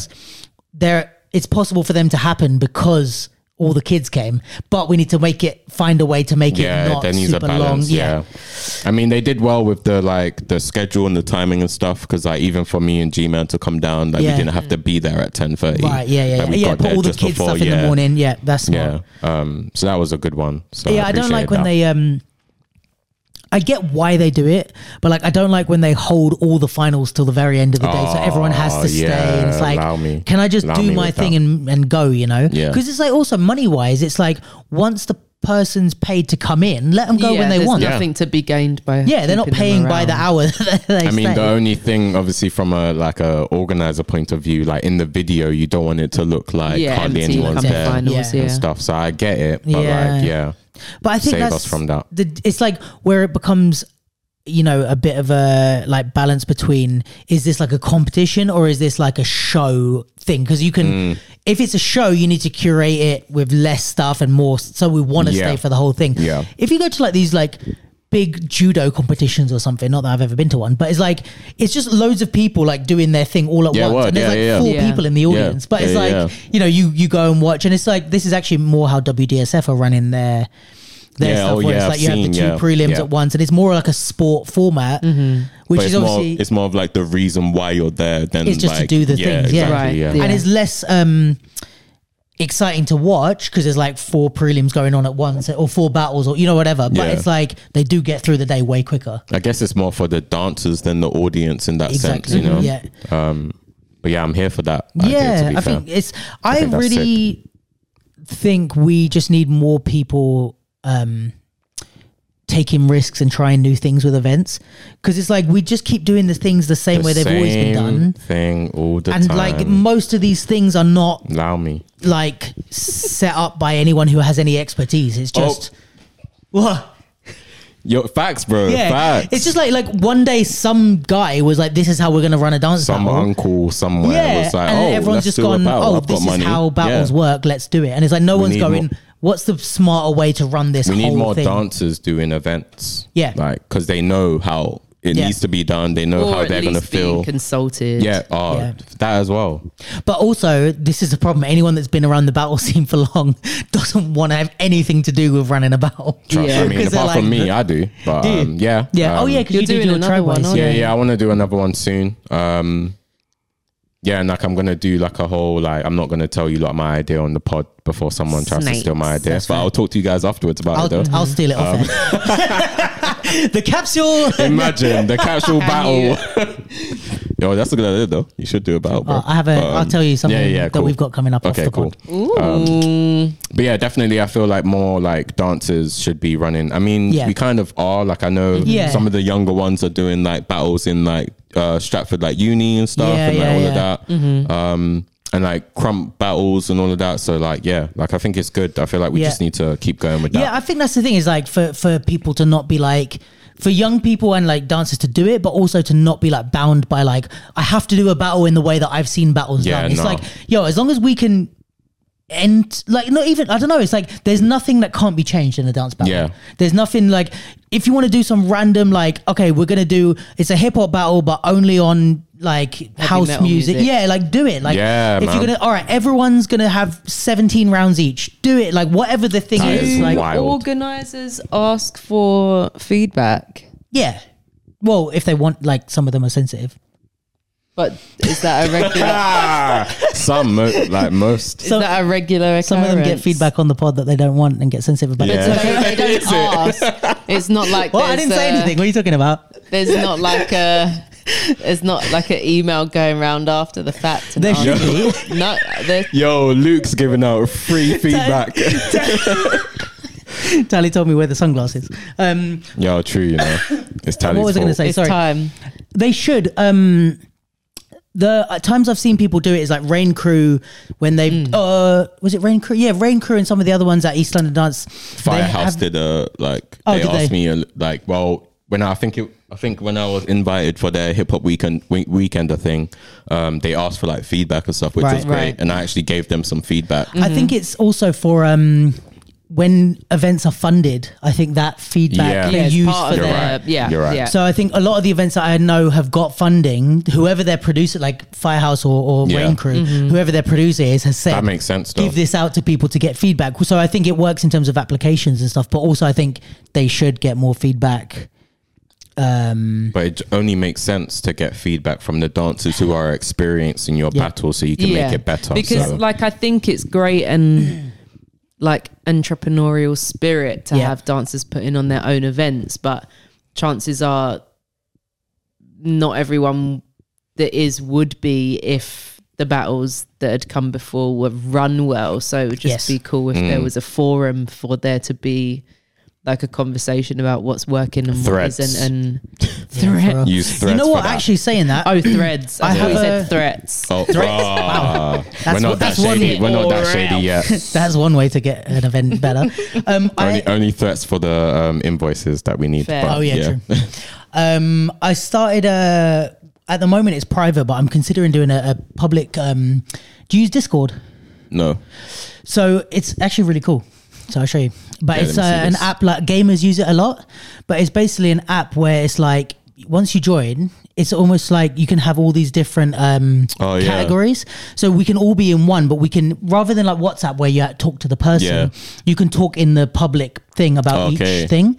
there it's possible for them to happen because all the kids came, but we need to make it find a way to make yeah, it not there needs a super long. Yeah. Yeah. I mean, they did well with the like the schedule and the timing and stuff because like even for me and G Man to come down, like Yeah. we didn't have to be there at ten thirty. Right, yeah, yeah, yeah. yeah put all the kids stuff in the morning. Yeah, that's smart. Yeah, um, so that was a good one. So yeah, I, don't like appreciated when they um I get why they do it, but like I don't like when they hold all the finals till the very end of the day, so everyone has Oh, to stay. and it's yeah, like, allow me. can I just Allow do me my with thing that. and, and go? You know, Yeah. Because it's like also money wise, it's like once the person's paid to come in, let them go yeah, when they there's want. nothing to be gained by. Yeah, they're not keeping them paying by the around. hour. *laughs* that they I mean, stay. the only thing, obviously, from a like a organizer point of view, like in the video, you don't want it to look like Yeah, hardly empty anyone's come there finals, Yeah. yeah. and stuff. So I get it, but Yeah. like, yeah, But I think Save that's us from that. The, it's like where it becomes, you know, a bit of a like balance between is this like a competition or is this like a show thing? Because you can, Mm. if it's a show, you need to curate it with less stuff and more. So we want to Yeah. stay for the whole thing. Yeah. If you go to like these like big judo competitions or something, not that I've ever been to one, but it's like it's just loads of people like doing their thing all at Yeah, once, word. and there's Yeah, like yeah, yeah. four Yeah. people in the audience. But it's Yeah, like yeah. you know, you you go and watch, and it's like this is actually more how WDSF are running their their Yeah, stuff. oh, where yeah, it's like I've you have the two yeah, prelims yeah. at once, and it's more like a sport format, which but is it's more, obviously it's more of like the reason why you're there than It's just to do the yeah, things, yeah. exactly, Right, yeah. yeah. and it's less um exciting to watch because there's like four prelims going on at once or four battles or you know whatever. But Yeah. it's like they do get through the day way quicker. I guess it's more for the dancers than the audience in that sense, you know. Yeah. Um, but yeah, I'm here for that. idea, yeah, to be I fair. think it's. I, think that's really think we just need more people um, taking risks and trying new things with events because it's like we just keep doing the things the same The way they've always been done, Thing all the and time. like most of these things are not allow me. like set up by anyone who has any expertise. It's oh. just. What? Yo, facts, bro. Yeah, Facts. it's just like like one day some guy was like, "This is how we're gonna run a dance some battle." uncle somewhere yeah, was like, and "Oh, everyone's just gone, "Oh, I've this is money." how battles Yeah. work. Let's do it." And it's like no We one's going, more- "What's the smarter way to run this?" We need more thing? dancers doing events. Yeah. like because they know how it Yeah. needs to be done. They know Or how they're gonna feel. consulted. yeah, oh, Yeah. that as well. But also, this is the problem. Anyone that's been around the battle *laughs* scene for long *laughs* doesn't want to have anything to do with running a battle. Trust. Yeah. I mean, Because they're apart from me, I do. But Do um, yeah, Yeah. oh um, yeah, because You're you did doing your another tribe one, aren't yeah, you? yeah. I want to do another one soon. Um, yeah, and like I'm gonna do like a whole like I'm not gonna tell you like my idea on the pod before someone tries to steal my idea, That's but right. I'll talk to you guys afterwards about I'll, it though. I'll steal it off Um, *laughs* the capsule. Imagine the capsule *laughs* battle. *laughs* Yo, that's a good idea though. You should do a battle, bro. Uh, I have a. But, will um, tell you something yeah, yeah, cool. that we've got coming up. off Okay, the cool. pod. Mm. But yeah, definitely, I feel like more like dancers should be running. I mean, Yeah. we kind of are. Like, I know Yeah. some of the younger ones are doing like battles in like uh, Stratford, like uni and stuff, Yeah, and like yeah, all yeah. of that. Mm-hmm. Um, and like krump battles and all of that. So like, yeah, like I think it's good. I feel like we just need to keep going with that. Yeah, I think that's the thing is like for for people to not be like for young people and like dancers to do it, but also to not be like bound by like I have to do a battle in the way that I've seen battles Yeah, done. It's like yo, as long as we can end like not even I don't know. It's like there's nothing that can't be changed in a dance battle. Yeah. there's nothing like if you want to do some random like okay, we're gonna do it's a hip hop battle, but only on like house metal music. music. Yeah, like do it. Like Yeah, if you're gonna all right, everyone's gonna have 17 rounds each. Do it like whatever the thing That is. is Like wild. Organizers ask for feedback, Yeah. Well, if they want, like, some of them are sensitive. but is that a regular? Ah, *laughs* some mo- like most. is that a regular? Some of them get feedback on the pod that they don't want and get sensitive about Yeah. it. So they, they don't *laughs* ask. It's not like Well, I didn't say a- anything. What are you talking about? There's not like a. There's not like an email going round after the fact. And There should be. No, there, Yo, Luke's giving out free *laughs* feedback. *laughs* Tali told me where the sunglasses. Um, Yo, true. You know, it's Tali's what was I going to fault. say? it's Sorry. time. They should. Um, the uh, times I've seen people do it is like Rain Crew when they Hmm. uh was it Rain Crew? Yeah, Rain Crew and some of the other ones at East London Dance. they Firehouse have- did a like Oh, they did asked they? me uh, like well when I think it I think when I was invited for their hip hop weekend week, weekender thing um they asked for like feedback and stuff which Right, was great right. and I actually gave them some feedback I think it's also for um when events are funded, I think that feedback Yeah. they Yeah, it's use part for their right. Yeah, You're right. yeah. so I think a lot of the events that I know have got funding, whoever their producer, like Firehouse or, or Yeah. Rain Crew, Mm-hmm. whoever their producer is, has said That makes sense, though. give this out to people to get feedback. So I think it works in terms of applications and stuff, but also I think they should get more feedback. Um, But it only makes sense to get feedback from the dancers who are experiencing your Yeah. battle so you can make it better. Because so. like I think it's great and like entrepreneurial spirit to Yeah. have dancers putting on their own events, but chances are not everyone that is would be if the battles that had come before were run well. So it would just Yes. be cool if there Mm. was a forum for there to be like a conversation about what's working and Threads. what isn't and *laughs* yeah, Thread. for real. Use threads you know for what? that. Actually, saying that, oh threads. I I thought you have said a- threats. Oh, Threats? ah. That's we're not what- that that's one- shady. We're not that shady yet. *laughs* that's one way to get an event better. *laughs* Um, only, I, only threats for the um, invoices that we need. Fair. but oh yeah, true. Um, I started. Uh, at the moment, it's private, but I'm considering doing a, a public. Um, do you use Discord? no. So it's actually really cool. So I'll show you. But Yeah, it's uh, let me see an app like gamers use it a lot. But it's basically an app where it's like once you join, it's almost like you can have all these different um, Oh, yeah. categories. So we can all be in one, but we can rather than like WhatsApp where you talk to the person, Yeah. you can talk in the public thing about Okay. each thing.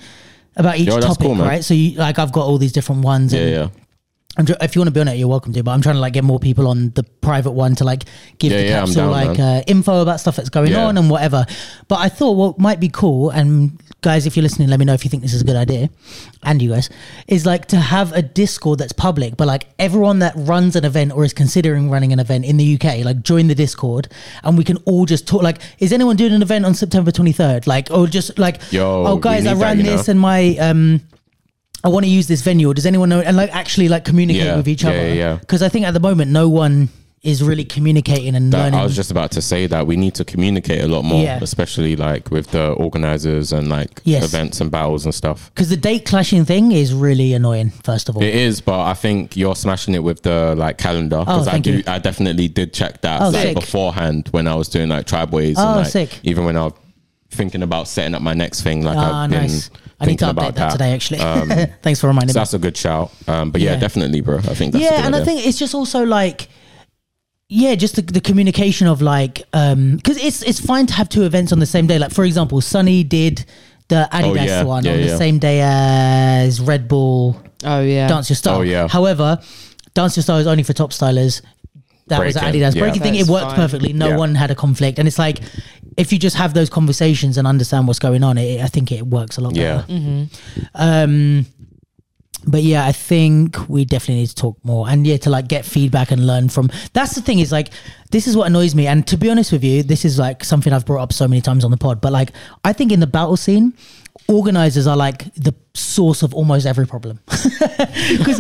About each Yo, topic, cool, right? So you like I've got all these different ones. Yeah, and yeah. If you want to be on it, you're welcome to. But I'm trying to like get more people on the private one to like give Yeah, the yeah, capsule down, like uh, info about stuff that's going Yeah. on and whatever. But I thought what might be cool, and guys, if you're listening, let me know if you think this is a good idea, and you guys, is like to have a Discord that's public, but like everyone that runs an event or is considering running an event in the UK, like join the Discord, and we can all just talk. Like, is anyone doing an event on September 23rd? Like, or just like, Yo, oh guys, I need that, ran this know? and my um. I want to use this venue. Or does anyone know? And like actually like communicate Yeah, with each yeah, other. yeah, yeah. Because I think at the moment no one is really communicating and That, learning. I was just about to say that we need to communicate a lot more, Yeah. especially like with the organizers and like Yes. events and battles and stuff. Because the date clashing thing is really annoying. First of all, It is, but I think you're smashing it with the like calendar because I Oh, thank do. you. I definitely did check that Oh, like sick. beforehand when I was doing like tribeways. Oh, and, like, sick. Even when I was thinking about setting up my next thing, like ah, I've been nice. I need to update about that, today. Actually, Um, *laughs* thanks for reminding so me. that's a good shout. Um, but yeah, Yeah. definitely, bro. I think that's a yeah, good and I think it's just also like. Yeah, just the, the communication of like, um, because it's it's fine to have two events on the same day. Like for example, Sunny did the Adidas Oh, yeah. one Yeah, on the same day as Red Bull Oh yeah. Dance Your Style. Oh, yeah. However, Dance Your Style is only for top stylers. That was Breaking, Adidas. yeah. Breaking thing, it worked fine. perfectly. No Yeah. one had a conflict. And it's like, if you just have those conversations and understand what's going on, it, I think it works a lot Yeah. better. Um, but yeah, I think we definitely need to talk more and yeah, to like get feedback and learn from. That's the thing is like, this is what annoys me. And to be honest with you, this is like something I've brought up so many times on the pod. But like, I think in the battle scene, organizers are like the source of almost every problem. *laughs* Because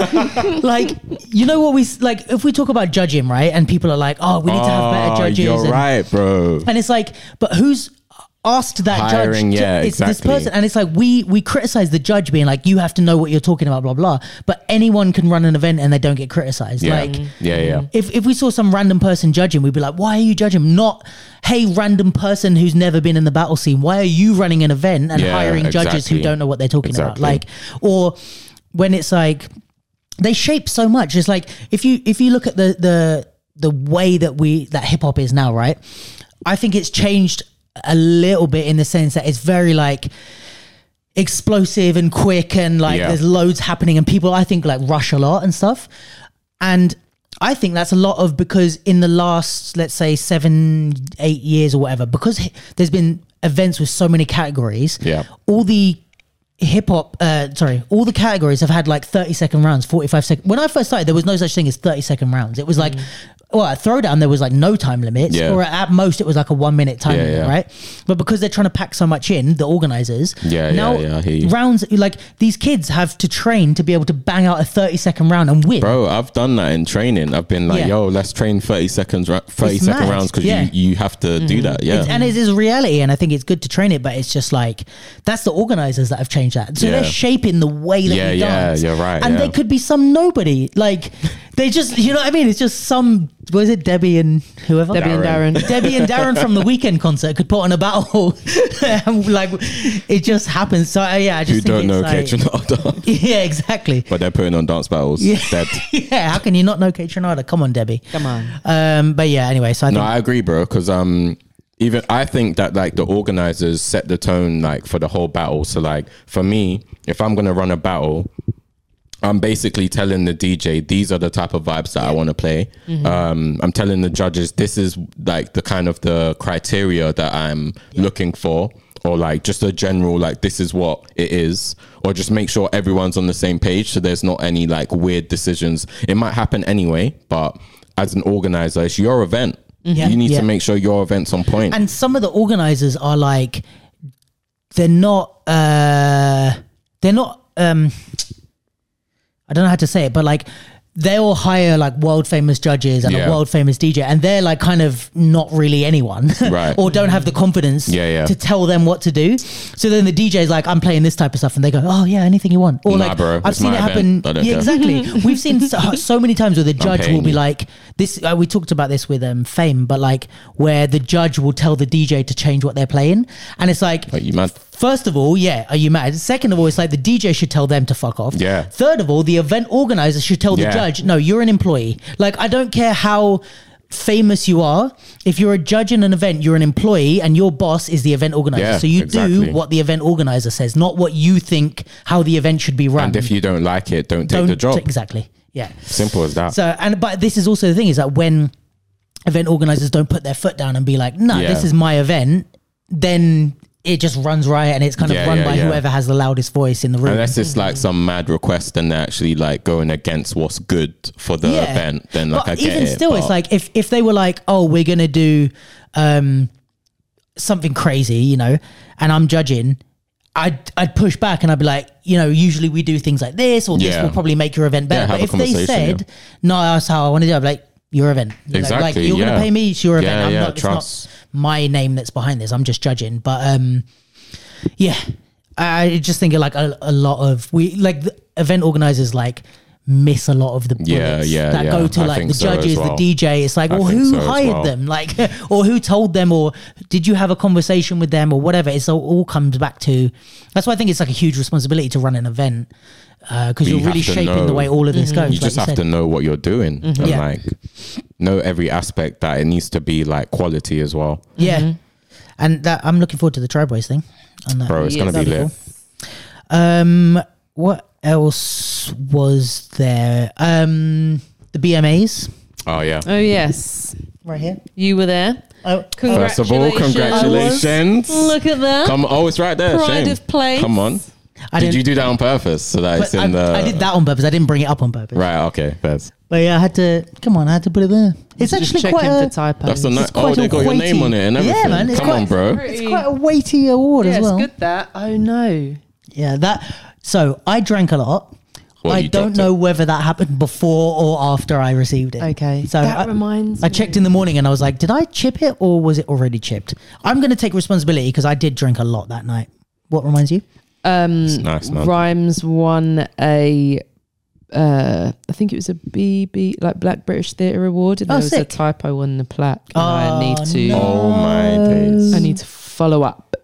like, you know what we like? If we talk about judging, right, and people are like, oh, we need to have better Oh, judges. You're and, right, bro. and it's like, but who's asked that Hiring, judge? to- yeah, it's this person, and it's like we we criticize the judge being like, you have to know what you're talking about, blah blah. But anyone can run an event and they don't get criticized. Yeah, Like yeah, yeah. if if we saw some random person judging, we'd be like, why are you judging? Not hey, random person who's never been in the battle scene. Why are you running an event and Yeah, hiring judges who don't know what they're talking Exactly. about? Like, or when it's like they shape so much. It's like if you if you look at the the the way that we that hip hop is now, right? I think it's changed a little bit in the sense that it's very like explosive and quick and like Yeah. there's loads happening and people I think like rush a lot and stuff. And I think that's a lot of because in the last let's say 7 8 years or whatever because there's been events with so many categories. Yeah. All the hip hop uh sorry all the categories have had like 30 second rounds 45 second when i first started there was no such thing as 30 second rounds it was like well at throwdown there was like no time limits. Yeah. or at most it was like a one minute time Yeah, limit yeah. right but because they're trying to pack so much in the organizers Yeah, now yeah, yeah, I hear you. rounds like these kids have to train to be able to bang out a 30 second round and win Bro, I've done that in training. I've been like, Yeah. yo, let's train 30 seconds, ra- 30 It's second mad. rounds because Yeah. you, you have to do mm-hmm. that. Yeah. It's- and it is reality, and I think it's good to train it. But it's just like that's the organizers that have changed that. So Yeah. they're shaping the way that you. Yeah, we yeah, dance. you're right, And yeah. there could be some nobody like They just, you know what I mean? It's just some, was it Debbie and whoever? Debbie and Darren. Debbie and Darren from the Weeknd concert could put on a battle. *laughs* like, it just happens. So, uh, yeah, I just You think don't know it's Kate like, Trinata, *laughs* Yeah, exactly. but they're putting on dance battles. Yeah. Dead. *laughs* yeah, how can you not know Kaytranada? Come on, Debbie. Come on. Um, but yeah, anyway, so I No, think, I agree, bro. Because um, even I think that like the organizers set the tone like for the whole battle. So like for me, if I'm gonna run a battle, I'm basically telling the DJ these are the type of vibes that I want to play. Um, I'm telling the judges this is like the kind of the criteria that I'm looking for. Or like just a general like this is what it is, or just make sure everyone's on the same page so there's not any like weird decisions. It might happen anyway, but as an organizer, it's your event. Yeah. You need Yeah. to make sure your event's on point. and some of the organizers are like, they're not, uh, they're not, um, I don't know how to say it, but like they'll hire like world famous judges and Yeah. a world famous DJ, and they're like kind of not really anyone, *laughs* Right. or don't have the confidence Yeah, yeah. to tell them what to do. So then the DJ is like, "I'm playing this type of stuff," and they go, "Oh yeah, anything you want." Or Nah, like, bro, I've seen it happen. event. Don't Yeah, exactly. *laughs* We've seen so, so many times where the judge will be you. like, "This." Uh, we talked about this with um, Fame, but like where the judge will tell the DJ to change what they're playing, and it's like. You mad? First of all, yeah, are you mad? Second of all, it's like the DJ should tell them to fuck off. Yeah. Third of all, the event organizer should tell the judge, no, you're an employee. Like, I don't care how famous you are. If you're a judge in an event, you're an employee and your boss is the event organizer. Yeah, so you exactly. do what the event organizer says, not what you think how the event should be run. And if you don't like it, don't take don't the job. Exactly. Yeah. Simple as that. So, and but this is also the thing is that when event organizers don't put their foot down and be like, no, Yeah. this is my event, then it just runs riot and it's kind of Yeah, run yeah, by yeah. whoever has the loudest voice in the room. Unless it's like some mad request and they're actually like going against what's good for the event, then like but I even it. still, it's like if if they were like, oh, we're gonna do um something crazy, you know, and I'm judging. I'd, I'd push back and I'd be like, you know, usually we do things like this, or this will probably make your event better. But if they said, no, that's how I want to do it, I'd be like, your event. Like- Like, Exactly, you're going to pay me, it's your event. Yeah, I'm yeah, not, it's trust. not my name that's behind this. I'm just judging. But um, yeah, I just think like a, a lot of, we like the event organizers like, miss a lot of the bullets Yeah, yeah, that yeah. go to I like the so judges, well. the DJ. It's like, I well, who so hired well. them? Like, *laughs* or who told them, or did you have a conversation with them, or whatever? It's all, all comes back to. That's why I think it's like a huge responsibility to run an event Uh, because you you're really have to shaping the way all of this mm-hmm. goes. you just like have to know what you're doing mm-hmm. and Yeah. like know every aspect that it needs to be like quality as well. Yeah, mm-hmm. and that I'm looking forward to the Tribe Boys thing. On that. Bro, it's Yes. gonna be That'd be lit. Um, what else was there? Um, the BMAs Oh yeah. Oh yes, right here. you were there. Oh, uh, First of all, congratulations. Look at that. Come oh it's right there. Pride Shame. of place. Come on. I Did didn't- you do that on purpose? So that it's in I, the I did that on purpose. I didn't bring it up on purpose. Right, okay, first. But yeah, I had to. Come on, I had to put it there. It's Just actually checking quite a. for typos. That's a nice quite Oh, a they got your name weighty- on it and Yeah, everything. man, it's Come quite- on, bro. It's quite a weighty award yeah, as well. it's good that. Oh no. Yeah, that. So I drank a lot. Well, I you don't dropped know whether that happened before or after I received it. Okay. So that I, reminds I me. checked in the morning and I was like, did I chip it or was it already chipped? I'm going to take responsibility because I did drink a lot that night. What reminds you? Um, nice, man. Rhymes won a, uh, I think it was a BB, like Black British Theatre Award, and Oh, there was sick. a typo on the plaque. And I Oh, need to, no. Oh my days. I need to follow up.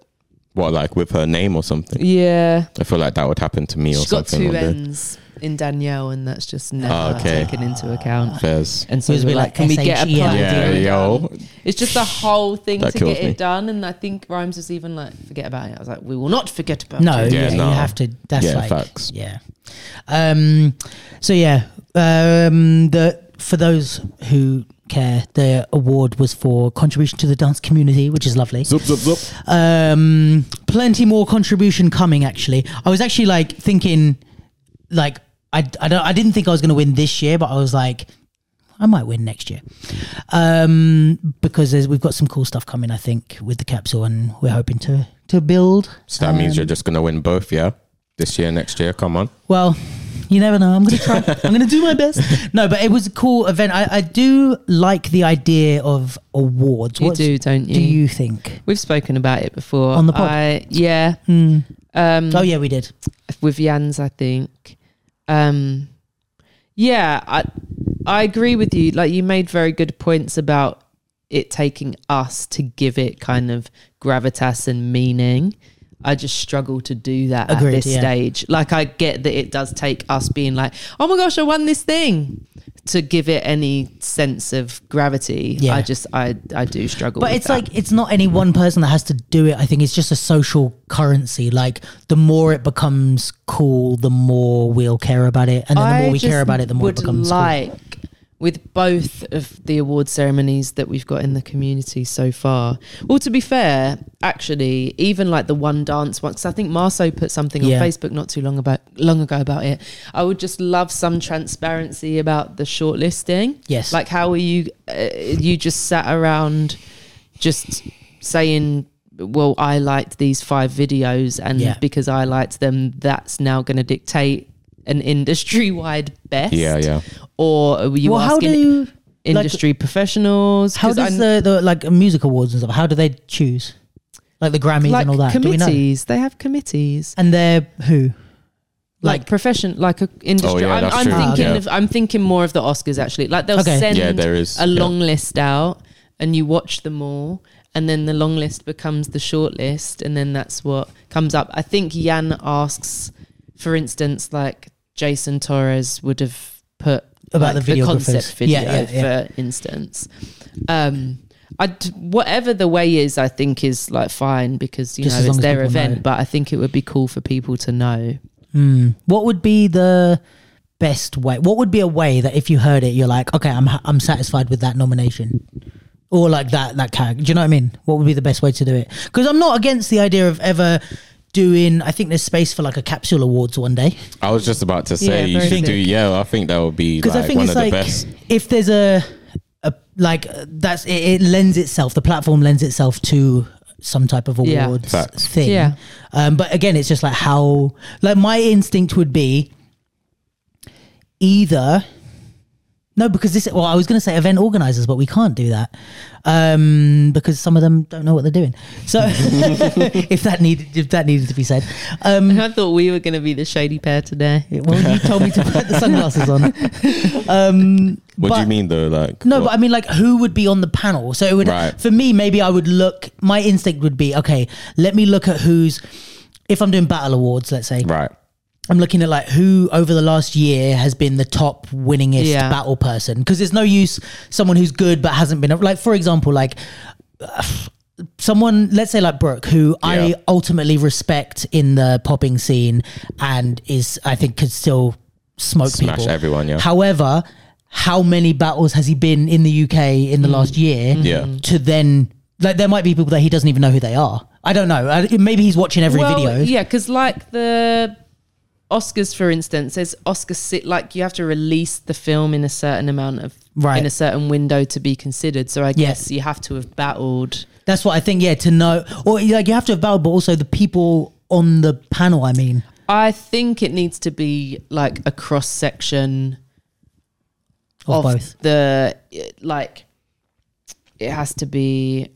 What, like with her name or something? Yeah, I feel like that would happen to me or she's got something. two one day. N's in Danielle, and that's just never Oh, okay. taken into account. Fairs. And so It was a we bit were like like, can we get a plan? Yeah, to yo. It's just a whole thing That to get me. it done, and I think Rhymes was even like, forget about it. I was like, we will not forget about No, it. yeah, Yeah, no. you have to. That's Yeah, like, facts. yeah. Um. So yeah. Um. The for those who care, the award was for contribution to the dance community, which is lovely. Zup, zup, zup. Um. Plenty more contribution coming. Actually, I was actually like thinking, like I I don't I didn't think I was going to win this year, but I was like. I might win next year, um, because there's, we've got some cool stuff coming. I think with the capsule, and we're hoping to to build. So that means um, you're just gonna win both, yeah? This year, next year. Come on. Well, you never know. I'm going to try. I'm going to do my best. No, but it was a cool event. I, I do like the idea of awards. You What do, don't you? do you think? We've spoken about it before On the pod? I, yeah, Hmm. um, Oh yeah, we did. with Jans, I think. Um, yeah, I, I agree with you. Like you made very good points about it taking us to give it kind of gravitas and meaning. I just struggle to do that Agreed, at this yeah. stage. Like I get that it does take us being like, "Oh my gosh, I won this thing." To give it any sense of gravity, Yeah. I just I I do struggle. But it's that. like it's not any one person that has to do it. I think it's just a social currency. Like the more it becomes cool, the more we'll care about it, and then the I more we care about it, the more it becomes cool. With both of the award ceremonies that we've got in the community so far. Well, to be fair, actually, even like the one dance one, because I think Marceau put something Yeah. on Facebook not too long about long ago about it. I would just love some transparency about the shortlisting. Yes. like how are you? Uh, you just sat around, just saying. Well, I liked these five videos, and Yeah. because I liked them, that's now going to dictate an industry-wide best. Yeah, yeah. Or are you well, how asking do industry professionals? How does I- the, the like music awards and stuff? How do they choose? Like the Grammys like and all that. Do we know? committees? They have committees. And they're who? Like, Like- profession, like a industry. Oh, yeah, I'm, that's I'm true. thinking Yeah. of. I'm thinking more of the Oscars actually. Like they'll Okay. send Yeah, there is, a yeah. long list out, and you watch them all, and then the long list becomes the short list, and then that's what comes up. I think Jan asks, for instance, like Jason Torres would have put About like, the videographers. concept video, Yeah, yeah, yeah. for instance. Um, I whatever the way is, I think is like fine because you Just know it's their event. know. But I think it would be cool for people to know. Hmm. What would be the best way? What would be a way that if you heard it, you're like, okay, I'm I'm satisfied with that nomination, or like that that character. Do you know what I mean? What would be the best way to do it? Because I'm not against the idea of ever doing. I think there's space for like a capsule awards one day. I was just about to say Yeah, you very should do. sick. Yeah, I think that would be Because like I think one it's of like the best. if there's a a like uh, that's it, it lends itself. The platform lends itself to some type of Yeah. awards Facts. thing. Yeah. Um, but again, it's just like how like my instinct would be either no because this well I was going to say event organizers but we can't do that um, because some of them don't know what they're doing so *laughs* if that needed if that needed to be said um, I thought we were going to be the shady pair today. well you told me to put the sunglasses on um, What do you mean though? Like no, what? but I mean, like, who would be on the panel? So it would, Right. for me, maybe I would look. My instinct would be, okay, let me look at who's. If I'm doing battle awards, let's say, right. I'm looking at like who over the last year has been the top winningest Yeah. battle person. Because there's no use someone who's good but hasn't been like, for example, like. *sighs* Someone, let's say like Brooke, who I ultimately respect in the popping scene and is, I think, could still smoke Smash people. everyone, yeah. However, how many battles has he been in the UK in the mm. last year? Mm-hmm. Yeah. To then, like, there might be people that he doesn't even know who they are. I don't know. Maybe he's watching every well, video. Yeah, because like the Oscars, for instance, there's Oscar sit like you have to release the film in a certain amount of Right. in a certain window to be considered. So I Yeah. guess you have to have battled. That's what I think. Yeah, to know, or like you have to have battled, but also the people on the panel. I mean, I think it needs to be like a cross section of, of both. the like. It has to be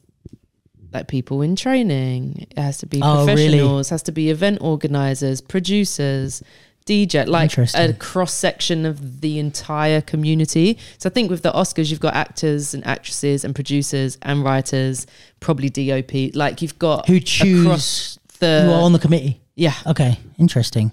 like people in training. It has to be Oh, really? professionals. Has to be event organizers, producers, DJ. Like a cross section of the entire community. So I think with the Oscars, you've got actors and actresses and producers and writers, probably DOP. Like you've got Who choose the who are on the committee? yeah. Okay, interesting.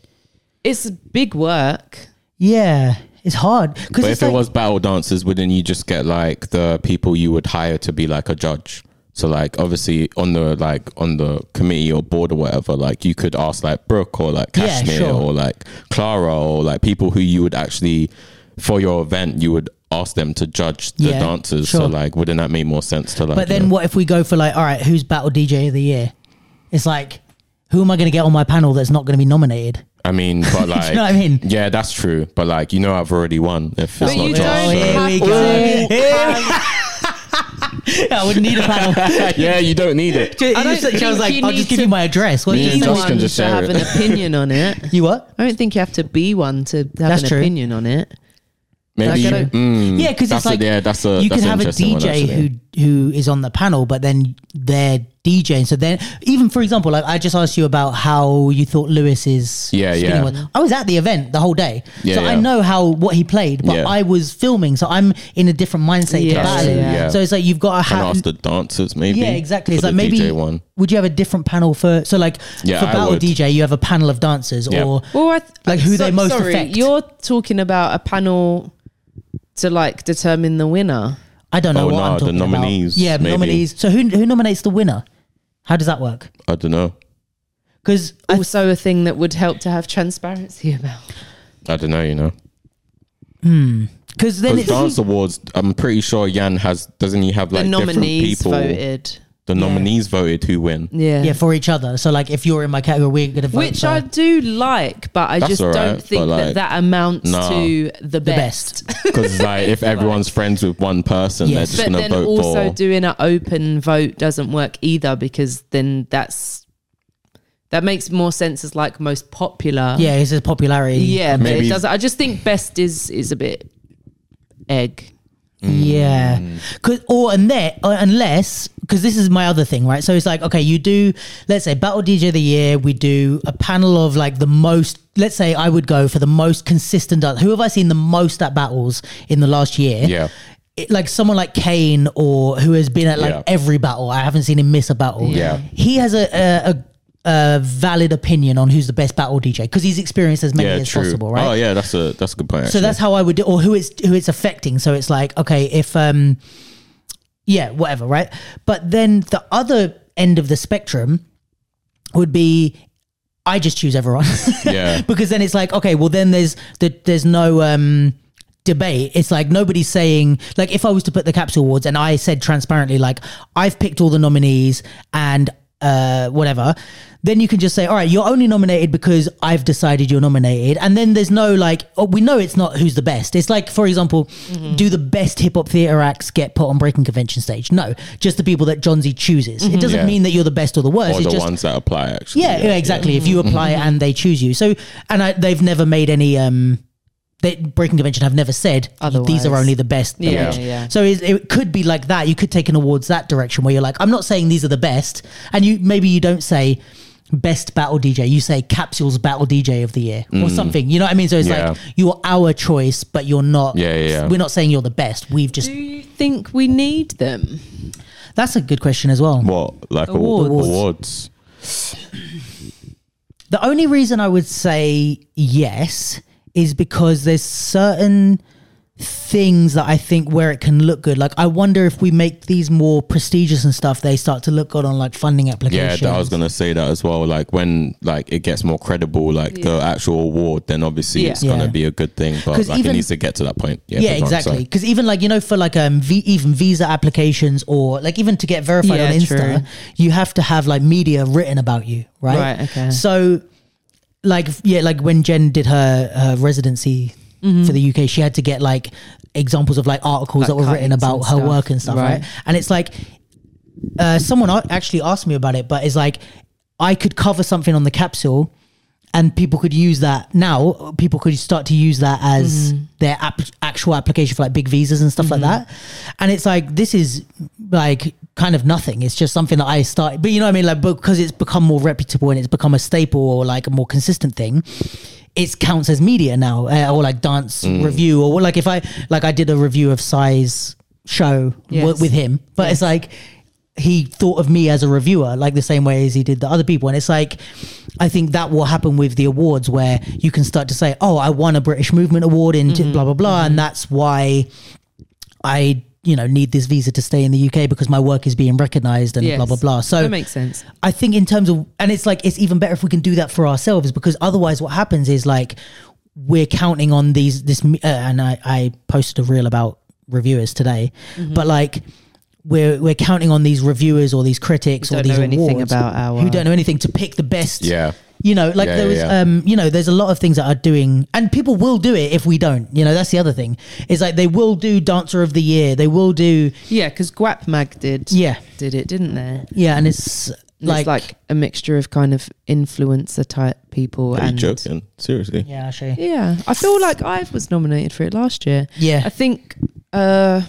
It's big work. Yeah, it's hard because But if it was battle dancers, wouldn't you just get like the people you would hire to be like a judge? So like obviously on the like on the committee or board or whatever, like you could ask like Brooke or like Yeah, sure. or like Clara or like people who you would actually for your event you would ask them to judge the Yeah, dancers. sure. So like wouldn't that make more sense to like But you then know- what if we go for like, all right, who's battle DJ of the year? It's like, who am I going to get on my panel that's not going to be nominated? I mean, *laughs* but like you know what I mean? Yeah, that's true. But like you know I've already won if it's But not you judged. don't here have we to go. have- *laughs* I wouldn't need a panel. *laughs* yeah, you don't need it. *laughs* I don't don't was like, you I'll need just give to you my address. What do you and be Josh one to have it. an opinion on it. You what? I don't think you have to be one to have That's an true. opinion on it. Maybe Like, I you, don't- mm, Yeah, because that's it's like a, yeah, that's a you that's could have a interesting one, DJ actually. who who is on the panel, but then they're DJing. So then, even for example, like I just asked you about how you thought Lewis's Yeah, yeah. was. I was at the event the whole day, Yeah, so I know how what he played, but Yeah. I was filming, so I'm in a different mindset to Yeah, battle yeah. So it's like you've got to have. ask the dancers maybe? Yeah, exactly. It's like maybe DJ one. would you have a different panel for so like Yeah, for battle. DJ you have a panel of dancers Yeah. or Well, I th- Like who they most sorry, affect. You're talking about a panel to like determine the winner. I don't know Oh, what no, I'm the nominees, about. Yeah, maybe. nominees. So who who nominates the winner? How does that work? I don't know. Because Also, a thing that would help to have transparency about. I don't know. You know, hmm. because then because it's dance awards. I'm pretty sure Jan has. Doesn't he have like the different nominees people? voted. The nominees voted who win. Yeah. yeah for each other. So like if you're in my category, we're gonna vote Which for I do like, but I That's just alright, don't think but, that like, that amounts nah. to the the best. best. *laughs* Because like if everyone's friends with one person, Yes. they're just But gonna then vote also for. doing an open vote doesn't work either because then that's that makes more sense as like most popular. yeah, it's his popularity. Yeah, but Maybe- it doesn't. I just think best is is a bit egg. Yeah, mm. cause or and there or unless because this is my other thing, right? So it's like okay, you do let's say battle DJ of the year. We do a panel of like the most. Let's say I would go for the most consistent. Who have I seen the most at battles in the last year? Yeah. It- like someone like Kane or who has been at like Yeah. every battle. I haven't seen him miss a battle. Yeah. he has a a, a, a valid opinion on who's the best battle DJ because he's experienced as many Yeah, as true. possible, right? Oh yeah, that's a that's a good point. so actually. that's how I would do, or who it's who it's affecting. So it's like, okay, if um, yeah, whatever, right? But then the other end of the spectrum would be, I just choose everyone, *laughs* yeah. because then it's like, okay, well then there's the, there's no um debate. It's like nobody's saying like if I was to put the capsule awards and I said transparently like I've picked all the nominees and uh whatever then you can just say all right you're only nominated because i've decided you're nominated. And then there's no like oh, we know it's not who's the best. It's like for example do the best hip-hop theater acts get put on Breaking Convention stage? No. Just the people that Jonzi chooses. It doesn't Yeah. mean that you're the best or the worst. Or the just ones that apply actually. yeah, yeah, exactly. If you apply it and they choose you, so and I, they've never made any. um they, Breaking Convention have never said these are only the best. Yeah, Yeah. yeah. So it, it could be like that. You could take an awards that direction where you're like, I'm not saying these are the best, and you maybe you don't say best battle DJ. You say Capsule's battle DJ of the year or something. You know what I mean? So it's Mm. Yeah. like you're our choice, but you're not. Yeah, yeah, yeah. We're not saying you're the best. We've just. Do you think we need them? That's a good question as well. What like Awards. awards? awards. The only reason I would say yes is because there's certain things that I think where it can look good. Like I wonder if we make these more prestigious and stuff, they start to look good on like funding applications. Yeah, that, I was gonna say that as well. Like when like it gets more credible, like the actual award, then obviously Yeah. it's gonna be a good thing. But like even- it needs to get to that point. Yeah, yeah, but go on, exactly. Because even like you know, for like um, v- even visa applications or like even to get verified Yeah, on Insta, true. you have to have like media written about you, right? Right, okay. So, like yeah, like when Jen did her her residency Mm-hmm. for the UK, she had to get like examples of like articles Like that were written about her stuff. work and stuff, right? Right. And it's like uh, someone actually asked me about it, but it's like I could cover something on the capsule. And people could use that now. People could start to use that as Mm-hmm. their app, actual application for like big visas and stuff like that. And it's like this is like kind of nothing. It's just something that I started, but you know what I mean. Like because it's become more reputable and it's become a staple or like a more consistent thing. It counts as media now, uh, or like dance review, or like if I like I did a review of Size show w- with him, but it's like he thought of me as a reviewer, like the same way as he did the other people. And it's like, I think that will happen with the awards where you can start to say, oh, I won a British Movement Award in Mm-hmm. blah, blah, blah. And that's why I, you know, need this visa to stay in the UK because my work is being recognized and Yes. blah, blah, blah. So that makes sense. I think in terms of, and it's like it's even better if we can do that for ourselves because otherwise, what happens is like we're counting on these this, uh, and I I posted a reel about reviewers today, Mm-hmm. but like. We're, we're counting on these reviewers or these critics Who or don't these know anything awards about our- who don't know anything to pick the best Yeah. You know like Yeah, there was yeah, yeah. um you know there's a lot of things that are doing and people will do it if we don't you know that's the other thing Is like they will do dancer of the year they will do Yeah, because Guap Mag did yeah did it, didn't they? yeah and it's like, it's like a mixture of kind of influencer type people Are you and joking? Seriously? yeah I'll show you Yeah, I feel like I was nominated for it last year. yeah I think uh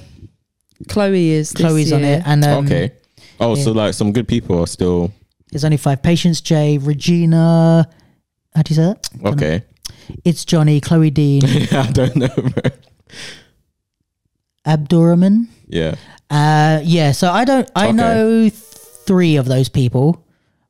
Chloe is. this Chloe's on it, and um, okay. Oh, so like some good people are still there's only five patients. Jay, Regina. How do you say that? okay. It's Johnny, Chloe Dean, *laughs* yeah, I don't know. Bro. Abdurrahman. Yeah. Uh, yeah. So I don't. I Okay. know three of those people.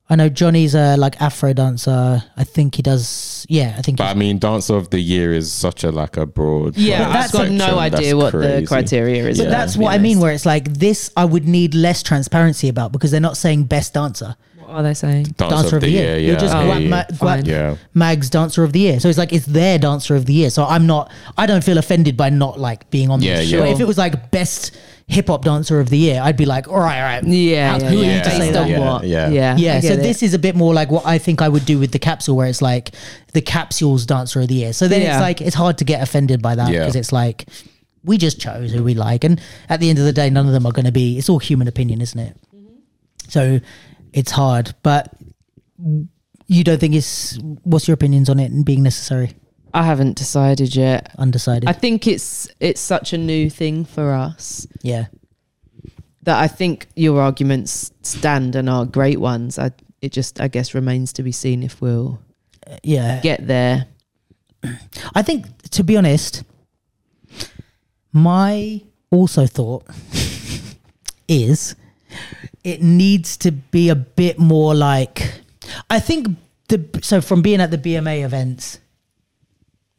I know Johnny's a like Afro dancer. I think he does. Yeah, I think. But I he's- mean, dancer of the year is such a like a broad. Yeah, like, I've got spectrum. no That's idea what the criteria is. But Yeah, that's what I mean. Where it's like this, I would need less transparency about because they're not saying best dancer, What are they saying? Dancer, of the year. You're Yeah. just Oh, Guap yeah. Ma- Guap yeah. Mag's dancer of the year. So it's like it's their dancer of the year. So I'm not. I don't feel offended by not like being on. Yeah, show. yeah. If it was like best hip hop dancer of the year, I'd be like, all right, all right. Yeah, yeah, who are yeah. to say that? Yeah, what? yeah. yeah. Yeah, so it. this is a bit more like what I think I would do with the capsule, where it's like the capsule's dancer of the year. So then Yeah. it's like it's hard to get offended by that Yeah. because it's like we just chose who we like, and at the end of the day, none of them are going to be. It's all human opinion, isn't it? Mm-hmm. So it's hard, but you don't think it's. What's your opinions on it and being necessary? I haven't decided yet. Undecided. I think it's it's such a new thing for us yeah, that I think your arguments stand and are great ones. I it just I guess remains to be seen if we'll uh, yeah. get there. I think, to be honest, my also thought *laughs* is it needs to be a bit more like. I think the so from being at the BMA events.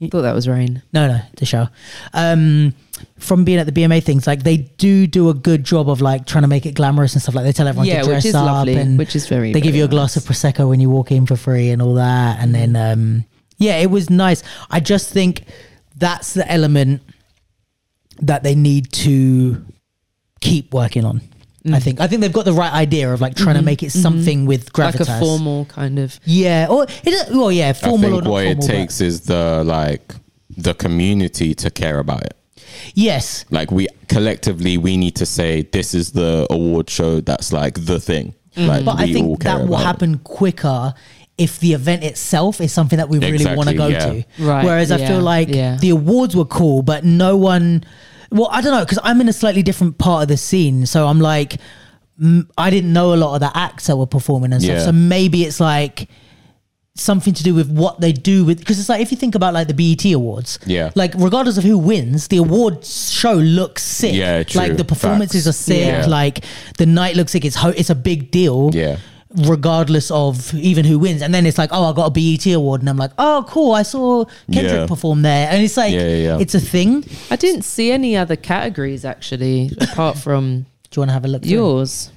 You thought that was rain. No, no, the show. Um, from being at the BMA things, like they do do a good job of like trying to make it glamorous and stuff. Like they tell everyone yeah, to dress which is up lovely. and which is very. they give you a glass nice. of prosecco when you walk in for free and all that and then um yeah it was nice i just think that's the element that they need to keep working on. I think i think they've got the right idea of like trying to make it something with gravitas Mm-hmm. like a formal kind of. yeah or it is, well yeah I formal or think not what formal, it but- takes is the like the community to care about it. yes Like we collectively, we need to say this is the award show that's like the thing. Like Mm-hmm. but we i all think care that will about it. happen quicker if the event itself is something that we really want to Exactly, go yeah. to Right, whereas i yeah, feel like yeah. the awards were cool but no one well i don't know because i'm in a slightly different part of the scene so i'm like mm, i didn't know a lot of the acts that were performing and stuff Yeah. so maybe it's like something to do with what they do with because it's like if you think about like the BET awards Yeah. like regardless of who wins the awards show looks sick Yeah, true. like the performances Facts. are sick Yeah. like the night looks like it's ho- it's a big deal Yeah. Regardless of even who wins. And then it's like, oh, I got a BET award, and I'm like, oh, cool, I saw Kendrick Yeah. perform there, and it's like, Yeah, yeah, yeah. it's a thing. Do I didn't see any other categories actually apart *laughs* from Do you want to have a look? through? yours.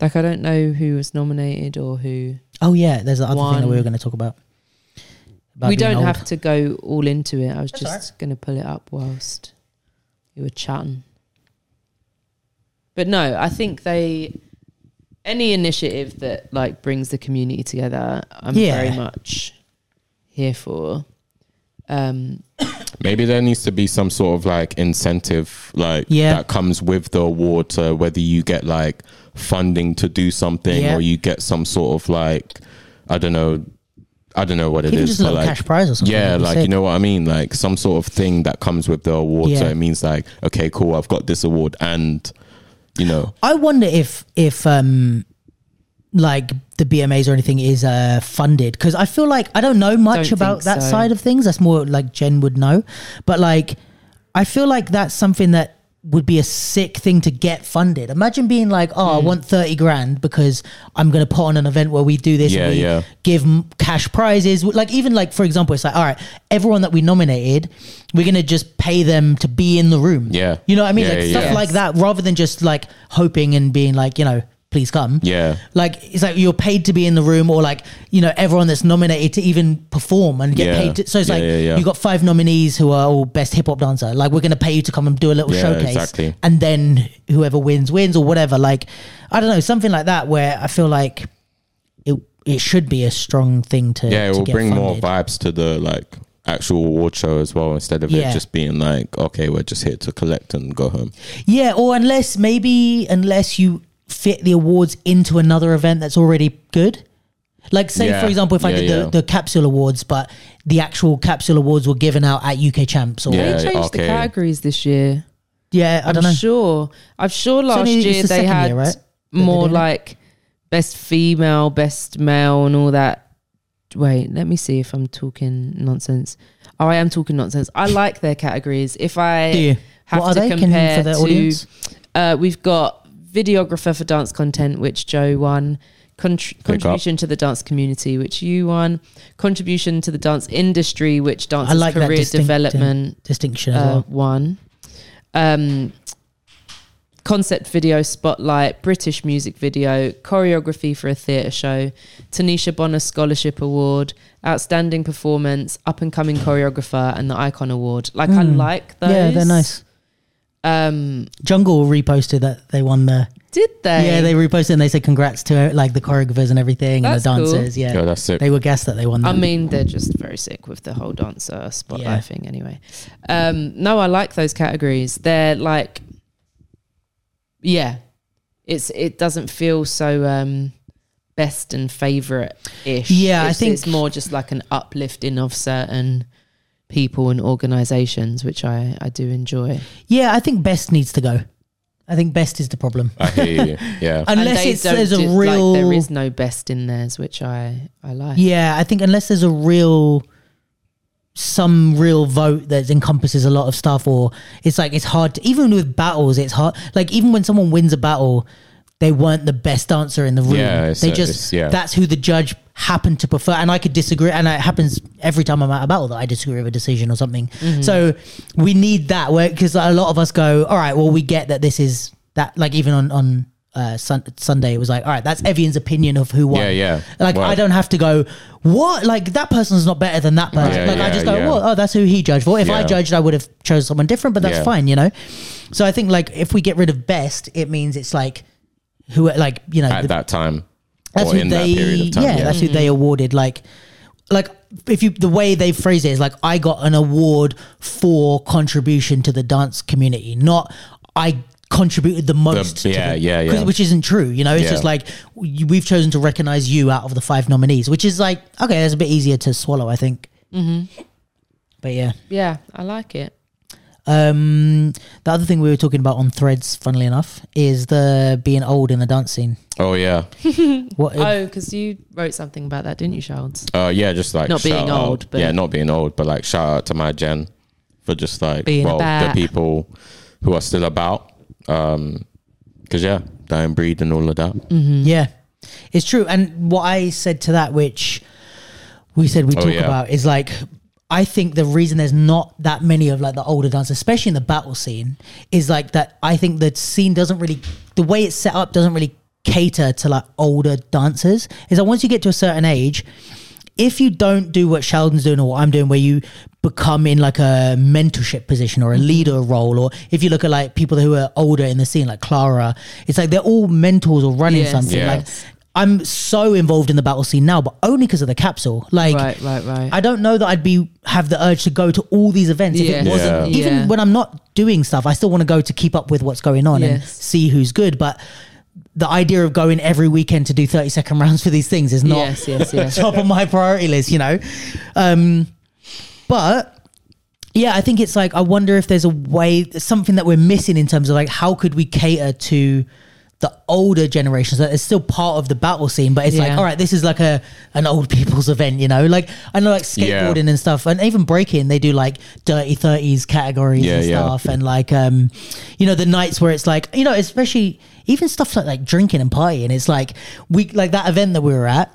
Like I don't know who was nominated or who. Oh yeah, there's the other thing that we One. were going to talk about. About we being don't old. have to go all into it. I was That's just alright. going to pull it up whilst you were chatting. But no, I think they any initiative that like brings the community together, I'm Yeah. very much here for. Um, Maybe there needs to be some sort of like incentive, like Yeah. that comes with the award, to whether you get like funding to do something Yeah. or you get some sort of like, I don't know, I don't know what it Even is, just a but like, cash prize or something. yeah, would like sick. you know what I mean, like some sort of thing that comes with the award. So it means like, okay, cool, I've got this award, and you know, I wonder if if um like the BMAs or anything is uh funded because I feel like I don't know much Don't about that so. side of things. That's more like Jen would know, but like I feel like that's something that would be a sick thing to get funded. Imagine being like, oh, Hmm. I want thirty grand because I'm going to put on an event where we do this. Yeah, and we yeah. Give m- cash prizes. Like even like for example, it's like, all right, everyone that we nominated, we're going to just pay them to be in the room. Yeah. you know what I mean? Yeah, like yeah, stuff yeah. like that, rather than just like hoping and being like, you know, please come. yeah, Like it's like you're paid to be in the room, or like you know everyone that's nominated to even perform and get Yeah. paid. To, so it's Yeah, like yeah, you got five nominees who are all best hip hop dancer. Like we're gonna pay you to come and do a little showcase, exactly. and then whoever wins wins or whatever. Like I don't know something like that where I feel like it it should be a strong thing to yeah, it to will get bring more vibes to the like actual award show as well, instead of Yeah. it just being like, okay, we're just here to collect and go home. Yeah, or unless maybe unless you fit the awards into another event that's already good. Like say Yeah, for example, if I yeah, did yeah. the, the capsule awards, but the actual capsule awards were given out at UK champs or Yeah. they changed okay. the categories this year. Yeah, I I'm don't know. sure. I'm sure last only- it's year the they had year, right? more did like best female, best male, and all that. Wait, let me see if I'm talking nonsense. Oh, I am talking nonsense. I like their categories. If I Do you? have what are to they? Can, compare for the to, audience? uh, we've got videographer for dance content, which Joe won. Contr- contribution to the dance community, which you won. Contribution to the dance industry, which dance I like career distinct- development Distinction as uh, well. one. Um, concept video spotlight, British music video, choreography for a theatre show, Tanisha Bonner Scholarship Award, outstanding performance, up and coming choreographer, and the Icon Award. Like I Mm. like those. Yeah, they're nice. Um, Jungle reposted that they won the. did they? Yeah, they reposted and they said congrats to like the choreographers and everything That's and the cool. dancers. Yeah, Yeah, that's it. they were guessed that they won. The. I mean, they're just very sick with the whole dancer spotlight Yeah. thing. Anyway, um, no, I like those categories. They're like, yeah, it's it doesn't feel so um, best and favorite ish. Yeah, I think- it's more just like an uplifting of certain people and organizations, which I I do enjoy. yeah, I think best needs to go. I think best is the problem. I hear you. *laughs* Yeah. Unless they it's don't there's a do- real. like, there is no best in theirs, which I I like. Yeah, I think unless there's a real some real vote that encompasses a lot of stuff or it's like it's hard to, even with battles it's hard like even when someone wins a battle they weren't the best dancer in the room Yeah, they just yeah. that's who the judge happened to prefer and i could disagree and it happens every time i'm at a battle that i disagree with a decision or something Mm-hmm. so we need that where because a lot of us go all right well we get that this is that like even on on uh, Sun- Sunday, it was like, all right, that's Evian's opinion of who won. Yeah, yeah. Like, Well- I don't have to go, what? Like, that person's not better than that person. Yeah, like, I just go, yeah. well, oh, that's who he judged for. If I judged, I would have chose someone different, but that's Yeah. fine, you know? So I think, like, if we get rid of best, it means it's like, who, like, you know, At the- that time. that's or who in they, that period of time. yeah, Yeah. that's who they awarded. Like, like if you the way they phrase it is like I got an award for contribution to the dance community, not I contributed the most. to yeah, the- yeah, yeah. 'cause- Which isn't true, you know. It's Yeah. just like we've chosen to recognize you out of the five nominees, which is like okay, that's a bit easier to swallow, I think. Mm-hmm. But yeah, Yeah, I like it. Um, the other thing we were talking about on Threads, funnily enough, is the being old in the dance scene. Oh yeah. *laughs* What? Oh, because you wrote something about that, didn't you, Chaldon? Uh, yeah, just like Not being out- old, but- yeah, not being old, but like shout out to my gen for just like Being well about. the people who are still about. Um, because yeah, dying breed and all of that. Mm-hmm. Yeah, it's true. And what I said to that, which we said we Oh, talk yeah. about, is like I think the reason there's not that many of like the older dancers, especially in the battle scene, is like that. I think the scene doesn't really, the way it's set up doesn't really cater to like older dancers. Is that once you get to a certain age, if you don't do what Chaldon's doing or what I'm doing, where you become in like a mentorship position or a mm-hmm. leader role, or if you look at like people who are older in the scene, like Clara, it's like they're all mentors or running Yes. something. Yeah. Like I'm so involved in the battle scene now, but only because of the capsule. Like right, right, right. I don't know that I'd be have the urge to go to all these events if it wasn't. Yeah. Even Yeah. when I'm not doing stuff, I still want to go to keep up with what's going on and see who's good. But the idea of going every weekend to do 30 second *laughs* rounds for these things is not yes, yes, yes. *laughs* top of my priority list, you know. Um, but yeah, I think it's like I wonder if there's a way, something that we're missing in terms of like how could we cater to the older generations it's still part of the battle scene, but it's like all right, this is like a an old *laughs* people's event, you know. Like I know like Yeah. skateboarding and stuff, and even breaking, they do like dirty thirties categories Yeah, and yeah. stuff, and like um, you know the nights where it's like you know especially even stuff like like drinking and partying. It's like we like that event that we were at.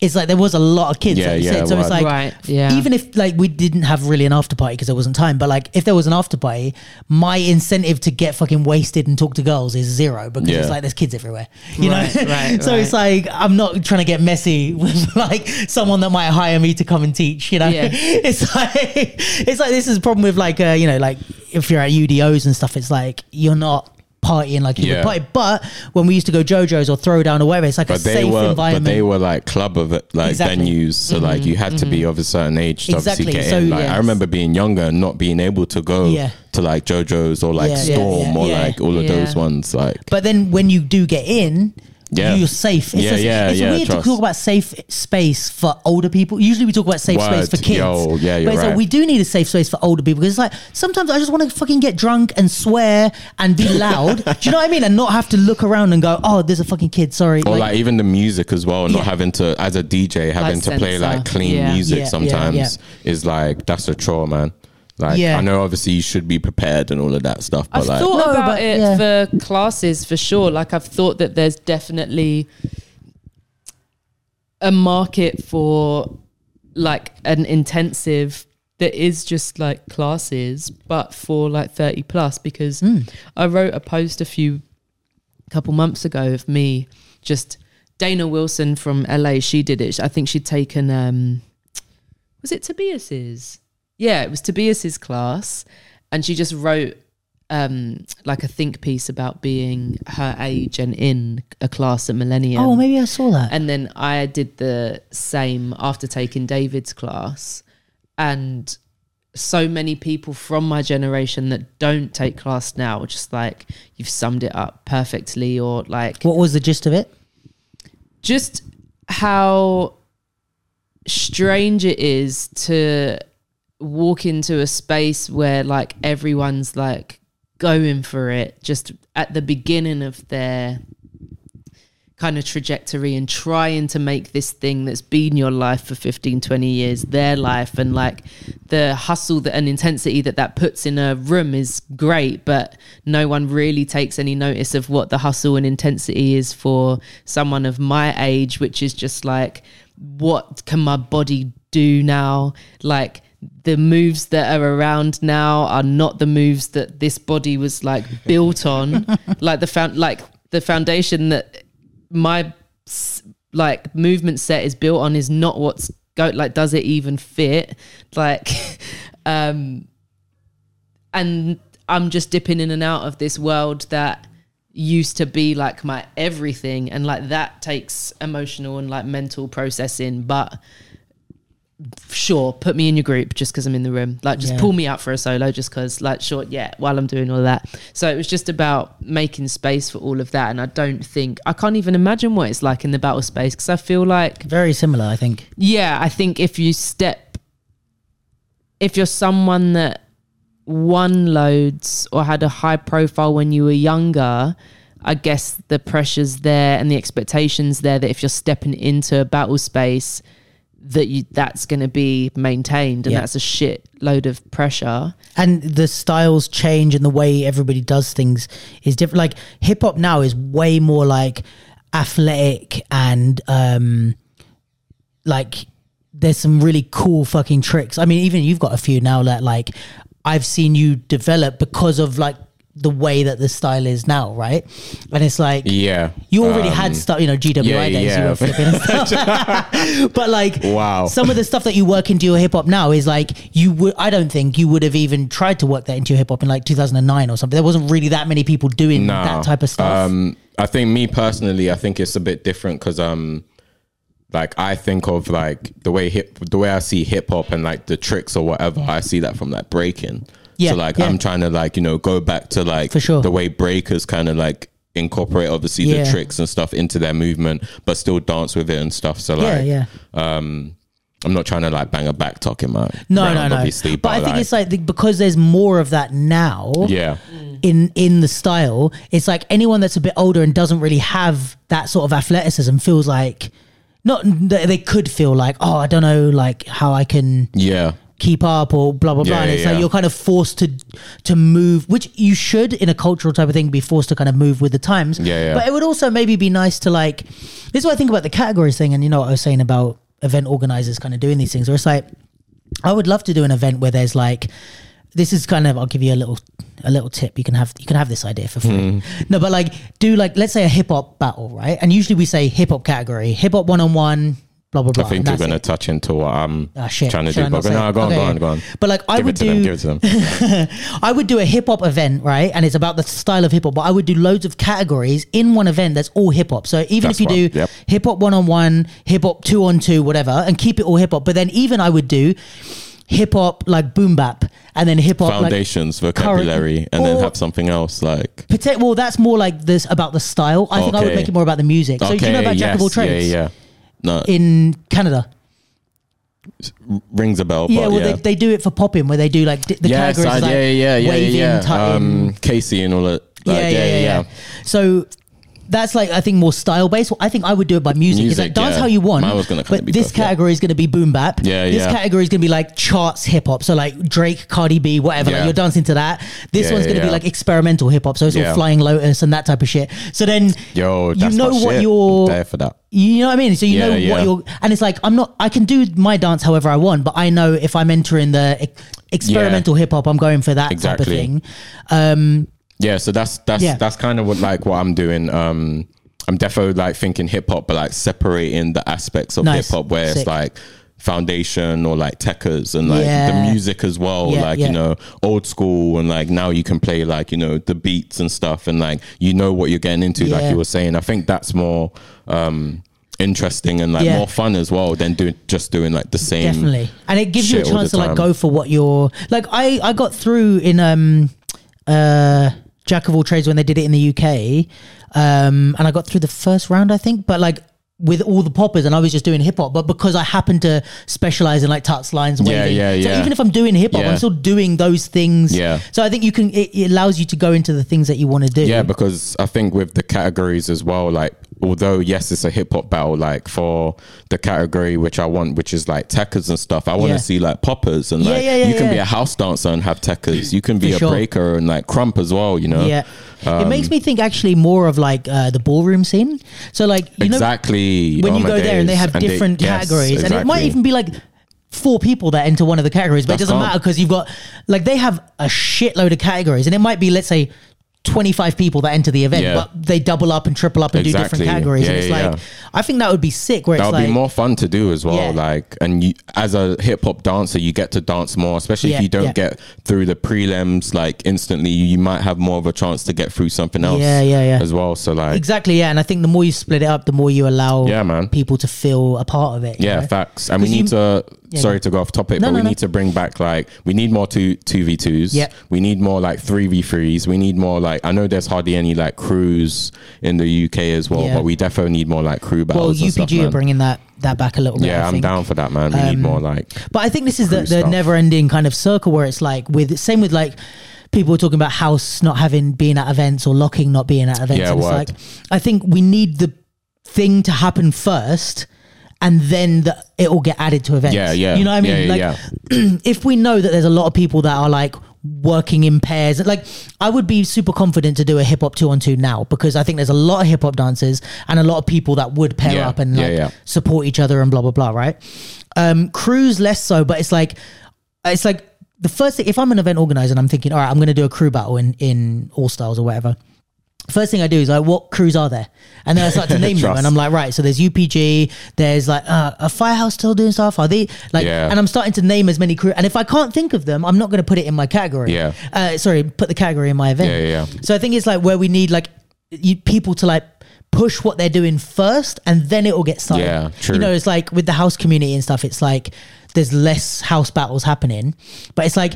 It's like there was a lot of kids, Yeah, like you yeah, said. So it's right. like Right, yeah. even if like we didn't have really an after party because there wasn't time, but like if there was an after party, my incentive to get fucking wasted and talk to girls is zero because it's like there's kids everywhere, you Right, know. right, *laughs* so it's like I'm not trying to get messy *laughs* with like someone that might hire me to come and teach, you know. Yeah. *laughs* It's like it's like this is a problem with like uh, you know like if you're at UDOs and stuff, it's like you're not partying like you Yeah. would party. But when we used to go JoJo's or Throwdown or whatever, it's like a But they safe were, but they were like club of like Exactly. venues. So like mm-hmm. you had to be mm-hmm. of a certain age to Exactly. obviously get So, in. Like yes. I remember being younger and not being able to go Yeah. to like JoJo's or like Yeah, Storm yeah, or yeah. like all of those ones. Like But then when you do get in, Yeah. you're safe. It's, Yeah, just- yeah, it's yeah, weird to trust. talk about safe space for older people. Usually we talk about safe space Word. for kids. Yo, yeah, but it's like right. we do need a safe space for older people because it's like sometimes I just want to fucking get drunk and swear and be loud. *laughs* do you know what I mean? And not have to look around and go, oh, there's a fucking kid. Sorry. Or like, even the music as well, not Yeah. having to as a DJ having to play like clean Yeah. music Yeah, yeah, sometimes yeah. is like that's a chore, man. Like Yeah. I know obviously you should be prepared and all of that stuff, but I've like thought No, about but- it yeah. for classes for sure. Like I've thought that there's definitely a market for like an intensive that is just like classes, but for like 30 plus because I wrote a post a few couple months ago of me just Dana Wilson from LA, she did it. I think she'd taken um was it Tobias's? Yeah, it was Tobias's class and she just wrote um like a think piece about being her age and in a class at Millennium. oh, maybe I saw that. And then I did the same after taking David's class. And so many people from my generation that don't take class now, just like you've summed it up perfectly, or like what was the gist of it? just how strange it is to walk into a space where like everyone's like going for it just at the beginning of their kind of trajectory and trying to make this thing that's been your life for 15 20 years their life. And like the hustle that and intensity that that puts in a room is great but no one really takes any notice of what the hustle and intensity is for someone of my age which is just like what can my body do now? Like the moves that are around now are not the moves that this body was like *laughs* built on. Like the found like the foundation that my like movement set is built on is not what's go like does it even fit. Like *laughs* um and i'm just dipping in and out of this world that used to be like my everything. And like that takes emotional and like mental processing. But sure put me in your group just because i'm in the room like just Yeah. pull me out for a solo just because like sure yeah while i'm doing all that so it was just about making space for all of that and i don't think i can't even imagine what it's like in the battle space because i feel like Very similar, I think. yeah, I think if you step, if you're someone that won loads or had a high profile when you were younger, I guess the pressure's there and the expectations there that if you're stepping into a battle space, that you that's going to be maintained, and Yeah. that's a shit load of pressure. and the styles change and the way everybody does things is different like hip hop now is way more like athletic and um like there's some really cool fucking tricks i mean even you've got a few now that like i've seen you develop because of like the way that the style is now right and it's like yeah. you already Um, had stuff, you know, GWI yeah, days, you were flipping and stuff. *laughs* but like, Wow. some of the stuff that you work into your hip hop now is like you would. I don't think you would have even tried to work that into your hip hop in like 2009 or something. There wasn't really that many people doing Nah. that type of stuff. Um, I think me personally, I think it's a bit different because um, like I think of like the way hip, the way I see hip hop and like the tricks or whatever. I see that from like breaking. Yeah, So like yeah. I'm trying to like you know go back to like For sure. the way breakers kind of like incorporate obviously Yeah. the tricks and stuff into their movement, but still dance with it and stuff. So like yeah. um, I'm not trying to like bang a back tuck in my No, round, no, no. obviously, but I think it's like the, because there's more of that now. yeah. in in the style it's like anyone that's a bit older and doesn't really have that sort of athleticism feels like not they could feel like oh i don't know like how i can Yeah. Keep up or blah blah blah Yeah, and it's yeah, like you're kind of forced to to move which you should in a cultural type of thing be forced to kind of move with the times Yeah, yeah. but it would also maybe be nice to like this is what i think about the categories thing and you know what i was saying about event organizers kind of doing these things where it's like i would love to do an event where there's like this is kind of I'll give you a little a little tip. You can have you can have this idea for free. Hmm. No, but like do like let's say a hip hop battle, right? And usually we say hip hop category, hip hop one on one, blah blah blah. I think you're going to touch into what I'm Ah, trying to Should do. But no, go on, Okay. go on, go on. But like I Give would it to do them. Give it to them. *laughs* I would do a hip hop event, right? And it's about the style of hip hop, but I would do loads of categories in one event that's all hip hop. So even That's if you fun. do Yep. hip hop one on one, hip hop two on two, whatever, and keep it all hip hop. But then even I would do hip hop like boom bap and then hip hop like foundations, vocabulary, and then have something else like. Well, that's more like this about the style. I think I would make it more about the music. So do you know about Jack of all trades Yeah, yeah. No, in Canada? rings a bell. Yeah, but well, yeah. They, they do it for popping where they do like the yes, categories I- like yeah, yeah, yeah, waving, yeah. Um, Casey and all that. Like, yeah, yeah, yeah, yeah, So that's like I think more style based. I think I would do it by music. it's like dance yeah. how you want. Mine was gonna kinda but be this both, yeah. category is going to be boom bap. Yeah, This yeah. category is going to be like charts hip hop. So like Drake, Cardi B, whatever. Like Yeah. you're dancing to that. This Yeah, one's yeah, going to be yeah. like experimental hip hop. So it's all Yeah. Flying Lotus and that type of shit. So then Yo, you know my what shit. you're I'm there for that. you know what I mean? So you Yeah, know yeah. what you're, and it's like I'm not. I can do my dance however I want, but I know if I'm entering the ex- experimental hip hop, I'm going for that type of Exactly. thing. Um, Yeah, so that's that's Yeah. that's kind of what like what I'm doing. Um, I'm definitely like thinking hip hop, but like separating the aspects of Nice. hip hop where Sick. it's like foundation or like textures and like Yeah. the music as well Yeah, like you know old school and like now you can play like you know the beats and stuff and like you know what you're getting into like you were saying i think that's more um interesting and like Yeah. more fun as well than doing just doing like the same definitely and it gives you a chance to like go for what you're like i i got through in um uh jack of all trades when they did it in the uk um and i got through the first round i think. But like with all the poppers and I was just doing hip hop, but because I happen to specialize in like tuts lines, Yeah, waving. yeah, So yeah. even if I'm doing hip hop. I'm still doing those things. Yeah. So I think you can. It, it allows you to go into the things that you want to do. Yeah, because I think with the categories as well, like although yes, it's a hip hop battle, like for the category which I want, which is like textures and stuff, I want to see like poppers and like you can be a house dancer and have textures. You can be For a sure. breaker and like krump as well. You know. Yeah. It Um, makes me think actually more of like uh, the ballroom scene. So like you know exactly. when Oh you go there and they have different yes, categories, and it might even be like four people that enter one of the categories, but it doesn't calm. matter because you've got like they have a shitload of categories, and it might be let's say. 25 people that enter the event, Yeah. but they double up and triple up and do different Exactly. categories. and it's yeah, like, yeah. I think that would be sick. Where That it's would like, be more fun to do as well. Yeah. Like, and you, as a hip hop dancer, you get to dance more, especially Yeah, if you don't yeah. get through the prelims like instantly. You might have more of a chance to get through something else. Yeah, yeah, yeah. As well. So like, exactly, yeah. And I think the more you split it up, the more you allow Yeah, man. people to feel a part of it. Yeah, know? facts. And we need you- to. Yeah, sorry go. to go off topic, No, but no, we no. need to bring back like we need more two two v twos. Yeah. we need more like three v threes. We need more like I know there's hardly any like crews in the UK as well, Yeah. but we definitely need more like crew Well, battles. and stuff, UPG are bringing that that back a little bit. Yeah, I'm down for that, man. We need Um, more like But I think this is the, the never ending kind of circle where it's like with same with like people were talking about house not having being at events or locking not being at events. Yeah, and it's word. like I think we need the thing to happen first and then the, it will get added to events. yeah, yeah. You know what I mean? Yeah, like yeah, *clears throat* if we know that there's a lot of people that are like working in pairs like i would be super confident to do a hip hop two on two now because i think there's a lot of hip hop dancers and a lot of people that would pair Yeah, up and like yeah. support each other and blah blah blah right um crews less so but it's like it's like the first thing if i'm an event organizer and i'm thinking all right i'm going to do a crew battle in in all styles or whatever First thing I do is like, what crews are there? And then I start to *laughs* name them, and I'm like, right. So there's UPG. There's like uh, a Firehouse still doing stuff. Are they like? Yeah. And I'm starting to name as many crew. And if I can't think of them, I'm not going to put it in my category. Yeah. Uh, sorry, put the category in my event. Yeah, yeah, yeah. So I think it's like where we need like you, people to like push what they're doing first, and then it will get started. Yeah, true. You know, it's like with the house community and stuff. It's like there's less house battles happening, but it's like.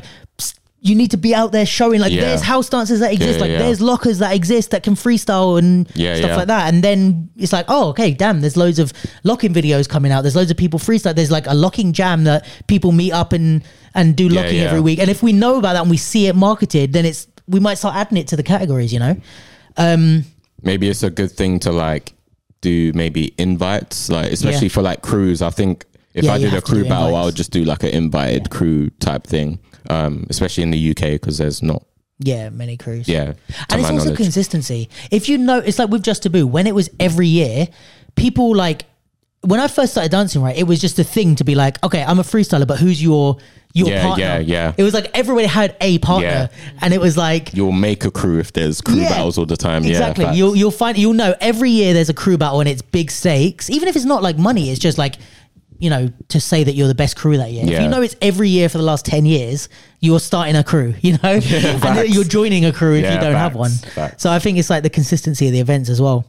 You need to be out there showing like Yeah. there's house dancers that exist, Yeah, like yeah. there's lockers that exist that can freestyle and stuff like that. And then it's like, oh, okay, damn, there's loads of locking videos coming out. There's loads of people freestyle. There's like a locking jam that people meet up and and do locking every week. And if we know about that and we see it marketed, then it's we might start adding it to the categories. You know, um, maybe it's a good thing to like do maybe invites, like especially for like crews. I think if I did a crew battle, I would just do like an invited crew type thing, um, especially in the UK because there's not. yeah, many crews. Yeah, and it's also knowledge. consistency. If you know, it's like with Juste Debout when it was every year, people like when I first started dancing, right? It was just a thing to be like, okay, I'm a freestyler, but who's your your Yeah, partner? yeah, yeah. It was like everybody had a partner, and it was like You'll make a crew if there's crew Yeah, battles all the time. Exactly. Yeah, you'll you'll find you'll know every year there's a crew battle and it's big stakes. Even if it's not like money, it's just like you know to say that you're the best crew that year. If you know it's every year for the last ten years, you're starting a crew. *laughs* You know, and you're joining a crew if Yeah, you don't have one. facts. So I think it's like the consistency of the events as well.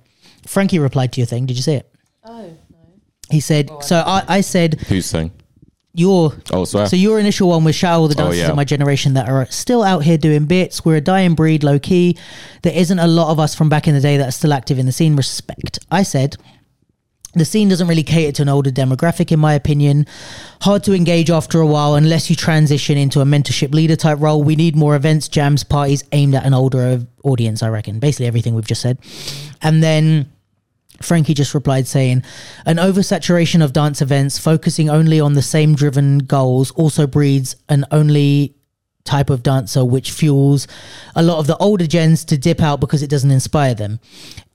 Frankie replied to your thing. Did you see it? Oh, no. He said. So I, I said Who's saying? your Oh, swear. so your initial one was shout all the Oh, dancers yeah. of my generation that are still out here doing bits. We're a dying breed, low key. There isn't a lot of us from back in the day that are still active in the scene. Respect. I said the scene doesn't really cater to an older demographic, in my opinion. Hard to engage after a while unless you transition into a mentorship leader type role. We need more events, jams, parties aimed at an older audience, I reckon. Basically, everything we've just said. And then Frankie just replied saying, An oversaturation of dance events focusing only on the same driven goals also breeds an only type of dancer which fuels a lot of the older gens to dip out because it doesn't inspire them.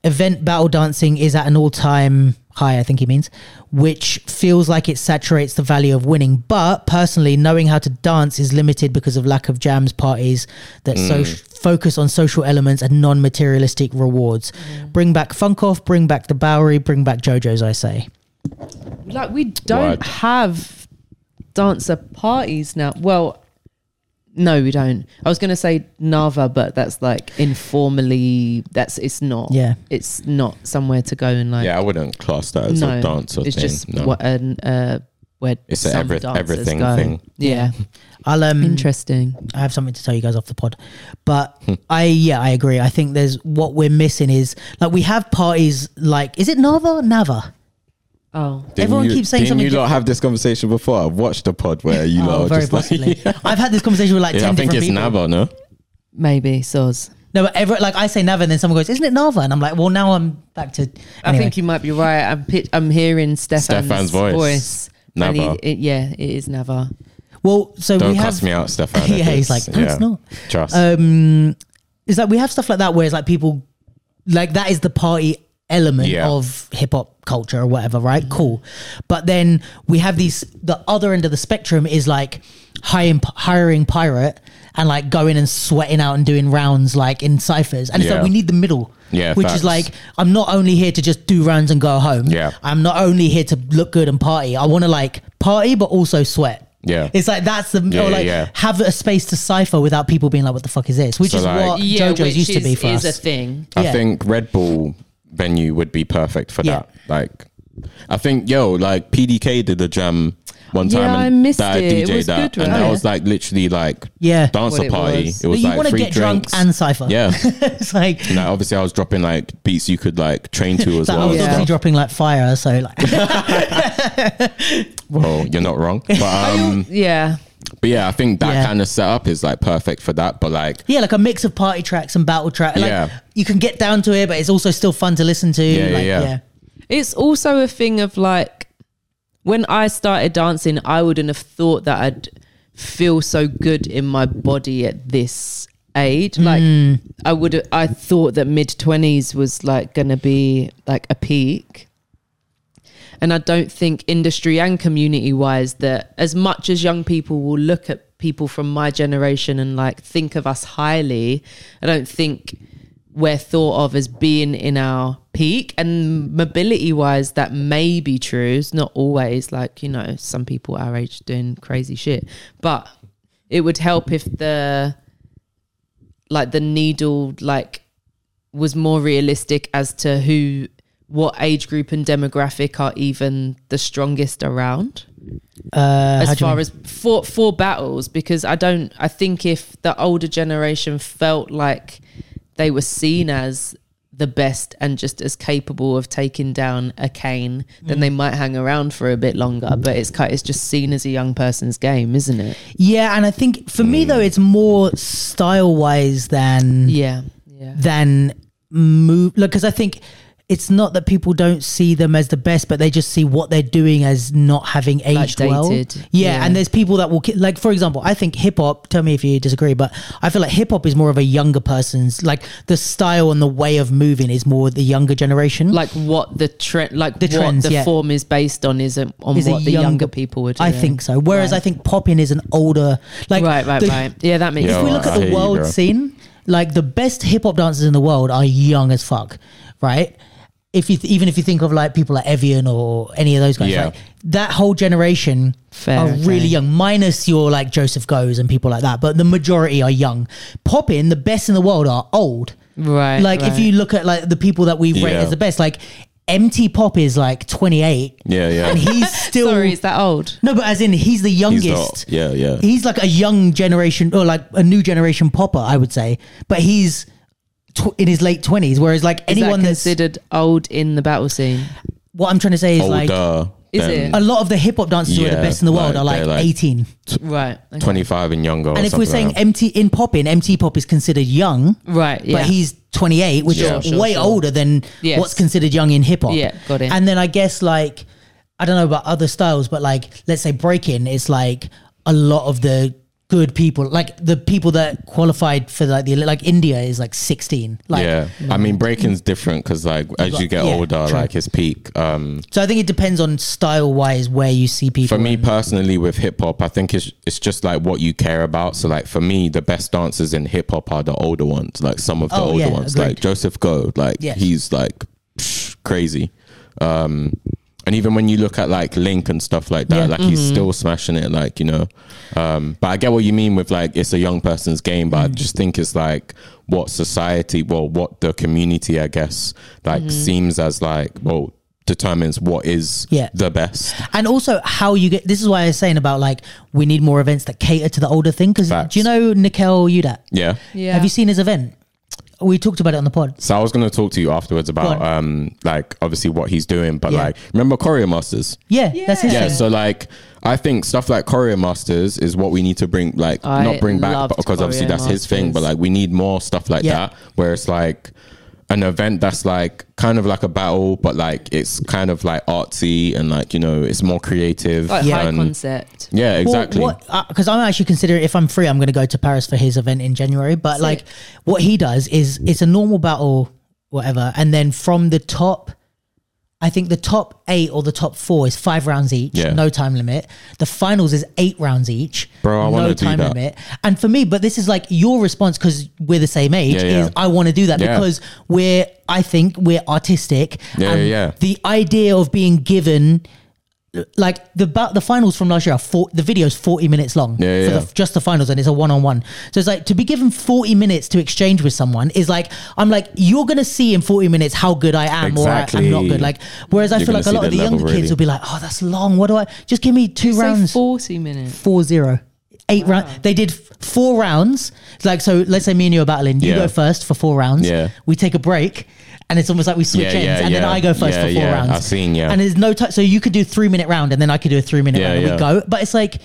Event battle dancing is at an all time high, I think he means, which feels like it saturates the value of winning. But personally, knowing how to dance is limited because of lack of jams parties that mm. so focus on social elements and non materialistic rewards. Mm. Bring back Funk Off, bring back the Bowery, bring back JoJo's, I say. Like we don't Word. have dancer parties now. Well, no, we don't. I was going to say Nava, but that's like informally. That's it's not. Yeah. it's not somewhere to go and like. yeah, I wouldn't class that as no, a dancer it's thing. just no. what an uh, where It's a some every- dancers everything go. thing. Yeah, I'll um interesting. I have something to tell you guys off the pod. But I yeah, I agree. I think there's what we're missing is like we have parties like is it Nava? Nava. Oh, Didn't everyone you, keeps saying didn't something you lot different. have this conversation before? I've watched the pod where you *laughs* lot Oh, are very just like, possibly. yeah, *laughs* I've had this conversation with like I ten think different it's people. Nava, no? maybe soz. No, but ever like I say Nava, and then someone goes, "Isn't it Nava?" And I'm like, "Well, now I'm back to." I Anyway. think you might be right. I'm pit- I'm hearing Stefan's, Stefan's voice. and he- Nava. it- yeah, it is Nava. Well, so Don't we have. cuss me out, Stefan. *laughs* yeah, if he's like, it's- no, it's not. Trust. Um, it's like we have stuff like that where it's like people, like that is the party element Yeah. of hip hop culture or whatever, right? Mm. Cool. But then we have these. The other end of the spectrum is like hiring hiring pirate and like going and sweating out and doing rounds like in ciphers, and it's like we need the middle. Yeah, which facts. is like I'm not only here to just do rounds and go home. Yeah. I'm not only here to look good and party. I want to like party but also sweat. Yeah. It's like that's the Yeah, or like yeah. have a space to cipher without people being like, "What the fuck is this?" Which So, is like- what Yeah, JoJo's which used to be for is us. a thing. I yeah. think Red Bull venue would be perfect for Yeah. that. Like, I think yo, like PDK did a jam one Yeah, time I and missed that it. It DJ was that, good, and right? that was like literally like Yeah. dancer What it party. was. It was But you like want to free get drunk drinks. and cipher. yeah. *laughs* it's like And, like, obviously, I was dropping like beats you could like train to as *laughs* that I well. was and Yeah. obviously dropping like fire. So like, *laughs* Well, you're not wrong, but um, Yeah, but yeah, I think that Yeah. kind of setup is like perfect for that. But like, yeah, like a mix of party tracks and battle track. Like, Yeah. you can get down to it, but it's also still fun to listen to. Yeah, yeah, like, yeah. it's also a thing of like when I started dancing, I wouldn't have thought that I'd feel so good in my body at this age. Mm. Like I would, I thought that mid twenties was like gonna be like a peak. And I don't think industry and community wise that as much as young people will look at people from my generation and like think of us highly, I don't think we're thought of as being in our peak. And mobility wise, that may be true. It's not always like, you know, some people our age doing crazy shit. But it would help if the like the needle like was more realistic as to who what age group and demographic are even the strongest around Uh, as far as for for battles because I don't I think if the older generation felt like they were seen as the best and just as capable of taking down a cane, then Mm. they might hang around for a bit longer. But it's ki- it's just seen as a young person's game, isn't it? yeah, and I think for me though, it's more style wise than Yeah, yeah. than move like because I think it's not that people don't see them as the best, but they just see what they're doing as not having aged well. Yeah, Yeah. and there's people that will like, for example, I think hip hop. Tell me if you disagree, but I feel like hip hop is more of a younger person's like the style and the way of moving is more the younger generation. Like what the trend, like The what trends, the yeah. form is based on is a, on Is what the younger- younger people would. I think so. Whereas I think popping is an older like right, right, the- right. Yeah, that makes Yeah, if we look at the world scene, like the best hip hop dancers in the world are young as fuck, right? If you th- even if you think of like people like Evian or any of those guys, Yeah. like that whole generation Fair, are really okay. young. Minus your like Joseph Goes and people like that, but the majority are young. Popping, the best in the world are old. Right. Like if right. you look at like the people that we rate Yeah. as the best, like MT Pop is like 28. Yeah, yeah. And he's *laughs* still Sorry, is that old? no, but as in he's the He's youngest. not- yeah, yeah. He's like a young generation or like a new generation popper, I would say. But he's tw- in his late 20s, whereas like Is anyone that that's considered old in the battle scene? what I'm trying to say is like Older. Is than it? a lot of the hip hop dancers who are the Yeah, best in the world like, are like, they're like- 18. Right. okay. 25 and younger. or And if we're something saying like that. MT in popping, MT pop is considered young, Right. Yeah. but he's 28, which Sure, is sure, way sure. older than Yes. what's considered young in hip hop. Yeah, got it. And then I guess like I don't know about other styles, but like let's say breaking it's like a lot of the good people, like the people that qualified for like the like India is like 16. Like yeah, I mean breaking's different because like as got- you get yeah, older, true. like his peak. Um, so I think it depends on style wise where you see people. for me and- personally, with hip hop, I think it's it's just like what you care about. So like for me, the best dancers in hip hop are the older ones, like some of the Oh, older yeah, ones, agreed. like Joseph Go, like Yes. he's like psh, crazy. Um, and even when you look at like Link and stuff like that, Yeah. like he's still smashing it, like you know. Um, but I get what you mean with like it's a young person's game, Mm. but I just think it's like what society, well, what the community, I guess, like Mm-hmm. seems as like well determines what is Yeah. the best. and also how you get this is why I was saying about like we need more events that cater to the older thing because do you know Nikel Udat? Yeah. yeah. Have you seen his event? We talked about it on the pod. So I was going to talk to you afterwards about um like obviously what he's doing, but Yeah. like remember Choreo Masters? Yeah, that's his Yeah. thing. So like I think stuff like Choreo Masters is what we need to bring like I not bring back but- because obviously Choreo that's his thing, but like we need more stuff like Yeah. that where it's like an event that's like kind of like a battle, but like it's kind of like artsy and like you know it's more creative. like Yeah. high concept. yeah, exactly. Well, what? Uh, because I'm actually considering if I'm free, I'm going to go to Paris for his event in January. But like, what he does is it's a normal battle, whatever, and then from the top. I think the top eight or the top four is five rounds each, Yeah. no time limit. The finals is eight rounds each, Bro, I no time that. limit. And for me, but this is like your response because we're the same age. Yeah, yeah. Is I want to do that because we're, I think we're artistic. Yeah, yeah. The idea of being given like the ba- the finals from last year are four, the video is 40 minutes long Yeah, for yeah. The, just the finals and it's a one-on-one. So it's like to be given 40 minutes to exchange with someone is like i'm like you're gonna see in 40 minutes how good i am or I, i'm not good. Like whereas i You're feel like a lot of the the younger level, kids will be like oh that's long. What do i just give me two Say rounds. forty minutes. four zero. Eight rounds they did four rounds. Like so let's say me and you are battling. You Yeah. go first for four rounds. Yeah. we take a break and it's almost like we switch Yeah, ends yeah, and then i go first Yeah, for four yeah. rounds I've seen, yeah. and there's no time so you could do a three minute round and then i could do a three minute Yeah, round and we go but it's like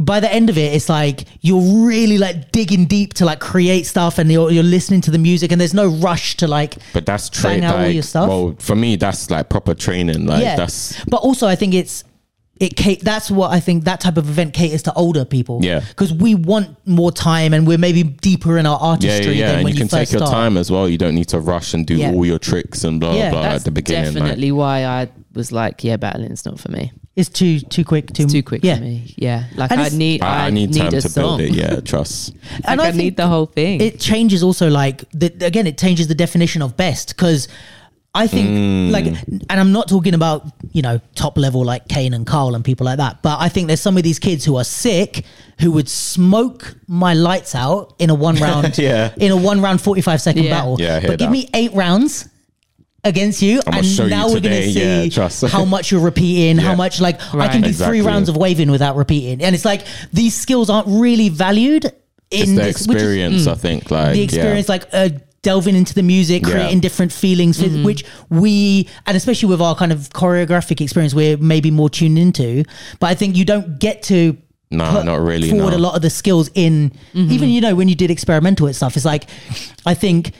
by the end of it it's like you're really like digging deep to like create stuff and you're, you're listening to the music and there's no rush to like but that's bang train out all your stuff. well for me that's like proper training. Like yeah that's but also i think it's it ca- that's what i think that type of event caters to older people Yeah. because we want more time and we're maybe deeper in our artistry yeah, yeah. than And when you can first take your start. time as well. You don't need to rush and do Yeah. all your tricks and blah Yeah, blah That's at the beginning. like- definitely why I was like, yeah, battling's not for me. it's too too quick too, It's too quick yeah for me. Yeah, like And I need, I, I need time a to song. build it. Yeah, trust. *laughs* and Like, i, I, need the whole thing. it changes also like the, again it changes the definition of best because i think Mm. like and i'm not talking about you know top level like kane and carl and people like that but i think there's some of these kids who are sick who would smoke my lights out in a one round *laughs* Yeah. in a one round 45 second Yeah. battle Yeah, I hear but give me eight rounds against you I'ma and show you now we're gonna see yeah, how much you're repeating how much like i can do Exactly. three rounds of waving without repeating and it's like these skills aren't really valued It's in the this, which is- experience, I think. Like the experience, like uh, delving into the music, Yeah. creating different feelings, mm-hmm. which we, and especially with our kind of choreographic experience, we're maybe more tuned into. But I think you don't get to. No, put not really, Forward no. a lot of the skills in, mm-hmm. even you know when you did experimental and stuff. It's like, I think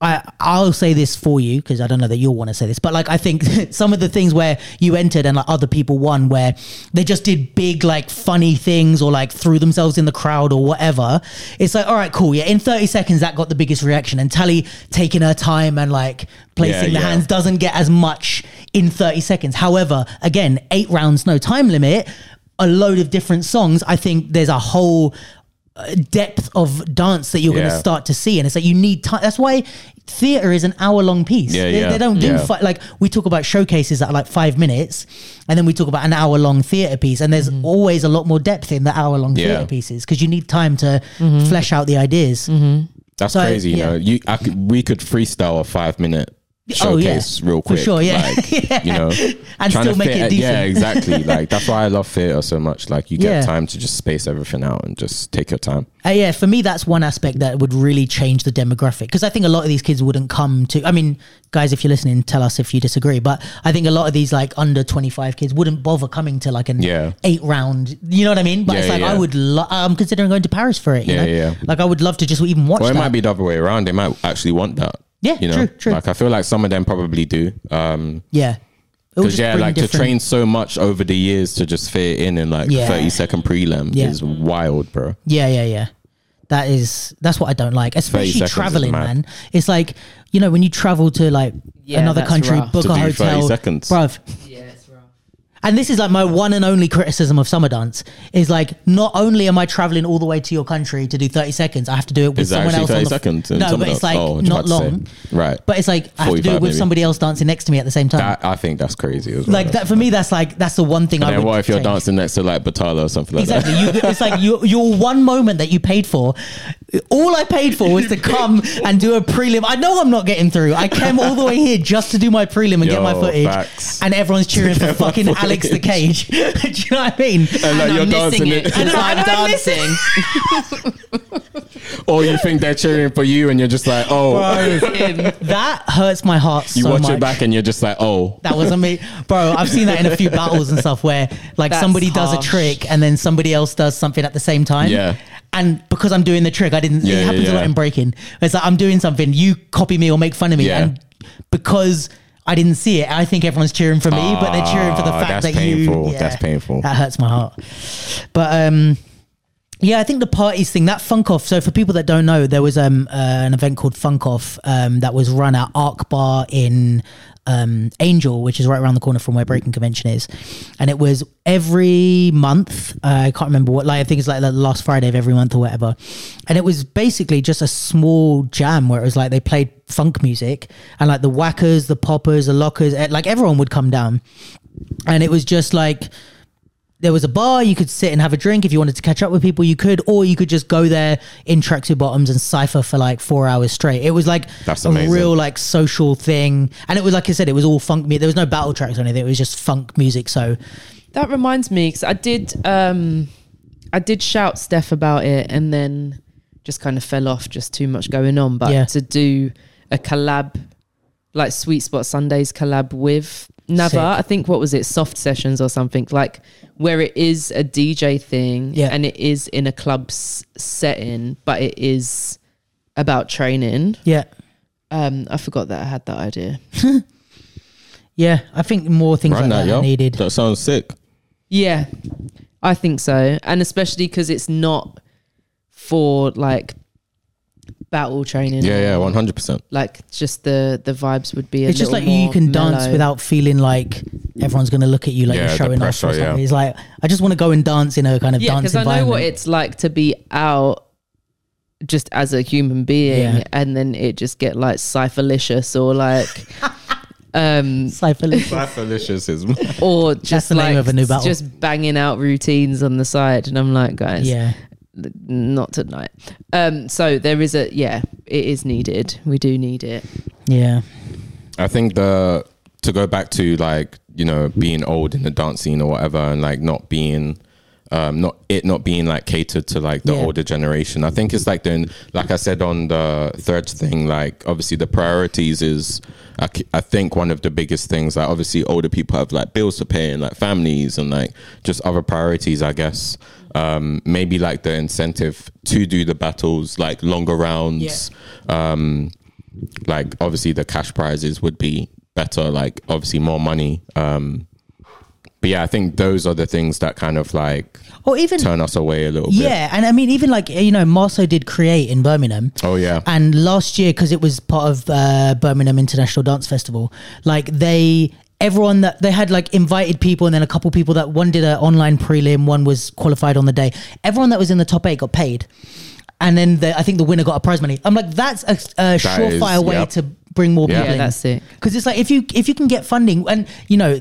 I I'll say this for you because I don't know that you'll want to say this, but like I think *laughs* some of the things where you entered and like other people won, where they just did big like funny things or like threw themselves in the crowd or whatever. It's like all right, cool, yeah. In thirty seconds, that got the biggest reaction, and Tali taking her time and like placing Yeah, the yeah. hands doesn't get as much in thirty seconds. However, again, eight rounds, no time limit, a load of different songs. I think there's a whole depth of dance that you're going to start to see and it's like you need time that's why theater is an hour long piece Yeah, they, yeah, they don't do yeah. fi- like we talk about showcases that are like five minutes and then we talk about an hour long theater piece and there's mm-hmm. always a lot more depth in the hour long Yeah. theater pieces because you need time to mm-hmm. flesh out the ideas mm-hmm. That's So, crazy. You yeah. know, you I could, we could freestyle a five minute Oh, yeah. showcase real For quick. sure, yeah. Like, *laughs* Yeah. You know, And still to make fit it decent. Yeah, exactly. like that's why I love theater so much. Like you get Yeah. time to just space everything out and just take your time. Uh, yeah, for me, that's one aspect that would really change the demographic because I think a lot of these kids wouldn't come to. I mean, guys, if you're listening, tell us if you disagree. But I think a lot of these like under 25 kids wouldn't bother coming to like an Yeah. eight round. You know what I mean? But it's like I would. Lo- I'm considering going to Paris for it. You Yeah, know? yeah. Like I would love to just even watch Or it that. might be the other way around. They might actually want that. Yeah, you know, true, true. Like I feel like some of them probably do. Um, yeah. Because yeah, bring like to train so much over the years to just fit in in like Yeah. thirty second prelim Yeah. is wild, bro. Yeah, yeah, yeah. That is that's what I don't like, especially traveling, man. It's like you know when you travel to like Yeah, another country, rough. book To a do 30 hotel, seconds. bruv. Yeah, it's rough. And this is like my one and only criticism of summer dance is like not only am I traveling all the way to your country to do 30 seconds, I have to do it with Is someone else on 30 the seconds? in No, but it's like Oh, not about to say. long. Right. But it's like I have to do it with maybe. somebody else dancing next to me at the same time. that I think that's crazy as well. like that for me that's like that's the one thing I And would then what if you're change. dancing next to like Batala or something like Exactly. that? You, it's like your your one moment that you paid for. All I paid for was to come and do a prelim. I know I'm not getting through. I came all the way here just to do my prelim and get my footage. facts. And everyone's cheering for *laughs* fucking my Alex the Cage. *laughs* *laughs* do you know what I mean? And like And you're I'm dancing missing it it. because I'm And I'm dancing. *laughs* or you think they're cheering for you and you're just like, oh, Bro, that hurts my heart so you watch much. it back and you're just like, oh, That wasn't me, bro. I've seen that in a few battles and stuff where like That's somebody does a trick and then somebody else does something at the same time. Yeah. And because I'm doing the trick, I didn't. Yeah, it yeah, happens a lot in breaking. It's like I'm doing something, you copy me or make fun of me, Yeah. and because I didn't see it, I think everyone's cheering for me, but they're cheering for the Ah, fact that's that painful. you. That's painful. That hurts my heart. But um, yeah, I think the parties thing, that Funk Off. So for people that don't know, there was um uh, an event called Funk Off um, that was run at Arc Bar in um, Angel, which is right around the corner from where Breaking Convention is, and it was every month. Uh, I can't remember what. Like I think it's like the last Friday of every month or whatever, and it was basically just a small jam where it was like they played funk music and like the whackers, the poppers, the lockers, eh, like everyone would come down, and it was just like there was a bar you could sit and have a drink if you wanted to catch up with people you could or you could just go there in tracksuit bottoms and cipher for like four hours straight it was like That's a amazing. real like social thing and it was like i said it was all funk music there was no battle tracks or anything it was just funk music so That reminds me, because I did, um, I did shout Steph about it, and then just kind of fell off. Just too much going on. But Yeah. to do a collab, like Sweet Spot Sundays collab with Nava, Sick. I think what was it, Soft Sessions or something like, where it is a DJ thing, Yeah. and it is in a club s- setting, but it is about training. yeah Um, I forgot that I had that idea. *laughs* yeah i think more things run like that, that, yo. are needed That sounds sick. Yeah, I think so, and especially because it's not for like battle training. Yeah, yeah, one hundred percent. Like just the the vibes would be. A it's just like you more can dance without feeling like everyone's going to look at you like Yeah, you're the showing off or something. yeah. It's like I just want to go and dance in a kind of Yeah, dance because I know what it's like to be out just as a human being, Yeah. and then it just get like cypherlicious or like. *laughs* um Cypher Delicious is or just the name of a new battle. just banging out routines on the side and i'm like guys yeah not tonight. Um, so there is a yeah, it is needed. We do need it. yeah I think the to go back to like you know being old in the dance scene or whatever, and like not being, um, not it not being like catered to like the Yeah. older generation. I think it's like then, like I said on the third thing, like obviously the priorities is. I, I think one of the biggest things, like obviously older people have like bills to pay and like families and like just other priorities, I guess. Um, maybe like the incentive to do the battles, like longer rounds. Um, like obviously the cash prizes would be better like obviously more money. Um but yeah i think those are the things that kind of like or even turn us away a little bit. Yeah and i mean even like you know marso did create in birmingham. Oh yeah. And last year, because it was part of uh, Birmingham International Dance Festival, like they everyone that they had like invited people, and then a couple people that one did an online prelim, one was qualified on the day. Everyone that was in the top eight got paid, and then the, I think the winner got a prize money. I'm like, that's a, a is- surefire way yep. to bring more Yeah. people. Yeah, in. that's it. Because it's like if you if you can get funding, and you know,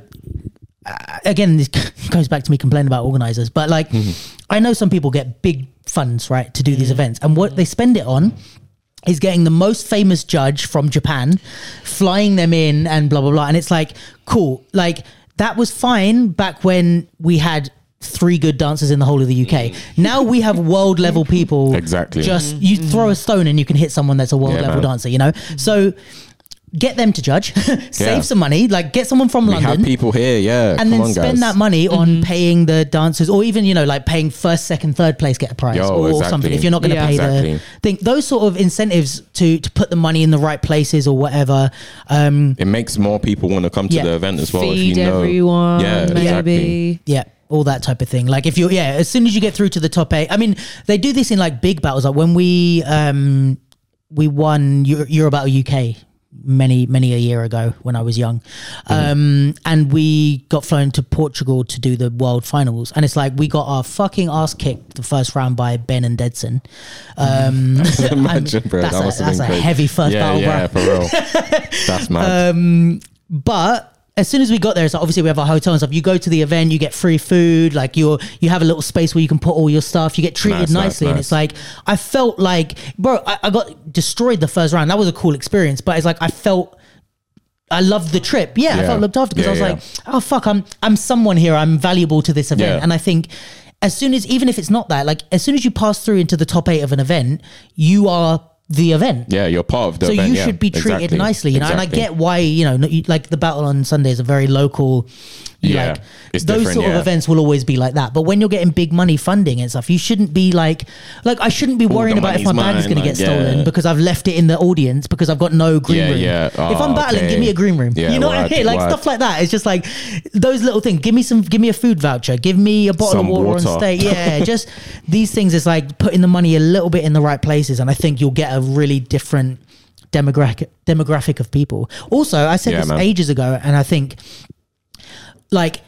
uh, again, this *laughs* goes back to me complaining about organizers, but like, Mm-hmm. I know some people get big funds right to do these events, and what they spend it on is getting the most famous judge from Japan, flying them in and blah blah blah. And it's like, cool. Like that was fine back when we had three good dancers in the whole of the UK. Mm. Now we have world level people. *laughs* Exactly. Just you mm-hmm. throw a stone and you can hit someone that's a world Yeah, level man. dancer, you know? So get them to judge, *laughs* save Yeah. some money, like get someone from We London have people here, yeah. and come then on, spend guys. that money on paying the dancers or even you know like paying first second third place get a prize Yo, or, exactly. something if you're not going to Yeah. pay Exactly. the thing those sort of incentives to to put the money in the right places or whatever um It makes more people want to come to Yeah. the event as well. Feed if you know, everyone, Yeah, maybe. exactly. yeah all that type of thing like if you're yeah as soon as you get through to the top eight i mean they do this in like big battles like when we um we won Euro, Euro Battle uk many many a year ago when i was young um and we got flown to portugal to do the world finals and it's like we got our fucking ass kicked the first round by ben and dedson *laughs* um Imagine, bro. that's that a, that's a heavy first yeah, battle yeah, bro for real. *laughs* That's mad. Um, but as soon as we got there, so obviously we have our hotel and stuff. You go to the event, you get free food, like you're you have a little space where you can put all your stuff. You get treated Nice, nice, nicely, and nice. it's like I felt like, bro, I, I got destroyed the first round. That was a cool experience, but it's like I felt. I loved the trip. Yeah, I Yeah. felt looked after because Yeah, I was like, oh fuck, I'm I'm someone here. I'm valuable to this event, Yeah. and I think as soon as even if it's not that, like as soon as you pass through into the top eight of an event, you are the event yeah, you're part of the so event. you yeah, should be treated exactly, nicely, you know. And I get why, you know, like the battle on Sunday is a very local. Yeah, like, those sort of events will always be like that. But when you're getting big money funding and stuff, you shouldn't be like, like I shouldn't be worrying about if my money's bag is mine, going to get like, stolen because I've left it in the audience because I've got no green Yeah, room. yeah. if I'm Oh, battling, okay. give me a green room. Yeah, you know what I mean? Like stuff like that. It's just like those little things. Give me some. Give me a food voucher. Give me a bottle Some of water, water. on stage. *laughs* Yeah, just these things It's like putting the money a little bit in the right places, and I think you'll get a really different demographic demographic of people. Also, I said Yeah, this man. ages ago, and I think like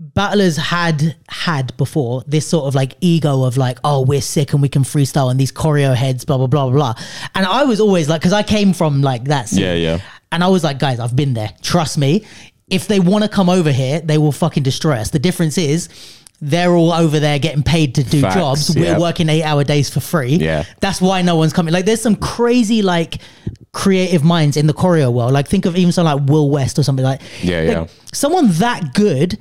battlers had had before this sort of like ego of like oh we're sick and we can freestyle and these choreo heads blah blah blah blah blah and i was always like because i came from like that scene. Yeah, yeah. and i was like guys i've been there trust me if they want to come over here they will fucking destroy us the difference is they're all over there getting paid to do Facts, jobs we're yeah. working eight hour days for free Yeah. that's why no one's coming like there's some crazy like creative minds in the choreo world like think of even someone like will west or something like Yeah, like, yeah. someone that good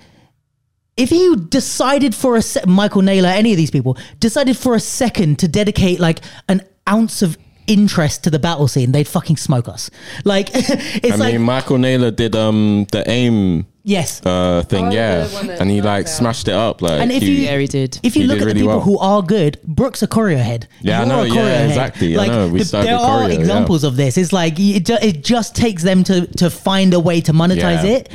if you decided for a se- Michael Naylor, any of these people decided for a second to dedicate like an ounce of interest to the battle scene, they'd fucking smoke us. Like *laughs* it's I like mean, Michael Naylor did um the aim yes. uh thing, Oh, yeah, the one that and he like out. smashed it up. Like, And if he- you- Yeah, he did. If you He look did at the people well. who are good, Brooks a choreo head. Yeah, I You're know, yeah, head. exactly. I know, we the- there with are choreo, yeah. examples of this. It's like it, ju- it just takes them to to find a way to monetize Yeah. it,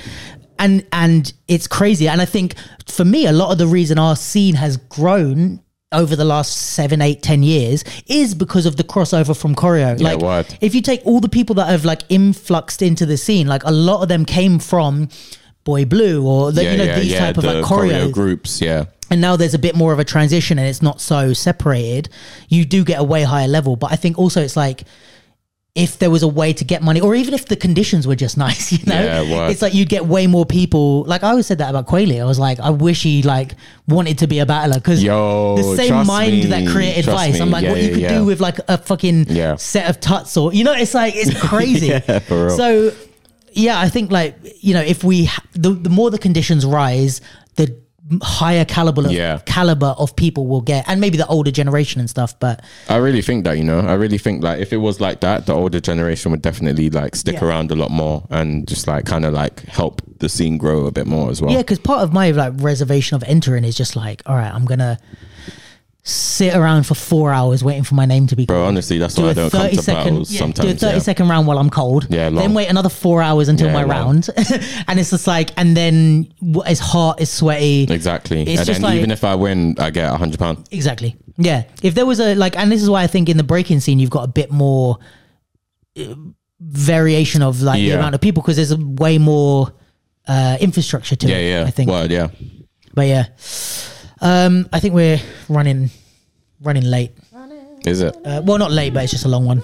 and and it's crazy. And I think for me, a lot of the reason our scene has grown over the last seven, eight, ten years is because of the crossover from choreo. Yeah, like, word. if you take all the people that have like influxed into the scene, like a lot of them came from Boy Blue or the, yeah, you know yeah, these yeah, type of like choreo choreo groups, yeah. and now there's a bit more of a transition and it's not so separated you do get a way higher level but i think also it's like if there was a way to get money or even if the conditions were just *laughs* nice you know Yeah, word. it's like you'd get way more people like i always said that about Quayle. i was like i wish he like wanted to be a battler because the same mind me, that created vice i'm like Yeah, what you could do with like a fucking Yeah. set of tuts or you know it's like it's *laughs* crazy Yeah, for real. so yeah i think like you know if we the, the more the conditions rise the higher caliber of, Yeah. caliber of people will get and maybe the older generation and stuff but I really think that, you know, I really think like if it was like that, the older generation would definitely like stick Yeah. around a lot more and just like kind of like help the scene grow a bit more as well. yeah because part of my like reservation of entering is just like all right i'm gonna sit around for four hours waiting for my name to be Bro, honestly, that's do why I don't come to second battles yeah, sometimes. do a 30 yeah. second round while I'm cold. Yeah, Then wait another four hours until Yeah, my long. round. *laughs* and it's just like, and then it's hot it's sweaty. Exactly. It's and just then like- even if I win, I get a hundred pounds. Exactly. Yeah. If there was a like, and this is why I think in the breaking scene you've got a bit more uh, variation of like the amount of people because there's a way more uh, infrastructure to Yeah, it. yeah. I think. Word, yeah. But yeah, um, I think we're running running late. Is it? Uh, well, not late, but it's just a long one.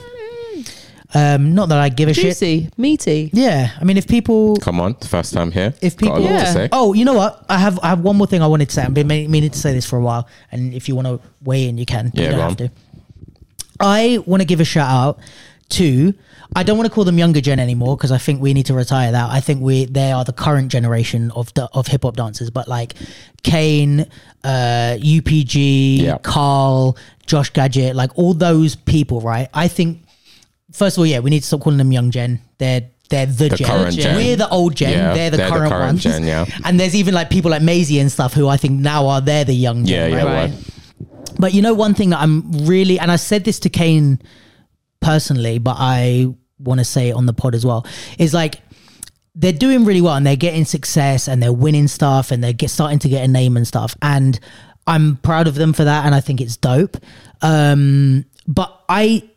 Um, not that I give a shit. Juicy, meaty. Yeah, I mean, if people Come on, first time here. If Got a people- lot Yeah. to say. Oh, you know what? I have I have one more thing I wanted to say. I've been meaning meaning to say this for a while, and if you want to weigh in, you can. but Yeah, you don't go have on. to. I want to give a shout out to. I don't want to call them younger gen anymore because I think we need to retire that. I think we they are the current generation of of hip hop dancers. But like Kane, uh, UPG, Yeah. Carl, Josh Gadget, like all those people, right? I think first of all, yeah, we need to stop calling them young gen. They're they're the, The gen. current gen. We're the old gen. Yeah, they're the they're the current, current ones. gen, yeah. *laughs* And there's even like people like Maisie and stuff who I think now are they're the young gen. yeah, right? Right. But you know, one thing that I'm really, and I said this to Kane personally, but I want to say it on the pod as well, is like they're doing really well and they're getting success and they're winning stuff and they're get, starting to get a name and stuff. And I'm proud of them for that and I think it's dope. Um, but I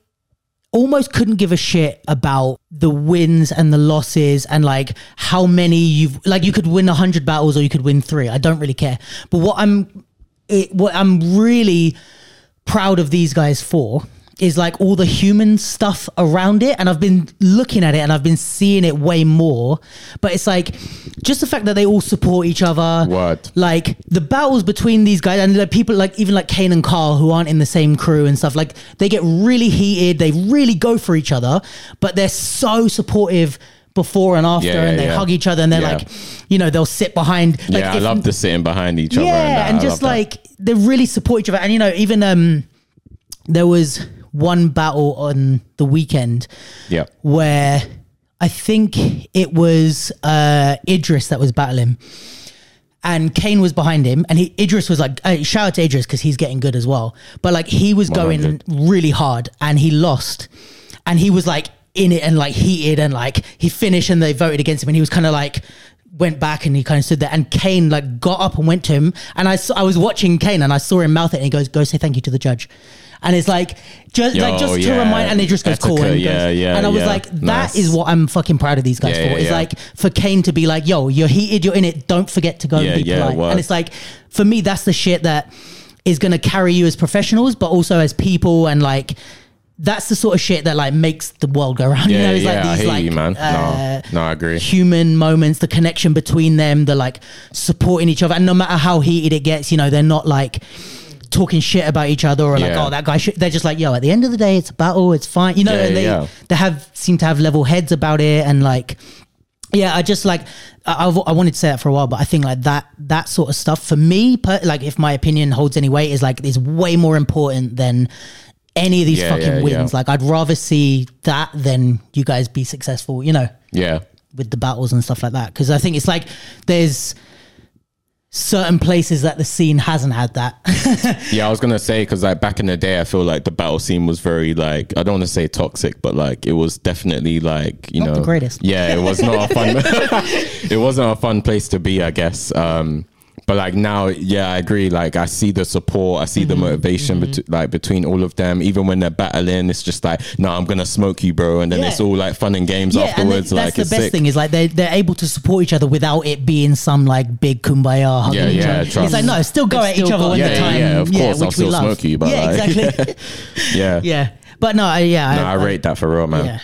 almost couldn't give a shit about the wins and the losses and like how many you've like you could win 100 battles or you could win 3 I don't really care but what I'm it, what I'm really proud of these guys for is like all the human stuff around it and I've been looking at it and I've been seeing it way more but it's like just the fact that they all support each other What? like the battles between these guys and like people like even like Kane and Carl who aren't in the same crew and stuff like they get really heated they really go for each other but they're so supportive before and after Yeah, and they yeah. hug each other and they're Yeah. like you know they'll sit behind like yeah, I if- love the sitting behind each other. yeah and, and just love that. like they really support each other and you know even um there was one battle on the weekend yeah, where I think it was uh, Idris that was battling, and Kane was behind him, and he Idris was like, uh, shout out to Idris because he's getting good as well. But like he was going 100. really hard, and he lost, and he was like in it and like heated, and like he finished, and they voted against him, and he was kind of like. Went back and he kind of stood there, and Kane like got up and went to him, and I saw, I was watching Kane, and I saw him mouth it, and he goes, "Go say thank you to the judge," and it's like just like Yo, just to remind, and Idris goes, "Cool," and, Etiquette, goes, yeah, yeah, and I was yeah. like, "That Nice. is what I'm fucking proud of these guys Yeah, for. yeah, It's yeah. like for Kane to be like, yo, you're heated, you're in it. Don't forget to go Yeah, and be yeah, polite. word. And it's like, for me, that's the shit that is going to carry you as professionals, but also as people. And like, that's the sort of shit that like makes the world go round. you yeah, know, it's yeah. like I these like, you, man. uh, no, no, I agree. human moments, the connection between them, the like supporting each other. And no matter how heated it gets, you know, they're not like talking shit about each other or like, oh, that guy should. They're just like, yo, at the end of the day, it's a battle. It's fine. You know, Yeah, and they, yeah. they have seem to have level heads about it and like, yeah, I just like I, I've, I wanted to say that for a while, but I think like that that sort of stuff for me, per, like if my opinion holds any weight, is like is way more important than any of these Yeah, fucking yeah, wins. yeah. Like I'd rather see that than you guys be successful. You know Yeah, with the battles and stuff like that because I think it's like there's certain places that the scene hasn't had that. *laughs* yeah. I was gonna say because like back in the day, I feel like the battle scene was very like I don't want to say toxic, but like it was definitely like you Not know the greatest. Yeah, it was not a fun. *laughs* *laughs* it wasn't a fun place to be, I guess. Um, but like now, yeah, I agree. Like I see the support, I see Mm-hmm. the motivation, bet- like between all of them. Even when they're battling, it's just like, no, I'm gonna smoke you, bro, and then Yeah. it's all like fun and games yeah, and afterwards. they- that's like the best sick. thing is like they're, they're able to support each other without it being some like big kumbaya hugging Yeah, each yeah, other. trust. It's like no, still go They've at each other got- when Yeah, the yeah, time. yeah, of course, I'll which we still love. smoke you, but yeah, like- exactly. *laughs* *laughs* yeah, yeah, but no, I- yeah, No, I rate that for real, man. Yeah.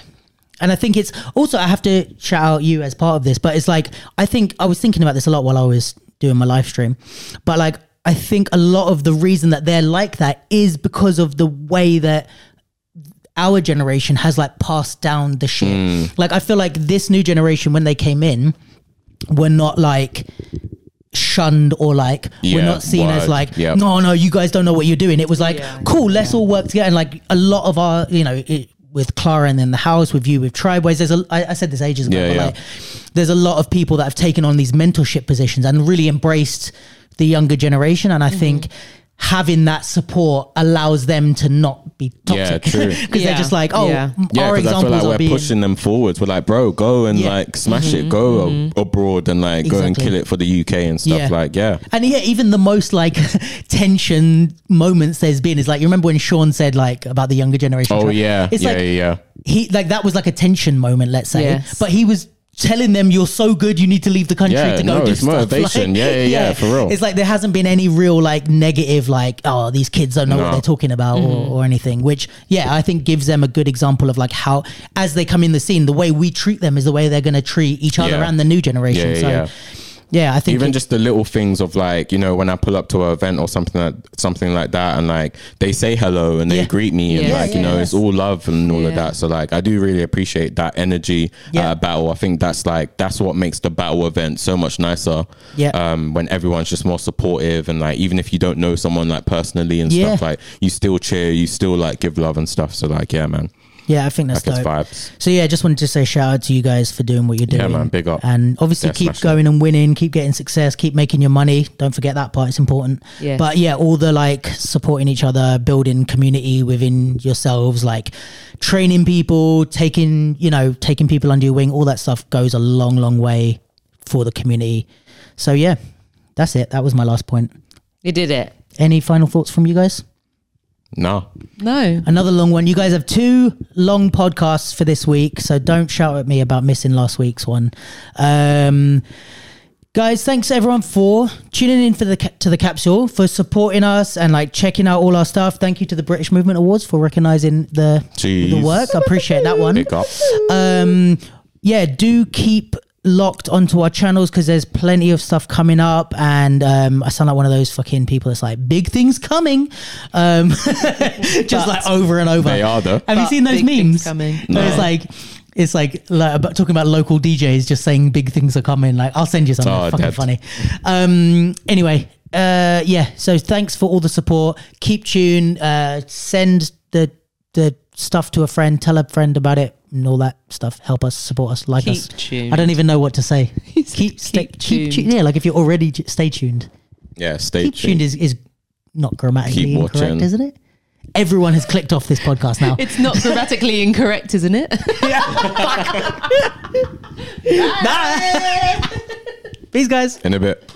And I think it's also I have to shout out you as part of this, but it's like I think I was thinking about this a lot while I was doing my live stream. But like I think a lot of the reason that they're like that is because of the way that our generation has like passed down the shit. Mm. Like I feel like this new generation when they came in were not like shunned or like we're not seen as like Yep. no no you guys don't know what you're doing it was like Yeah. cool let's all work together and like a lot of our you know it, with Clara and in the house with you with Tribeways. There's a I, I said this ages ago Yeah, but yeah. like there's a lot of people that have taken on these mentorship positions and really embraced the younger generation. And I mm-hmm. think having that support allows them to not be Yeah, toxic true. *laughs* because Yeah. they're just like oh Yeah. Yeah, our because I feel like are we're being pushing them forwards. We're like, bro, go and Yeah. like smash Mm-hmm. it, go a- abroad and like go and kill it for the UK and stuff. Yeah. Like, yeah, And yeah, even the most like *laughs* tension moments there's been is like you remember when Sean said like about the younger generation. oh trying- yeah, it's yeah, like yeah, yeah. he like that was like a tension moment, let's say. Yes. But he was telling them you're so good you need to leave the country Yeah, to go no, do it's stuff. *laughs* motivation. Yeah, yeah, yeah, for real. It's like there hasn't been any real like negative like oh these kids don't know what they're talking about or, mm-hmm. or anything. Which yeah, I think gives them a good example of like how as they come in the scene, the way we treat them is the way they're going to treat each other Yeah. and the new generation. Yeah, yeah, so yeah. Yeah, I think even it- just the little things of like you know when I pull up to an event or something like something like that, and like they say hello and they Yeah. greet me, and Yeah. like you know yeah. it's all love and all of that. So like I do really appreciate that energy Yeah. at a battle. I think that's like that's what makes the battle event so much nicer. Yeah. Um, when everyone's just more supportive and like even if you don't know someone like personally and Yeah. stuff, like you still cheer, you still like give love and stuff. So like yeah, man, yeah, I think that's like it's dope. vibes. So yeah, I just wanted to say shout out to you guys for doing what you're doing. Yeah, man, big up. And obviously Yeah, keep smash it. going and winning, keep getting success, keep making your money. Don't forget that part; it's important. Yeah. But yeah, all the like supporting each other, building community within yourselves, like training people, taking you know taking people under your wing, all that stuff goes a long, long way for the community. So yeah, that's it. That was my last point. You did it. Any final thoughts from you guys? No, No. Another long one. You guys have two long podcasts for this week, so don't shout at me about missing last week's one. Um, guys, thanks everyone for tuning in for the to the capsule, for supporting us and like checking out all our stuff. Thank you to the British Movement Awards for recognizing the the work. I appreciate that one. big up. Um, yeah, do keep locked onto our channels because there's plenty of stuff coming up and um i sound like one of those fucking people that's like big things coming um *laughs* just like over and over They are though. have you seen those memes coming. Where it's like it's like, like about, talking about local DJs just saying big things are coming. Like I'll send you something Oh, fucking dead. funny. Um, anyway, uh, yeah. So thanks for all the support. Keep tuned. Uh, send the the stuff to a friend. Tell a friend about it and all that stuff. Help us, support us, like Keep us. tuned. I don't even know what to say. *laughs* keep stay, keep keep tuned. tuned. Yeah, like if you're already j- stay tuned. Yeah, stay Keep tuned is is not grammatically Keep incorrect, watching. isn't it? Everyone has clicked off this podcast now. It's not *laughs* grammatically incorrect, isn't it? Yeah. *laughs* Peace, guys. in a bit.